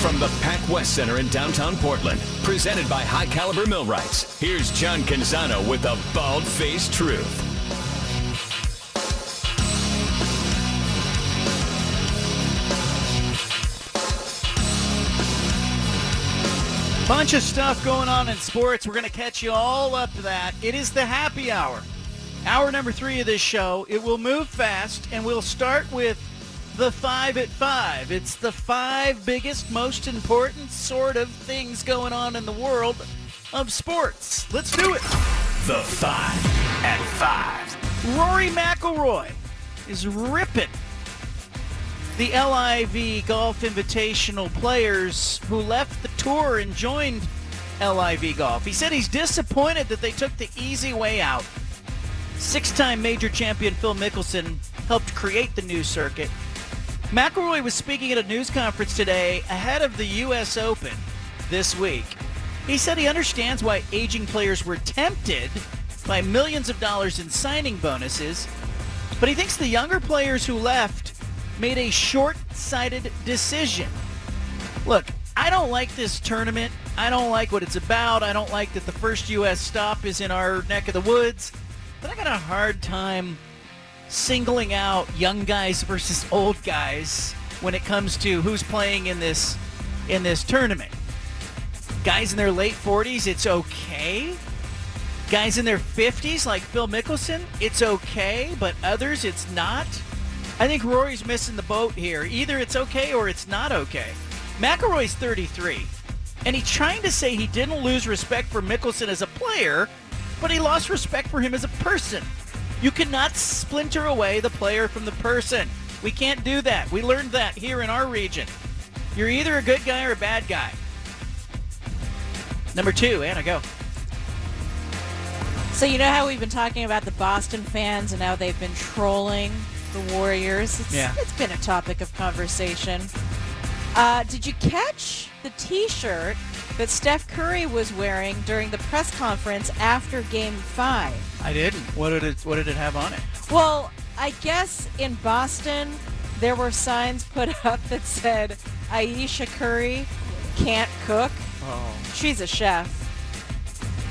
From the PacWest Center in downtown Portland, presented by High Caliber Millwrights, here's John Canzano with the Bald Faced Truth. Bunch of stuff going on in sports. We're going to catch you all up to that. It is the happy hour. Hour number three of this show. It will move fast, and we'll start with the five at five. It's the five biggest, most important sort of things going on in the world of sports. Let's do it. The Five at Five. Rory McIlroy is ripping the LIV Golf Invitational players who left the tour and joined LIV Golf. He said he's disappointed that they took the easy way out. Six-time major champion Phil Mickelson helped create the new circuit. McIlroy was speaking at a news conference today ahead of the U.S. Open this week. He said he understands why aging players were tempted by millions of dollars in signing bonuses, but he thinks the younger players who left made a short-sighted decision. Look, I don't like this tournament. I don't like what it's about. I don't like that the first U.S. stop is in our neck of the woods. But I got a hard time singling out young guys versus old guys when it comes to who's playing in this in this tournament. Guys in their late 40s, it's okay. Guys in their 50s, like Phil Mickelson, it's okay, but others, it's not. I think Rory's missing the boat here. Either it's okay or it's not okay. McIlroy's 33, and he's trying to say he didn't lose respect for Mickelson as a player, but he lost respect for him as a person. You cannot splinter away the player from the person. We can't do that. We learned that here in our region. You're either a good guy or a bad guy. Number two, Anna, go. So you know how we've been talking about the Boston fans and how they've been trolling the Warriors? It's, Yeah. It's been a topic of conversation. Uh, did you catch the T-shirt that Steph Curry was wearing during the press conference after Game Five? I didn't. What did it What did it have on it? Well, I guess in Boston there were signs put up that said Aisha Curry can't cook. Oh. She's a chef.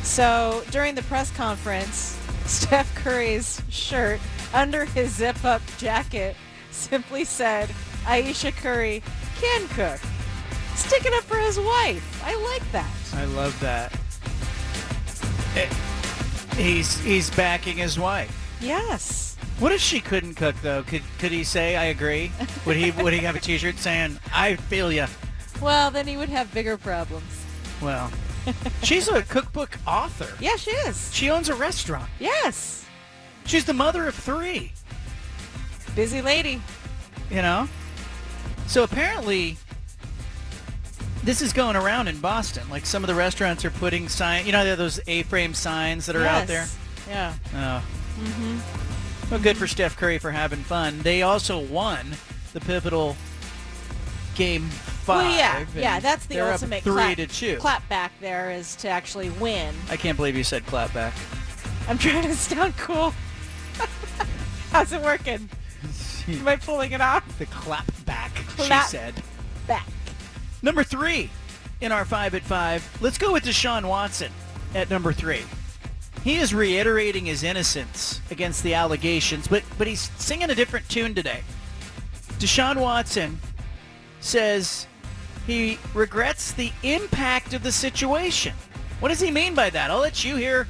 So during the press conference, Steph Curry's shirt under his zip-up jacket simply said Aisha Curry can cook. Sticking up for his wife. I like that. I love that. Eh, He's he's backing his wife. Yes. What if she couldn't cook though? Could could he say I agree? Would he would he have a T-shirt saying I feel ya? Well, then he would have bigger problems. Well, she's a cookbook author. Yeah, she is. She owns a restaurant. Yes. She's the mother of three. Busy lady. You know. So apparently, this is going around in Boston. Like some of the restaurants are putting sign. You know, those A-frame signs that are out there. Yeah. Oh. Mm-hmm. Well, good for Steph Curry for having fun. They also won the pivotal game five. Well, yeah, yeah, that's the ultimate three clap, to two. clap back there is to actually win. I can't believe you said clap back. I'm trying to sound cool. How's it working? Am I pulling it off? The clap back, Clap she said. back. Number three in our five at five. Let's go with Deshaun Watson at number three. He is reiterating his innocence against the allegations, but but he's singing a different tune today. Deshaun Watson says he regrets the impact of the situation. What does he mean by that? I'll let you hear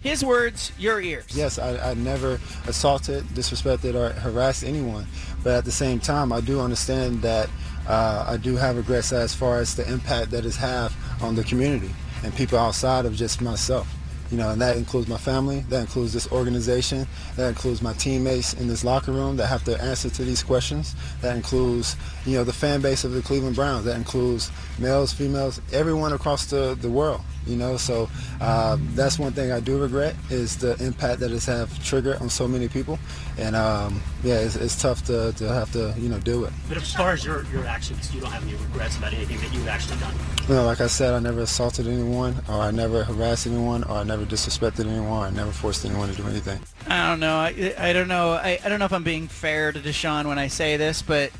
his words, your ears. Yes, I, I never assaulted, disrespected, or harassed anyone. But at the same time, I do understand that uh, I do have regrets as far as the impact that it's have on the community and people outside of just myself. You know, and that includes my family, that includes this organization, that includes my teammates in this locker room that have to answer to these questions. That includes, you know, the fan base of the Cleveland Browns. That includes males, females, everyone across the, the world. You know, so uh, that's one thing I do regret is the impact that it's have triggered on so many people, and um, yeah, it's, it's tough to, to have to you know deal with. But as far as your, your actions, you don't have any regrets about anything that you've actually done. You know, like I said, I never assaulted anyone, or I never harassed anyone, or I never disrespected anyone, or I never forced anyone to do anything. I don't know. I, I don't know. I, I don't know if I'm being fair to Deshaun when I say this, but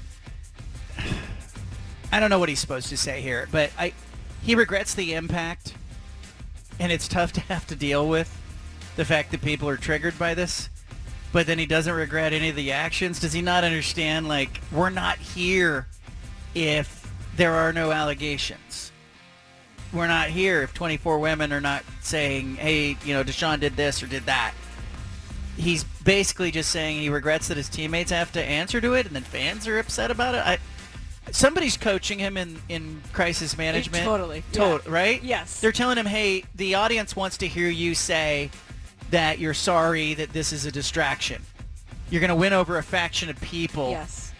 I don't know what he's supposed to say here. But I, he regrets the impact, and it's tough to have to deal with the fact that people are triggered by this. But then he doesn't regret any of the actions. Does he not understand? Like we're not here if there are no allegations. We're not here if 24 women are not saying, "Hey, you know, Deshaun did this or did that." he's basically just saying he regrets that his teammates have to answer to it, and then fans are upset about it. I, somebody's coaching him in, in crisis eh, management. totally, Tot- yeah. right? Yes. They're telling him, hey, the audience wants to hear you say that you're sorry that this is a distraction. You're going to win over a faction of people Yes.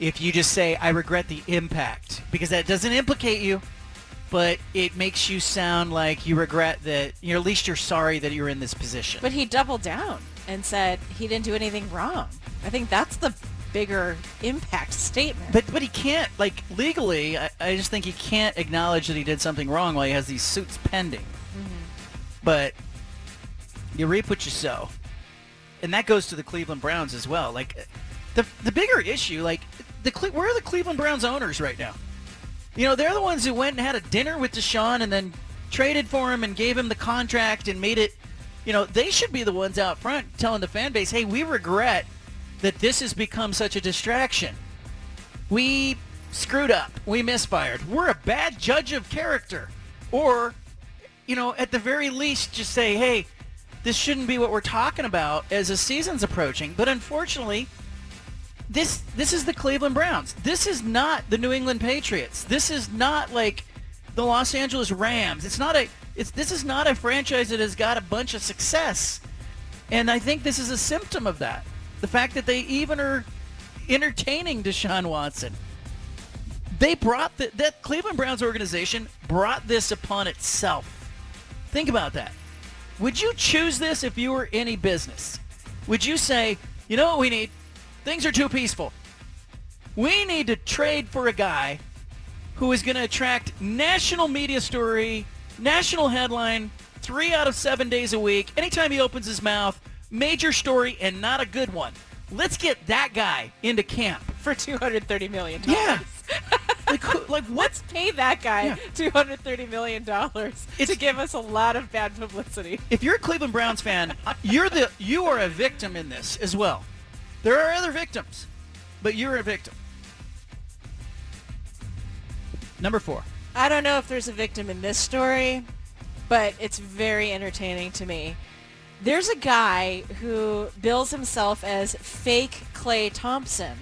if you just say, I regret the impact, because that doesn't implicate you, but it makes you sound like you regret that, you know, at least you're sorry that you're in this position. But he doubled down and said he didn't do anything wrong. I think that's the bigger impact statement. But but he can't like legally. I, I just think he can't acknowledge that he did something wrong while he has these suits pending. Mm-hmm. But you reap what you sow, and that goes to the Cleveland Browns as well. Like the the bigger issue, like the Cle- where are the Cleveland Browns owners right now? You know, they're the ones who went and had a dinner with Deshaun and then traded for him and gave him the contract and made it. You know, they should be the ones out front telling the fan base, "Hey, we regret that this has become such a distraction. We screwed up. We misfired. We're a bad judge of character." Or, you know, at the very least, just say, "Hey, this shouldn't be what we're talking about as the season's approaching." But unfortunately, this this is the Cleveland Browns. This is not the New England Patriots. This is not like the Los Angeles Rams. It's not a it's this is not a franchise that has got a bunch of success. And I think this is a symptom of that. The fact that they even are entertaining Deshaun Watson. They brought the, that Cleveland Browns organization brought this upon itself. Think about that. Would you choose this if you were any business? Would you say, you know what we need? Things are too peaceful. We need to trade for a guy who is going to attract national media story, national headline, three out of seven days a week. Anytime he opens his mouth, major story and not a good one. Let's get that guy into camp. For $230 million. Yeah. like, who- like what? Let's pay that guy Yeah. $230 million to give us a lot of bad publicity. If you're a Cleveland Browns fan, uh, you're the you are a victim in this as well. There are other victims, but you're a victim. Number four. I don't know if there's a victim in this story, but it's very entertaining to me. There's a guy who bills himself as fake Klay Thompson.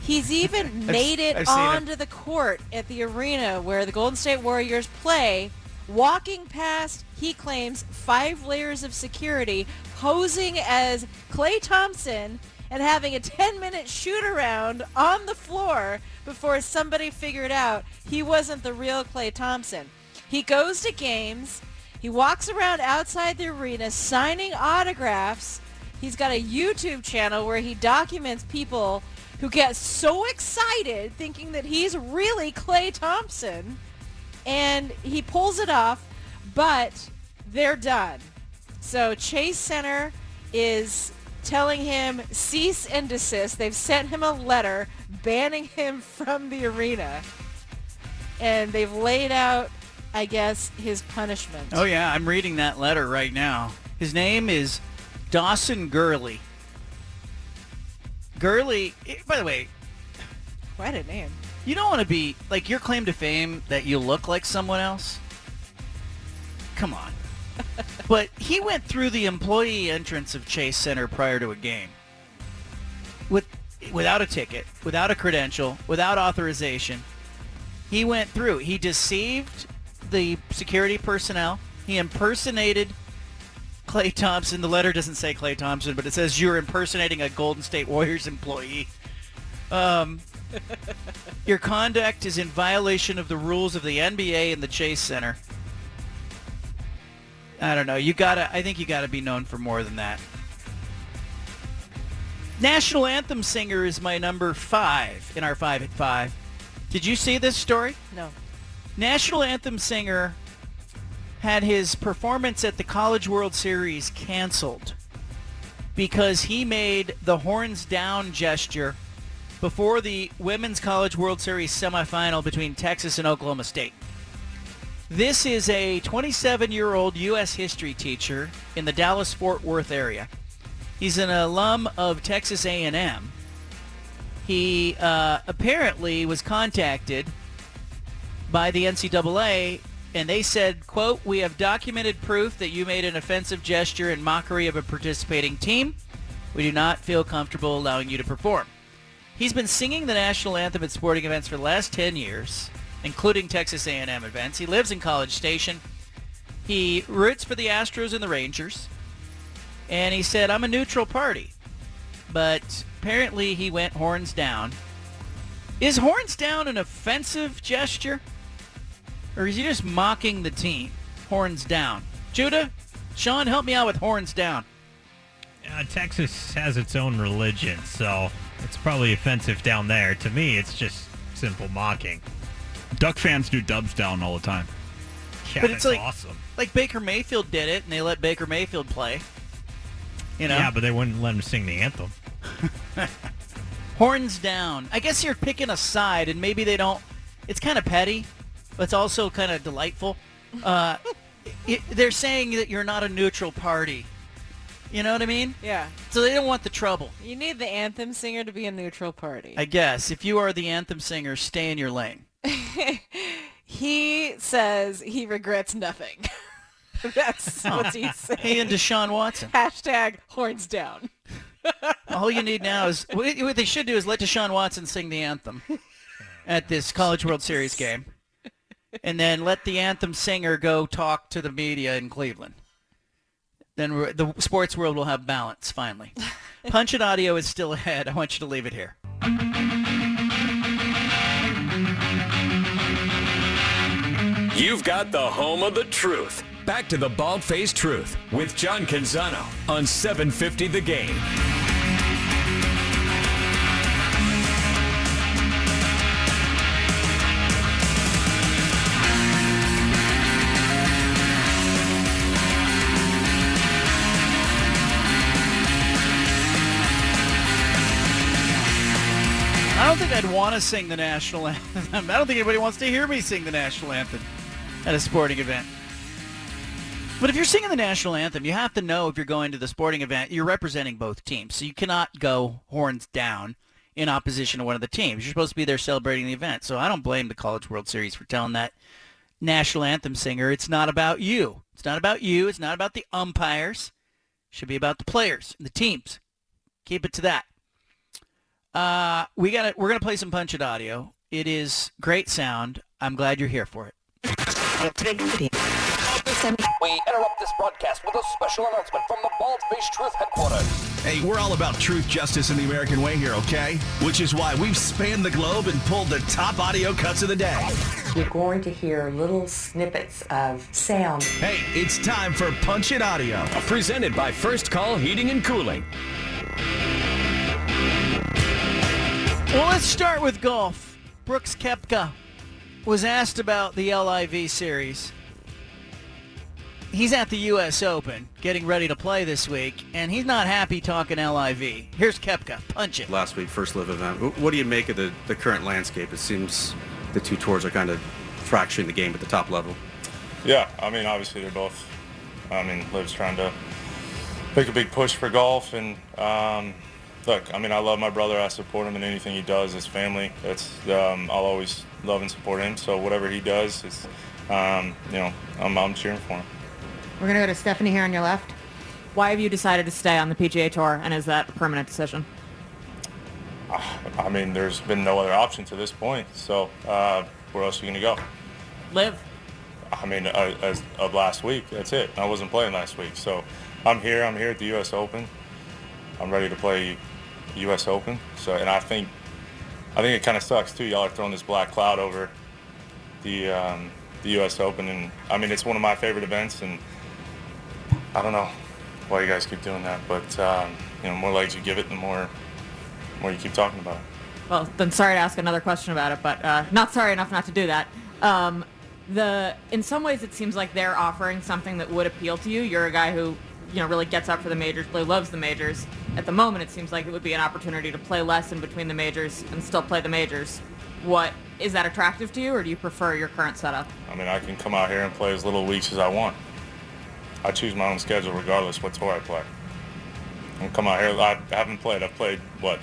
He's even made it I've onto the court at the arena where the Golden State Warriors play, walking past, he claims, five layers of security, posing as Klay Thompson and having a 10-minute shoot-around on the floor before somebody figured out he wasn't the real Klay Thompson. He goes to games. He walks around outside the arena signing autographs. He's got a YouTube channel where he documents people who get so excited thinking that he's really Klay Thompson. And he pulls it off, but they're done. So Chase Center is telling him cease and desist. They've sent him a letter banning him from the arena. And they've laid out, I guess, his punishment. Oh yeah, I'm reading that letter right now. His name is Dawson Gurley. Gurley, eh, by the way, Quite a name. you don't want to be like your claim to fame that you look like someone else. Come on. but he went through the employee entrance of Chase Center prior to a game. With without a ticket, without a credential, without authorization. He went through. He deceived the security personnel. He impersonated Klay Thompson. The letter doesn't say Klay Thompson, but it says you're impersonating a Golden State Warriors employee. Um, your conduct is in violation of the rules of the NBA and the Chase Center. I don't know. You gotta. I think you gotta be known for more than that. National anthem singer is my number five in our five at five. Did you see this story? National anthem singer had his performance at the College World Series canceled because he made the horns down gesture before the Women's College World Series semifinal between Texas and Oklahoma State. This is a 27-year-old U.S. history teacher in the Dallas-Fort Worth area. He's an alum of Texas A&M. He uh, apparently was contacted by the NCAA, and they said, quote, we have documented proof that you made an offensive gesture in mockery of a participating team. We do not feel comfortable allowing you to perform. He's been singing the national anthem at sporting events for the last 10 years, including Texas A&M events. He lives in College Station. He roots for the Astros and the Rangers. And he said, I'm a neutral party. But apparently he went horns down. Is horns down an offensive gesture? Or is he just mocking the team? Horns down. Judah, Sean, help me out with horns down. Uh, Texas has its own religion, so it's probably offensive down there. To me, it's just simple mocking. Duck fans do dubs down all the time. Yeah, but it's that's like awesome. like Baker Mayfield did it, and they let Baker Mayfield play. You know, Yeah, but they wouldn't let him sing the anthem. horns down. I guess you're picking a side, and maybe they don't. It's kind of petty, but it's also kind of delightful. Uh, it, they're saying that you're not a neutral party. You know what I mean? Yeah. So they don't want the trouble. You need the anthem singer to be a neutral party. I guess if you are the anthem singer, stay in your lane. he says he regrets nothing. That's what he's saying. Hey, and Deshaun Watson. Hashtag horns down. All you need now is what what they should do is let Deshaun Watson sing the anthem at this College World Series game, and then let the anthem singer go talk to the media in Cleveland. Then we're- the sports world will have balance finally. Punch It Audio is still ahead. I want you to leave it here. You've got the home of the truth. Back to the Bald Faced Truth with John Canzano on 750 The Game. Think I'd want to sing the national anthem. I don't think anybody wants to hear me sing the national anthem at a sporting event. But if you're singing the national anthem, you have to know if you're going to the sporting event, you're representing both teams. So you cannot go horns down in opposition to one of the teams. You're supposed to be there celebrating the event. So I don't blame the College World Series for telling that national anthem singer, it's not about you. It's not about you. It's not about the umpires. It should be about the players and the teams. Keep it to that. Uh, we got it. We're gonna play some Punch It audio. It is great sound. I'm glad you're here for it. We interrupt this broadcast with a special announcement from the Bald Face Truth headquarters. Hey, we're all about truth, justice, and the American way here, okay? Which is why we've spanned the globe and pulled the top audio cuts of the day. You're going to hear little snippets of sound. Hey, it's time for Punch It Audio. Presented by First Call Heating and Cooling. Well, let's start with golf. Brooks Koepka was asked about the LIV series. He's at the U.S. Open, getting ready to play this week, and he's not happy talking LIV. Here's Koepka. Punch it. Last week, first live event. What do you make of the, the current landscape? It seems the two tours are kind of fracturing the game at the top level. Yeah, I mean, obviously they're both. I mean, Liv's trying to make a big push for golf, and um, look, I mean, I love my brother. I support him in anything he does. His family. It's um, I'll always love and support him. So whatever he does, it's um, you know, I'm, I'm cheering for him. We're going to go to Stephanie here on your left. Why have you decided to stay on the PGA Tour, and is that a permanent decision? I mean, there's been no other option to this point. So uh, where else are you gonna go? Live. I mean, uh, as of last week, that's it. I wasn't playing last week, so I'm here. I'm here at the U.S. Open. I'm ready to play U.S. Open. So, and I think, I think it kind of sucks too. Y'all are throwing this black cloud over the um, the U.S. Open, and I mean, it's one of my favorite events, and I don't know why you guys keep doing that, but um, you know, more legs you give it, the more more you keep talking about it. Well, then sorry to ask another question about it, but uh, not sorry enough not to do that. Um, the in some ways it seems like they're offering something that would appeal to you. You're a guy who you know really gets up for the majors, really loves the majors. At the moment, it seems like it would be an opportunity to play less in between the majors and still play the majors. What is that attractive to you, or do you prefer your current setup? I mean, I can come out here and play as little weeks as I want. I choose my own schedule regardless what tour I play. I come out here. I haven't played. I've played what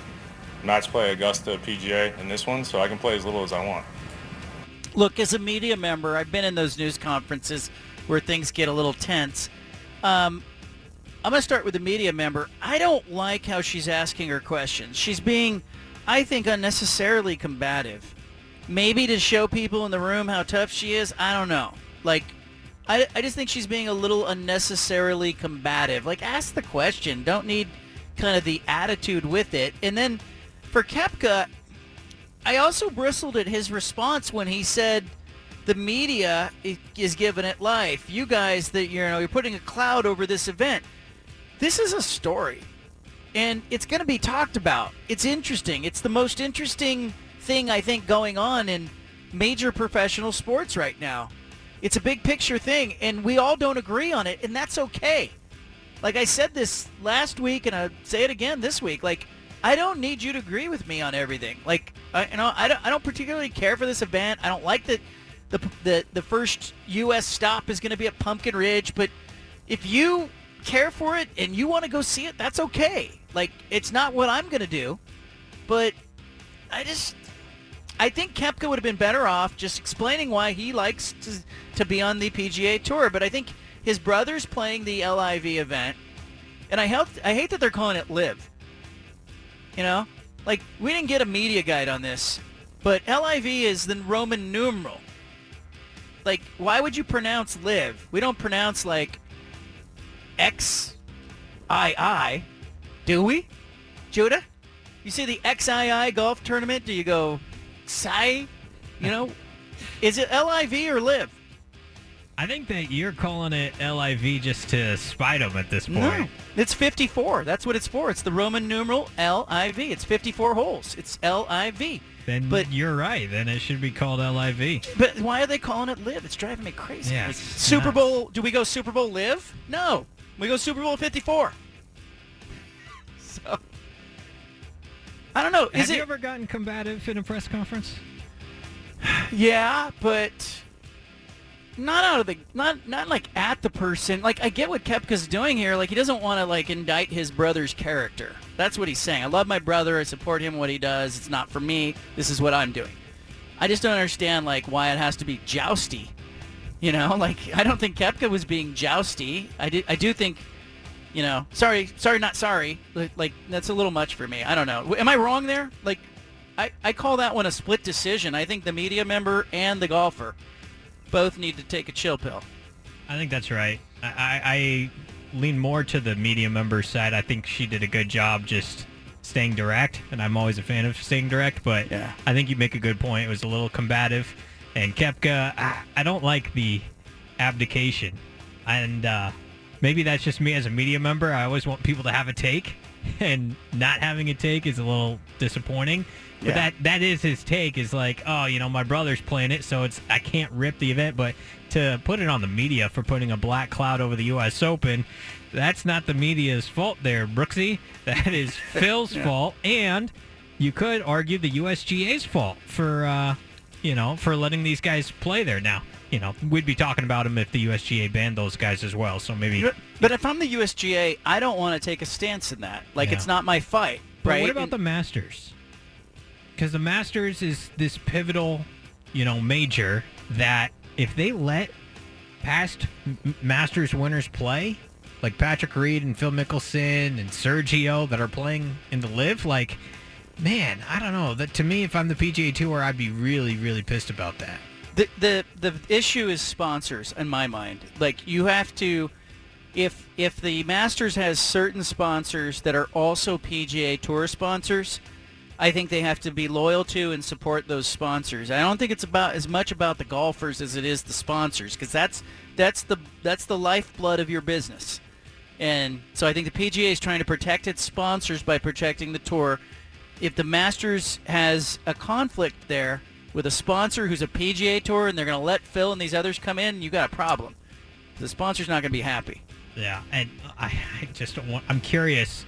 match play, Augusta, PGA, and this one, so I can play as little as I want. Look, as a media member, I've been in those news conferences where things get a little tense. Um, I'm going to start with the media member. I don't like how she's asking her questions. She's being, I think, unnecessarily combative. Maybe to show people in the room how tough she is. I don't know. Like, I, I just think she's being a little unnecessarily combative. Like, ask the question. Don't need kind of the attitude with it. And then for Koepka, I also bristled at his response when he said the media is giving it life. You guys that you know you're putting a cloud over this event. This is a story, and it's going to be talked about. It's interesting. It's the most interesting thing I think going on in major professional sports right now. It's a big picture thing, and we all don't agree on it, and that's okay. Like I said this last week, and I say it again this week. Like I don't need you to agree with me on everything. Like I, you know, I don't, I don't particularly care for this event. I don't like that the the the first U.S. stop is going to be at Pumpkin Ridge, but if you care for it and you want to go see it, that's okay. Like it's not what I'm going to do, but I just I think Koepka would have been better off just explaining why he likes to to be on the PGA Tour. But I think his brother's playing the LIV event, and I help, I hate that they're calling it Live. You know, like we didn't get a media guide on this, but LIV is the Roman numeral. Like, why would you pronounce Live? We don't pronounce like X I I, do we? Judah? You see the XII golf tournament? Do you go Sai? You know, is it LIV or Live? I think that you're calling it LIV just to spite them at this point. No, it's 54. That's what it's for. It's the Roman numeral LIV. It's 54 holes. It's LIV. Then But- you're right. Then it should be called LIV. But why are they calling it Live? It's driving me crazy. Yeah, Super nuts. Bowl? Do we go Super Bowl Live? No, we go Super Bowl 54. So I don't know. Have Is you ever gotten combative in a press conference? Yeah, but not out of the not not like at the person. Like I get what Koepka's doing here. Like he doesn't want to like indict his brother's character. That's what he's saying. I love my brother. I support him what he does. It's not for me. This is what I'm doing. I just don't understand like why it has to be jousty. You know, like I don't think Koepka was being jousty. I do I do think you know, sorry, sorry, not sorry. Like, that's a little much for me. I don't know. Am I wrong there? Like, I, I call that one a split decision. I think the media member and the golfer both need to take a chill pill. I think that's right. I, I, I lean more to the media member side. I think she did a good job just staying direct, and I'm always a fan of staying direct. But Yeah. I think you make a good point. It was a little combative, and Koepka, I, I don't like the abdication, and uh, maybe that's just me as a media member. I always want people to have a take, and not having a take is a little disappointing. But Yeah. that that is his take. Is like, oh, you know, my brother's playing it, so it's I can't rip the event. But to put it on the media for putting a black cloud over the U.S. Open, that's not the media's fault, there, Brooksy. That is Phil's Yeah. fault, and you could argue the USGA's fault for, uh, you know, for letting these guys play there. Now, you know, we'd be talking about them if the USGA banned those guys as well. So maybe. But, but if I'm the USGA, I don't want to take a stance in that. Like Yeah. it's not my fight, But right? what about And- the Masters? Because the Masters is this pivotal, you know, major that if they let past Masters winners play, like Patrick Reed and Phil Mickelson and Sergio that are playing in the Live, like, man, I don't know. That to me, if I'm the PGA Tour, I'd be really, really pissed about that. the the the issue is sponsors in my mind. Like you have to if if the Masters has certain sponsors that are also PGA Tour sponsors, I think they have to be loyal to and support those sponsors. I don't think it's about as much about the golfers as it is the sponsors because that's that's the that's the lifeblood of your business. And so I think the PGA is trying to protect its sponsors by protecting the tour. If the Masters has a conflict there with a sponsor who's a PGA tour and they're going to let Phil and these others come in, you got a problem. The sponsor's not going to be happy. Yeah, and I, I just don't want. I'm curious.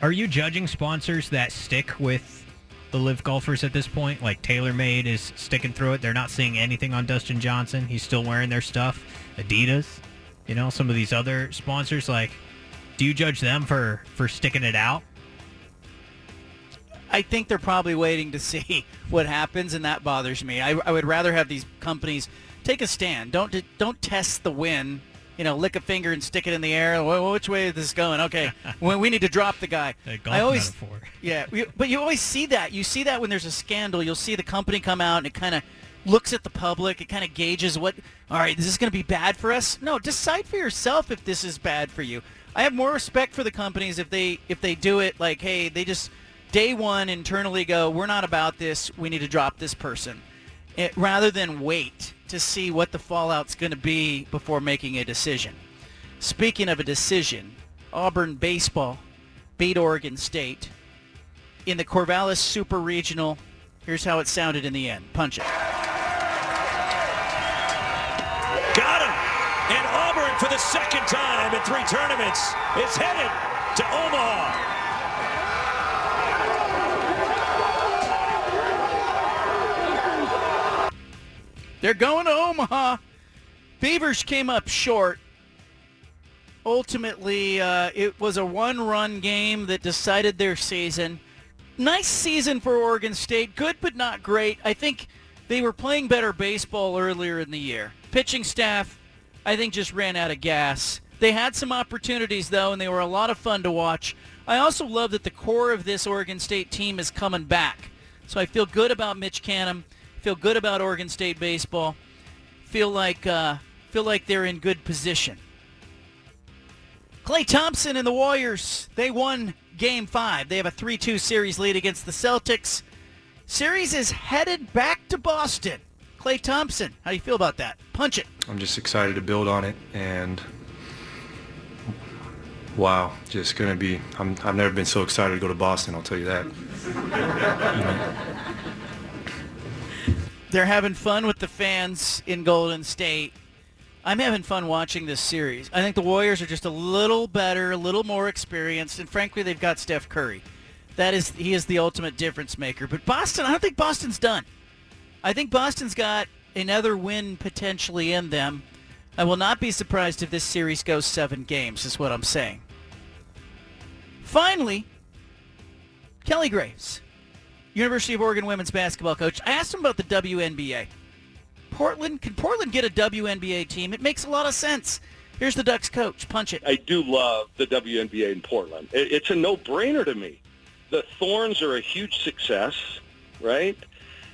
Are you judging sponsors that stick with the live golfers at this point? Like TaylorMade is sticking through it. They're not seeing anything on Dustin Johnson. He's still wearing their stuff. Adidas, you know, some of these other sponsors. Like, do you judge them for for sticking it out? I think they're probably waiting to see what happens, and that bothers me. I, I would rather have these companies take a stand. Don't don't test the win. You know, lick a finger and stick it in the air. Wh- Which way is this going? Okay, we need to drop the guy. I always, metaphor. yeah, but you always see that. You see that when there's a scandal. You'll see the company come out and it kind of looks at the public. It kind of gauges what. All right, is this going to be bad for us? No, decide for yourself if this is bad for you. I have more respect for the companies if they if they do it like, hey, they just day one internally go, we're not about this. We need to drop this person, it, rather than wait to see what the fallout's going to be before making a decision. Speaking of a decision, Auburn baseball beat Oregon State in the Corvallis Super Regional. Here's how it sounded in the end. Punch it. Got him! And Auburn, for the second time in three tournaments, is headed to Omaha. They're going to Omaha. Beavers came up short. Ultimately, uh, it was a one-run game that decided their season. Nice season for Oregon State. Good, but not great. I think they were playing better baseball earlier in the year. Pitching staff, I think, just ran out of gas. They had some opportunities, though, and they were a lot of fun to watch. I also love that the core of this Oregon State team is coming back. So I feel good about Mitch Canham. Feel good about Oregon State baseball. Feel like uh, feel like they're in good position. Klay Thompson and the Warriors, they won game five. They have a 3-2 series lead against the Celtics. Series is headed back to Boston. Klay Thompson, how do you feel about that? Punch it. I'm just excited to build on it and wow, just going to be I'm, I've never been so excited to go to Boston, I'll tell you that. They're having fun with the fans in Golden State. I'm having fun watching this series. I think the Warriors are just a little better, a little more experienced, and frankly, they've got Steph Curry. That is, he is the ultimate difference maker. But Boston, I don't think Boston's done. I think Boston's got another win potentially in them. I will not be surprised if this series goes seven games, is what I'm saying. Finally, Kelly Graves, University of Oregon women's basketball coach. I asked him about the WNBA. Portland, can Portland get a WNBA team? It makes a lot of sense. Here's the Ducks coach. Punch it. I do love the WNBA in Portland. It's a no-brainer to me. The Thorns are a huge success, right?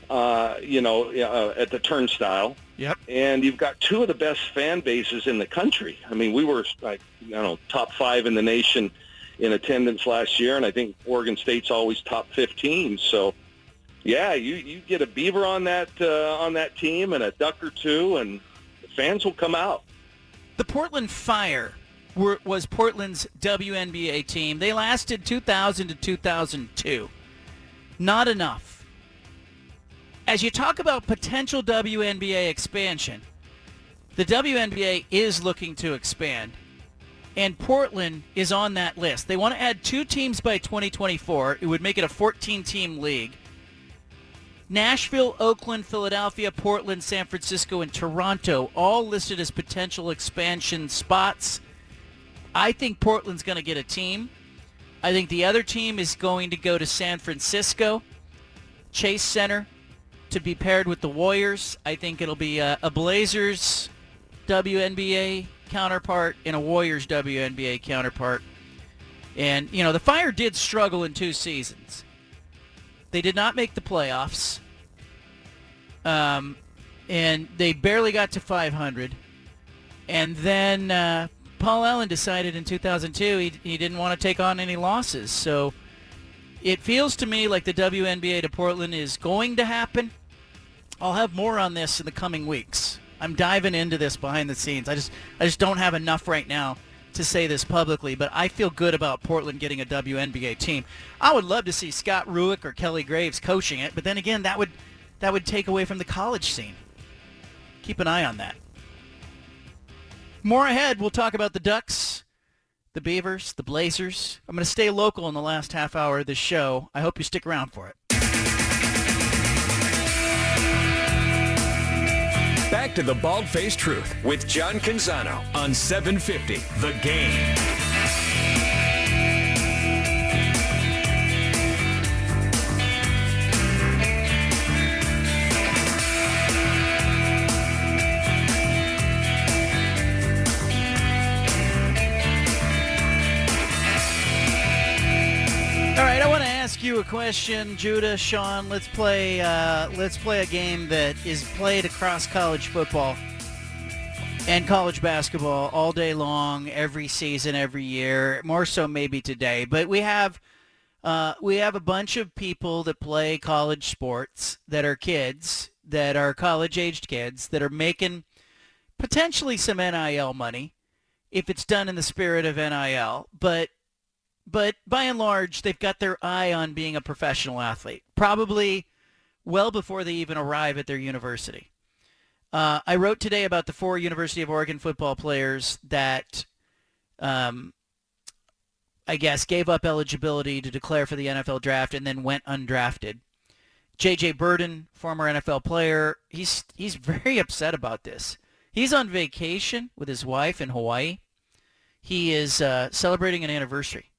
Uh, you know, uh, at the Turnstile. Yep. And you've got two of the best fan bases in the country. I mean, we were like, I don't know, top five in the nation in attendance last year, and I think Oregon State's always top 15. So, yeah, you you get a beaver on that uh, on that team and a duck or two, and the fans will come out. The Portland Fire were, was Portland's WNBA team. They lasted 2000 to 2002. Not enough. As you talk about potential WNBA expansion, the WNBA is looking to expand, and Portland is on that list. They want to add two teams by 2024. It would make it a 14-team league. Nashville, Oakland, Philadelphia, Portland, San Francisco, and Toronto all listed as potential expansion spots. I think Portland's going to get a team. I think the other team is going to go to San Francisco, Chase Center, to be paired with the Warriors. I think it'll be a, a Blazers WNBA counterpart and a Warriors WNBA counterpart. And, you know, the Fire did struggle in two seasons. They did not make the playoffs. Um, and they barely got to 500. And then uh, Paul Allen decided in 2002 he, he didn't want to take on any losses. So it feels to me like the WNBA to Portland is going to happen. I'll have more on this in the coming weeks. I'm diving into this behind the scenes. I just I just don't have enough right now to say this publicly, but I feel good about Portland getting a WNBA team. I would love to see Scott Rueck or Kelly Graves coaching it, but then again, that would that would take away from the college scene. Keep an eye on that. More ahead, we'll talk about the Ducks, the Beavers, the Blazers. I'm going to stay local in the last half hour of this show. I hope you stick around for it. Back to the Bald Faced Truth with John Canzano on 750 The Game. You a question, Judah, Sean. Let's play. Uh, let's play a game that is played across college football and college basketball all day long, every season, every year. More so, maybe today. But we have uh, we have a bunch of people that play college sports that are kids, that are college-aged kids, that are making potentially some NIL money if it's done in the spirit of NIL, but but by and large, they've got their eye on being a professional athlete, probably well before they even arrive at their university. Uh, I wrote today about the four University of Oregon football players that, um, I guess, gave up eligibility to declare for the NFL draft and then went undrafted. J.J. Birden, former NFL player, he's he's very upset about this. He's on vacation with his wife in Hawaii. He is uh, celebrating an anniversary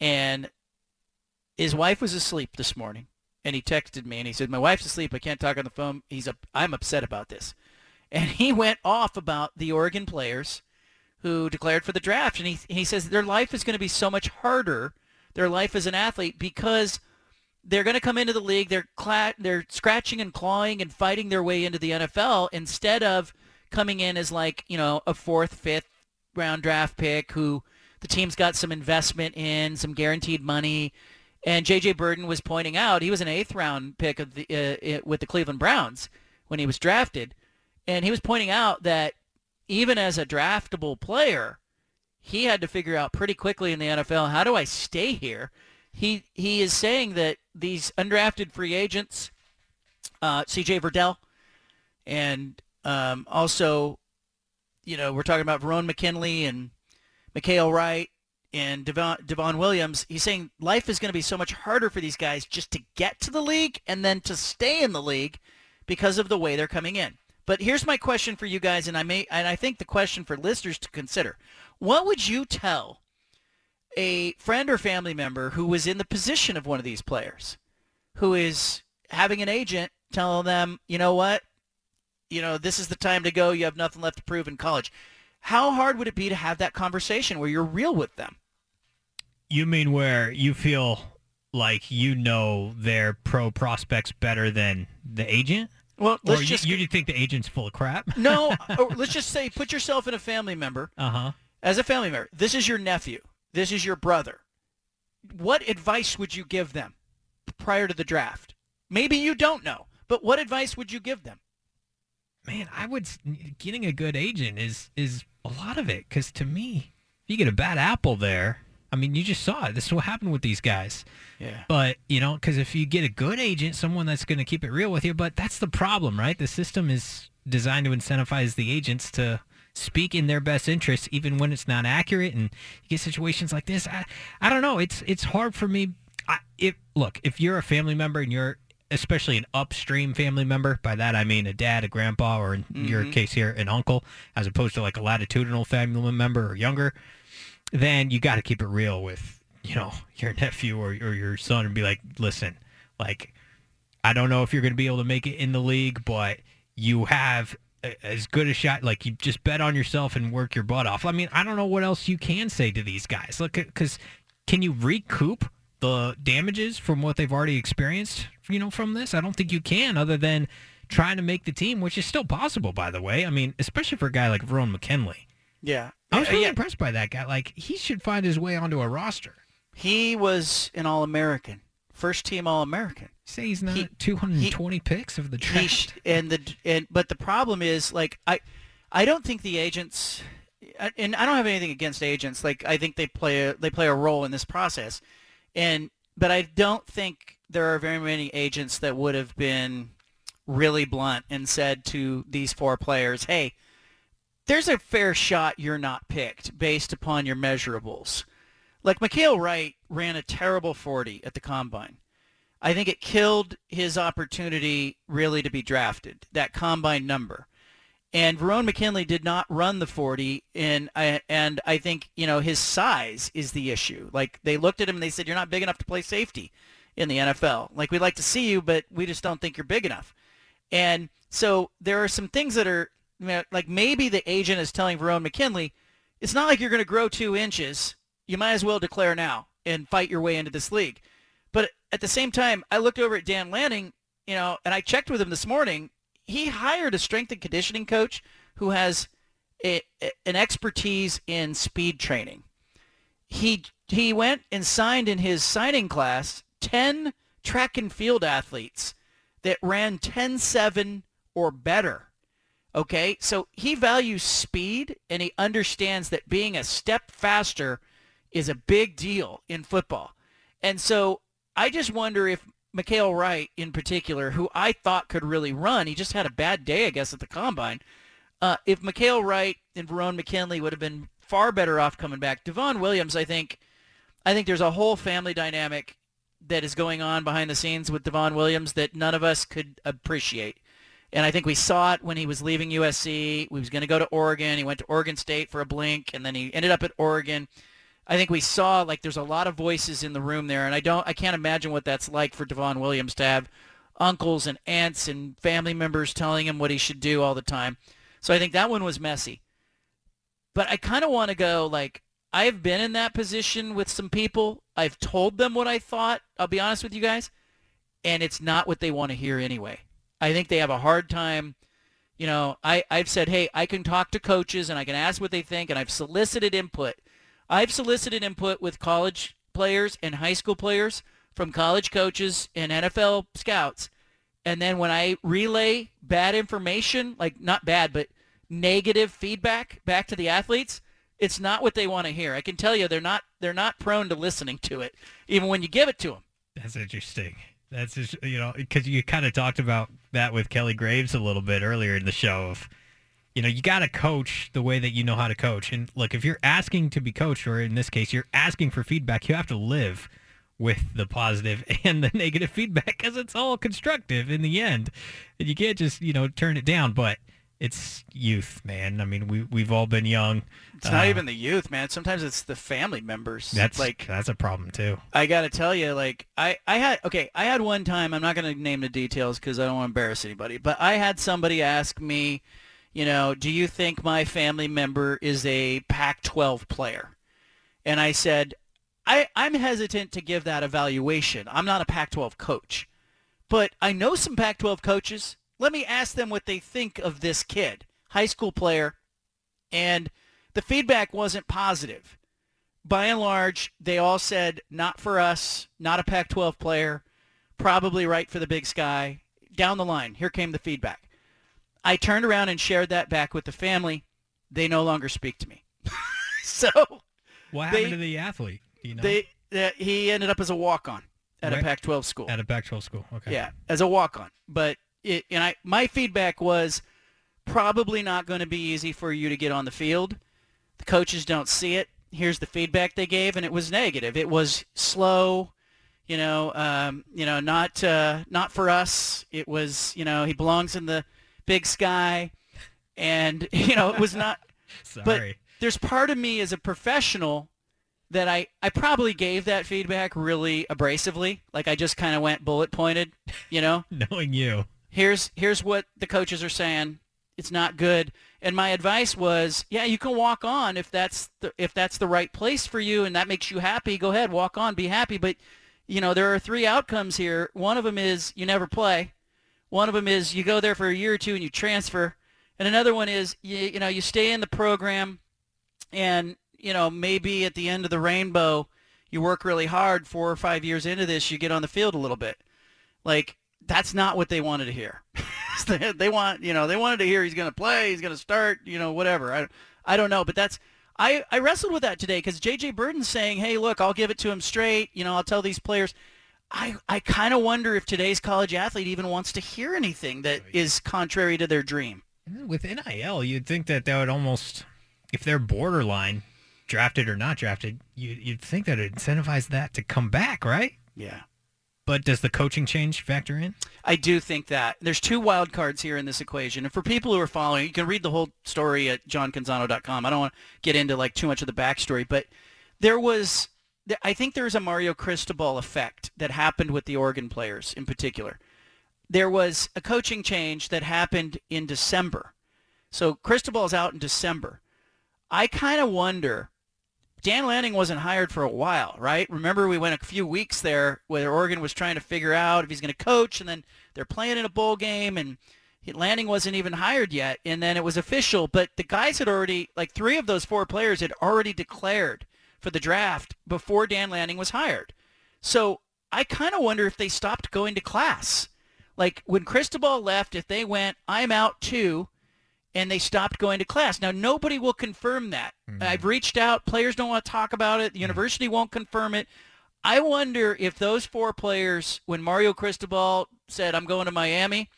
and his wife was asleep this morning and he texted me and he said my wife's asleep. I can't talk on the phone. He's up i'm upset about this. And he went off about the oregon players who declared for the draft and he, he says their life is going to be so much harder their life as an athlete because they're going to come into the league they're cla- they're scratching and clawing and fighting their way into the nfl instead of coming in as like you know a fourth fifth round draft pick who the team's got some investment in, some guaranteed money. And J.J. Birden was pointing out he was an eighth round pick of the, uh, with the Cleveland Browns when he was drafted. And he was pointing out that even as a draftable player, he had to figure out pretty quickly in the NFL, how do I stay here? He, he is saying that these undrafted free agents, uh, C.J. Verdell, and um, also, you know, we're talking about Verone McKinley and Mykael Wright and Devon, Devon Williams, he's saying life is going to be so much harder for these guys just to get to the league and then to stay in the league because of the way they're coming in. But here's my question for you guys, and I may, and I think the question for listeners to consider: What would you tell a friend or family member who was in the position of one of these players, who is having an agent tell them, you know what, you know, this is the time to go. You have nothing left to prove in college. How hard would it be to have that conversation where you're real with them? You mean where you feel like you know their pro prospects better than the agent? Well, let's or just you, you think the agent's full of crap? no. Let's just say, put yourself in a family member. Uh huh. As a family member, this is your nephew. This is your brother. What advice would you give them prior to the draft? Maybe you don't know, but what advice would you give them? Man, I would. Getting a good agent is is a lot of it. Because to me, if you get a bad apple there, I mean, you just saw it. This is what happened with these guys. Yeah. But you know, because if you get a good agent, someone that's going to keep it real with you, but that's the problem, right? The system is designed to incentivize the agents to speak in their best interest, even when it's not accurate. And you get situations like this. I, I don't know. It's it's hard for me. I, if look, if you're a family member and you're especially an upstream family member, by that I mean a dad, a grandpa, or in your Mhm. case here, an uncle, as opposed to like a latitudinal family member or younger, then you got to keep it real with you know your nephew or, or your son and be like, listen, like I don't know if you're going to be able to make it in the league, but you have a- as good a shot. Like you just bet on yourself and work your butt off. I mean, I don't know what else you can say to these guys. Look, because can you recoup the damages from what they've already experienced? You know, from this, I don't think you can, other than trying to make the team, which is still possible, by the way. I mean, especially for a guy like Verone McKinley. Yeah. I was really yeah. impressed by that guy. Like he should find his way onto a roster. He was an All-American, first team All-American. Say he's not 220 picks of the draft. sh- and the and but the problem is like I I don't think the agents and I don't have anything against agents like I think they play a, they play a role in this process and but I don't think there are very many agents that would have been really blunt and said to these four players hey there's a fair shot you're not picked based upon your measurables like Mykael Wright ran a terrible 40 at the combine I think it killed his opportunity really to be drafted, that combine number. And Verone McKinley did not run the 40, and I, uh, and I think you know his size is the issue. Like they looked at him and they said, "You're not big enough to play safety in the NFL. Like we'd like to see you, but we just don't think you're big enough." And so there are some things that are you know, like maybe the agent is telling Verone McKinley, "It's not like you're going to grow two inches. You might as well declare now and fight your way into this league." But at the same time, I looked over at Dan Lanning, you know, and I checked with him this morning. He hired a strength and conditioning coach who has a, a- an expertise in speed training. He he went and signed in his signing class 10 track and field athletes that ran 10-7 or better. Okay? So he values speed and he understands that being a step faster is a big deal in football. And so I just wonder if Mykael Wright in particular, who I thought could really run, he just had a bad day, I guess, at the combine. Uh, if Mykael Wright and Verone McKinley would have been far better off coming back. Devon Williams, I think, I think there's a whole family dynamic that is going on behind the scenes with Devon Williams that none of us could appreciate. And I think we saw it when he was leaving USC. He was going to go to Oregon. He went to Oregon State for a blink, and then he ended up at Oregon. I think we saw like there's a lot of voices in the room there, and I don't, I can't imagine what that's like for Devon Williams to have uncles and aunts and family members telling him what he should do all the time. So I think that one was messy. But I kind of want to go like I've been in that position with some people. I've told them what I thought. I'll be honest with you guys, and it's not what they want to hear anyway. I think they have a hard time. You know, I, I've said, hey, I can talk to coaches and I can ask what they think, and I've solicited input. I've solicited input with college players and high school players from college coaches and NFL scouts. And then when I relay bad information, like not bad, but negative feedback back to the athletes, it's not what they want to hear. I can tell you they're not they're not prone to listening to it, even when you give it to them. That's interesting. That's just, you know because you kind of talked about that with Kelly Graves a little bit earlier in the show. Of you know, you got to coach the way that you know how to coach. And look, if you're asking to be coached, or in this case, you're asking for feedback, you have to live with the positive and the negative feedback because it's all constructive in the end. And you can't just, you know, turn it down. But it's youth, man. I mean, we we've all been young. It's not Uh, even the youth, man. Sometimes it's the family members. That's like that's a problem too. I got to tell you, like I, I had okay, I had one time. I'm not going to name the details because I don't want to embarrass anybody. But I had somebody ask me, you know, do you think my family member is a Pac-12 player? And I said, I, I'm hesitant to give that evaluation. I'm not a Pac-12 coach, but I know some Pac-12 coaches. Let me ask them what they think of this kid, high school player, and the feedback wasn't positive by and large, they all said, not for us, not a Pac-12 player, probably right for the big sky. Down the line, here came the feedback. I turned around and shared that back with the family. They no longer speak to me. so What they- happened to the athlete? You know? they, he ended up as a walk-on at a Where- Pac-12 school. At a Pac-12 school. Okay. Yeah, as a walk-on. But it, and I, my feedback was probably not going to be easy for you to get on the field. The coaches don't see it. Here's the feedback they gave, and it was negative. It was slow, you know, um, you know, not uh, not for us. It was, you know, he belongs in the big sky, and you know, it was not. Sorry. But there's part of me as a professional that I, I probably gave that feedback really abrasively. Like I just kind of went bullet pointed, you know. Knowing you. Here's here's what the coaches are saying. It's not good. And my advice was, yeah, you can walk on if that's the, if that's the right place for you and that makes you happy. Go ahead, walk on, be happy. But you know there are three outcomes here. One of them is you never play. One of them is you go there for a year or two and you transfer. And another one is you, you know you stay in the program and you know maybe at the end of the rainbow you work really hard four or five years into this you get on the field a little bit. Like that's not what they wanted to hear. They, want you know they wanted to hear he's going to play he's going to start you know whatever. I i don't know but that's i i wrestled with that today cuz JJ Birden's saying hey look I'll give it to him straight. You know I'll tell these players I, I kind of wonder if today's college athlete even wants to hear anything that is contrary to their dream. With NIL, you'd think that that would almost, if they're borderline, drafted or not drafted, you, you'd think that it incentivizes that to come back, right? Yeah. But does the coaching change factor in? I do think that there's two wild cards here in this equation, and for people who are following, you can read the whole story at johncanzano.com. I don't want to get into like too much of the backstory, but there was, I think there's a Mario Cristobal effect that happened with the Oregon players in particular. There was a coaching change that happened in December, so Cristobal's out in December. I kind of wonder. Dan Lanning wasn't hired for a while, right? Remember we went a few weeks there where Oregon was trying to figure out if he's going to coach, and then they're playing in a bowl game, and Lanning wasn't even hired yet, and then it was official. But the guys had already, like three of those four players had already declared for the draft before Dan Lanning was hired. So I kind of wonder if they stopped going to class. Like when Cristobal left, if they went, I'm out too, and they stopped going to class. Now, nobody will confirm that. Mm-hmm. I've reached out. Players don't want to talk about it. The mm-hmm. university won't confirm it. I wonder if those four players, when Mario Cristobal said, I'm going to Miami,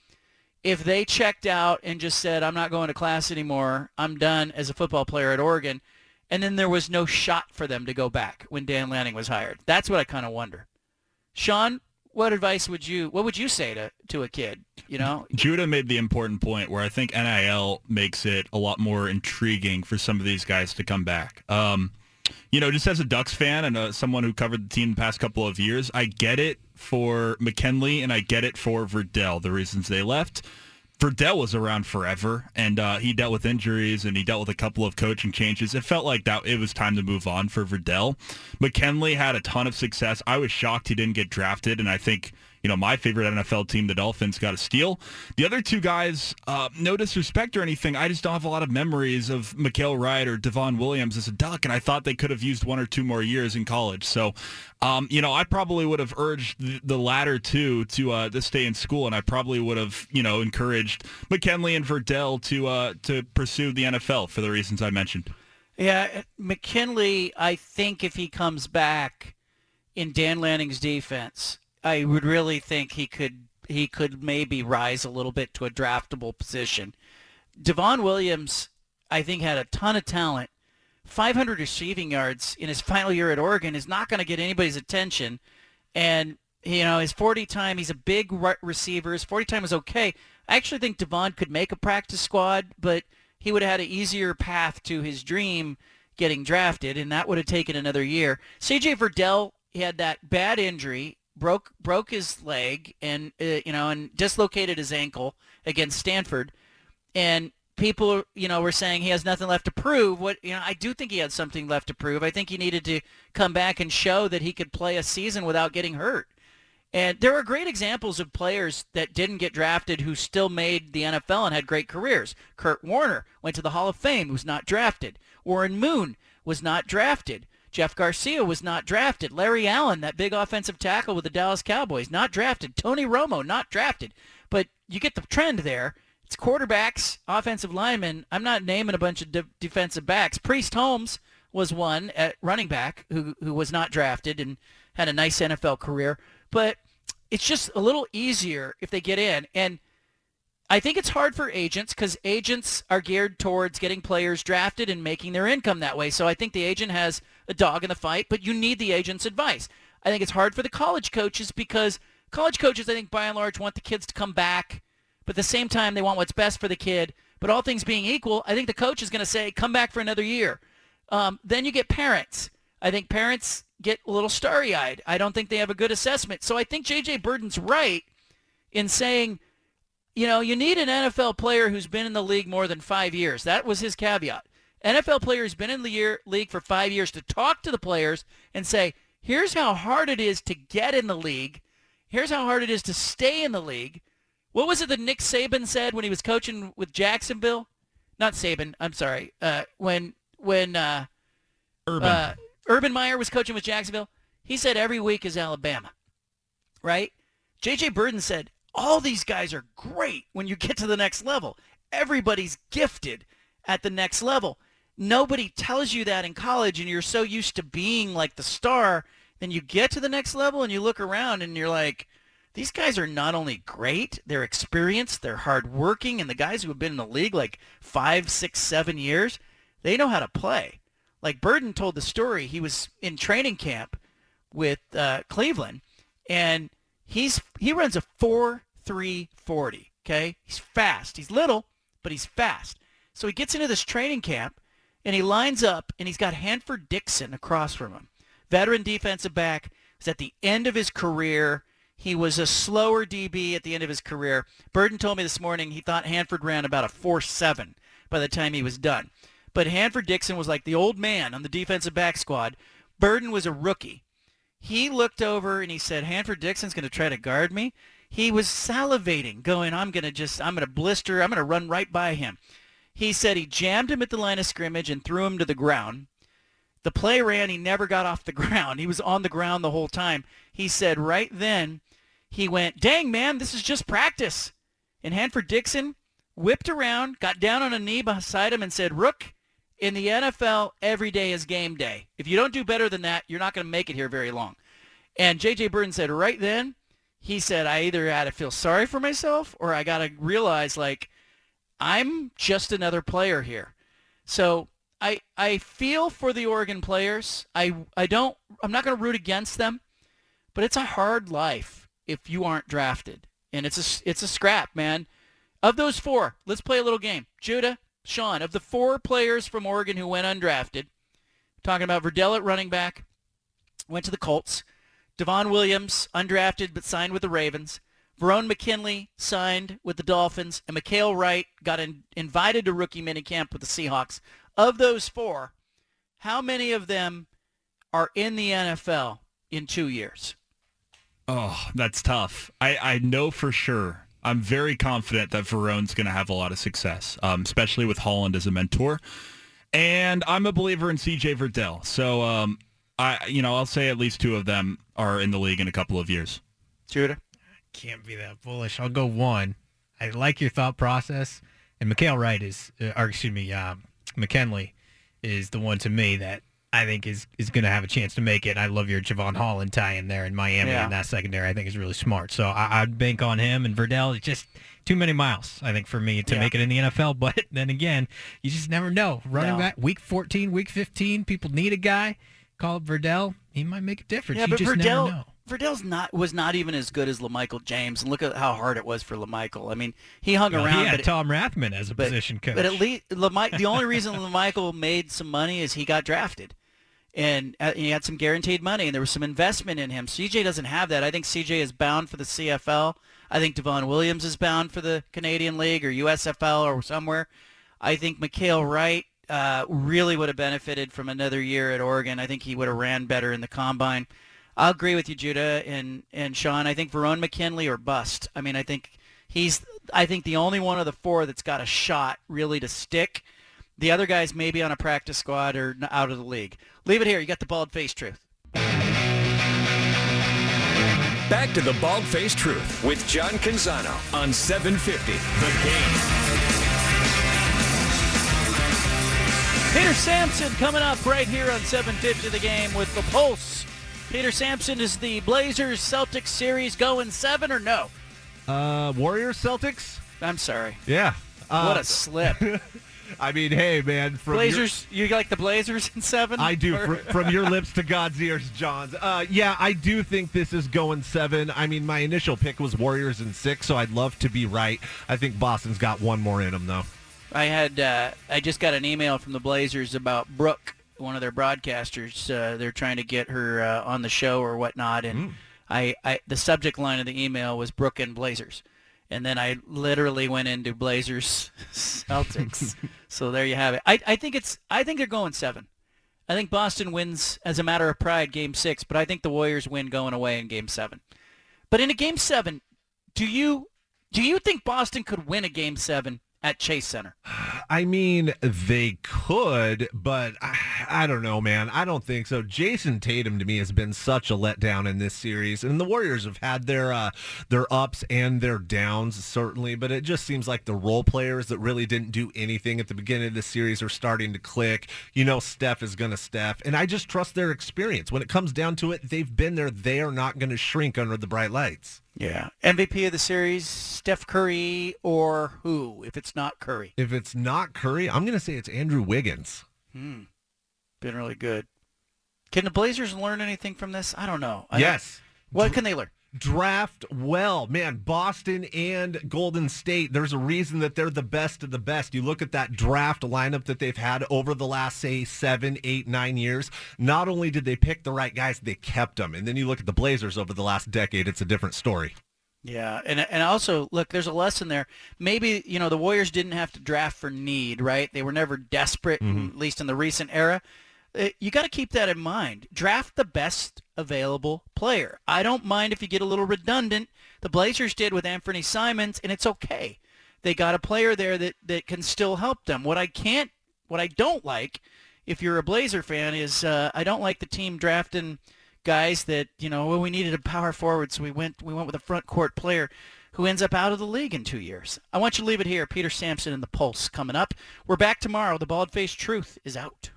if they checked out and just said, I'm not going to class anymore, I'm done as a football player at Oregon, and then there was no shot for them to go back when Dan Lanning was hired. That's what I kind of wonder. Sean, what advice would you, what would you say to, to a kid, you know? Judah made the important point where I think NIL makes it a lot more intriguing for some of these guys to come back. Um, you know, just as a Ducks fan and uh, someone who covered the team the past couple of years, I get it for McKinley and I get it for Verdell, the reasons they left. Verdell was around forever, and uh, he dealt with injuries and he dealt with a couple of coaching changes. It felt like that it was time to move on for Verdell. McKinley had a ton of success. I was shocked he didn't get drafted, and I think you know my favorite NFL team, the Dolphins, got a steal. The other two guys, uh, no disrespect or anything, I just don't have a lot of memories of Mykael Wright or Devon Williams as a Duck, and I thought they could have used one or two more years in college. So, um, you know, I probably would have urged the, the latter two to uh, to stay in school, and I probably would have you know encouraged McKinley and Verdell to uh, to pursue the NFL for the reasons I mentioned. Yeah, McKinley, I think if he comes back in Dan Lanning's defense, I would really think he could he could maybe rise a little bit to a draftable position. Devon Williams, I think, had a ton of talent. 500 receiving yards in his final year at Oregon is not going to get anybody's attention. And, you know, his 40 time, he's a big re- receiver. His 40 time is okay. I actually think Devon could make a practice squad, but he would have had an easier path to his dream getting drafted, and that would have taken another year. CJ Verdell he had that bad injury, broke broke his leg, and uh, you know, and dislocated his ankle against Stanford, and people you know were saying he has nothing left to prove. What you know, I do think he had something left to prove. I think he needed to come back and show that he could play a season without getting hurt. And there are great examples of players that didn't get drafted who still made the NFL and had great careers. Kurt Warner went to the Hall of Fame, was not drafted. Warren Moon was not drafted. Jeff Garcia was not drafted. Larry Allen, that big offensive tackle with the Dallas Cowboys, not drafted. Tony Romo, not drafted. But you get the trend there. It's quarterbacks, offensive linemen. I'm not naming a bunch of de- defensive backs. Priest Holmes was one at running back who who was not drafted and had a nice NFL career. But it's just a little easier if they get in. And I think it's hard for agents because agents are geared towards getting players drafted and making their income that way. So I think the agent has a dog in the fight, but you need the agent's advice. I think it's hard for the college coaches because college coaches, I think by and large, want the kids to come back, but at the same time, they want what's best for the kid. But all things being equal, I think the coach is going to say, come back for another year. Um, then you get parents. I think parents get a little starry-eyed. I don't think they have a good assessment. So I think J.J. Birden's right in saying, you know, you need an NFL player who's been in the league more than five years. That was his caveat. NFL player who's been in the year, league for five years to talk to the players and say, here's how hard it is to get in the league. Here's how hard it is to stay in the league. What was it that Nick Saban said when he was coaching with Jacksonville? Not Saban. I'm sorry. Uh, when when uh, Urban. Uh, Urban Meyer was coaching with Jacksonville, he said every week is Alabama, right? J.J. Birden said all these guys are great when you get to the next level. Everybody's gifted at the next level. Nobody tells you that in college, and you're so used to being like the star. Then you get to the next level, and you look around, and you're like, these guys are not only great, they're experienced, they're hardworking, and the guys who have been in the league like five, six, seven years, they know how to play. Like Birden told the story, he was in training camp with uh, Cleveland, and he's he runs a four three forty. Okay, he's fast. He's little, but he's fast. So he gets into this training camp, and he lines up, and he's got Hanford Dixon across from him, veteran defensive back. He's at the end of his career. He was a slower DB at the end of his career. Birden told me this morning he thought Hanford ran about a 4-7 by the time he was done. But Hanford Dixon was like the old man on the defensive back squad. Birden was a rookie. He looked over and he said, Hanford Dixon's going to try to guard me. He was salivating, going, I'm going to just, I'm going to blister, I'm going to run right by him. He said he jammed him at the line of scrimmage and threw him to the ground. The play ran, he never got off the ground. He was on the ground the whole time. He said right then, he went, dang, man, this is just practice. And Hanford Dixon whipped around, got down on a knee beside him and said, Rook, in the NFL, every day is game day. If you don't do better than that, you're not going to make it here very long. And J.J. Birden said right then, he said, I either had to feel sorry for myself or I got to realize, like, I'm just another player here. So I I feel for the Oregon players. I I don't I'm not going to root against them, but it's a hard life if you aren't drafted. And it's a it's a scrap, man. Of those four, let's play a little game. Judah, Sean, of the four players from Oregon who went undrafted, talking about Verdell at running back, went to the Colts. Devon Williams, undrafted but signed with the Ravens. Verone McKinley signed with the Dolphins, and Mykael Wright got in, invited to rookie minicamp with the Seahawks. Of those four, how many of them are in the NFL in two years? Oh, that's tough. I, I know for sure. I'm very confident that Verone's going to have a lot of success, um, especially with Holland as a mentor. And I'm a believer in CJ Verdell. So, um, I, you know, I'll say at least two of them are in the league in a couple of years. Judah? Can't be that bullish. I'll go one. I like your thought process. And Mykael Wright is, uh, or excuse me, uh, McKinley is the one to me that I think is is going to have a chance to make it. I love your Jevon Holland tie in there in Miami Yeah. in that secondary. I think is really smart. So I, I'd bank on him and Verdell. It's just too many miles, I think, for me to Yeah. make it in the NFL. But then again, you just never know. Running No. back week 14, week 15, people need a guy. Call up Verdell. He might make a difference. Yeah, you but just never Verdell, know. Verdell's not was not even as good as LaMichael James, and look at how hard it was for LaMichael. I mean, he hung Well, around. he had but Tom Rathman as a but, position coach. But at least Lami- the only reason LaMichael made some money is he got drafted, and uh, he had some guaranteed money, and there was some investment in him. CJ doesn't have that. I think CJ is bound for the CFL. I think Devon Williams is bound for the Canadian League or USFL or somewhere. I think Mykael Wright uh, really would have benefited from another year at Oregon. I think he would have ran better in the combine. I'll agree with you, Judah and and Sean. I think Verone McKinley or bust. I mean, I think he's. I think the only one of the four that's got a shot really to stick. The other guys maybe on a practice squad or out of the league. Leave it here. You got the bald face truth. Back to the Bald Faced Truth with John Canzano on 750 The Game. Peter Sampson coming up right here on 750 The Game with the Pulse. Peter Sampson is the Blazers Celtics series going seven or no? Uh, Warriors Celtics. I'm sorry. Yeah. what Uh, a slip. I mean, hey, man. From your- Blazers, you like the Blazers in seven? I do. Or- from your lips to God's ears, Johns. Uh, yeah, I do think this is going seven. I mean, my initial pick was Warriors in six, so I'd love to be right. I think Boston's got one more in them, though. I had uh, I just got an email from the Blazers about Brooke, one of their broadcasters. Uh, they're trying to get her uh, on the show or whatnot, and I, I the subject line of the email was Brooke and Blazers, and then I literally went into Blazers Celtics. so there you have it. I, I think it's I think they're going seven. I think Boston wins as a matter of pride game six, but I think the Warriors win going away in game seven. But in a game seven, do you do you think Boston could win a game seven at Chase Center? I mean, they could, but I, I don't know, man. I don't think so. Jayson Tatum to me has been such a letdown in this series, and the Warriors have had their uh, their ups and their downs certainly, but it just seems like the role players that really didn't do anything at the beginning of the series are starting to click. You know, Steph is going to Steph, and I just trust their experience. When it comes down to it, they've been there. They are not going to shrink under the bright lights. Yeah. MVP of the series, Steph Curry or who? If it's not Curry. If it's not Curry, I'm going to say it's Andrew Wiggins. Hmm. Been really good. Can the Blazers learn anything from this? I don't know. I don't- Yes. What can they learn? Draft well. Man, Boston and Golden State, there's a reason that they're the best of the best. You look at that draft lineup that they've had over the last, say, seven, eight, nine years. Not only did they pick the right guys, they kept them. And then you look at the Blazers over the last decade, it's a different story. Yeah, and and also look, there's a lesson there. Maybe you know the Warriors didn't have to draft for need, right? They were never desperate, Mhm. at least in the recent era. Uh, You got to keep that in mind. Draft the best available player. I don't mind if you get a little redundant. The Blazers did with Anfernee Simons, and it's okay. They got a player there that that can still help them. What I can't, what I don't like, if you're a Blazer fan, is uh, I don't like the team drafting guys that you know well we needed a power forward so we went we went with a front court player who ends up out of the league in two years i want you to leave it here peter sampson and the pulse coming up we're back tomorrow the bald faced truth is out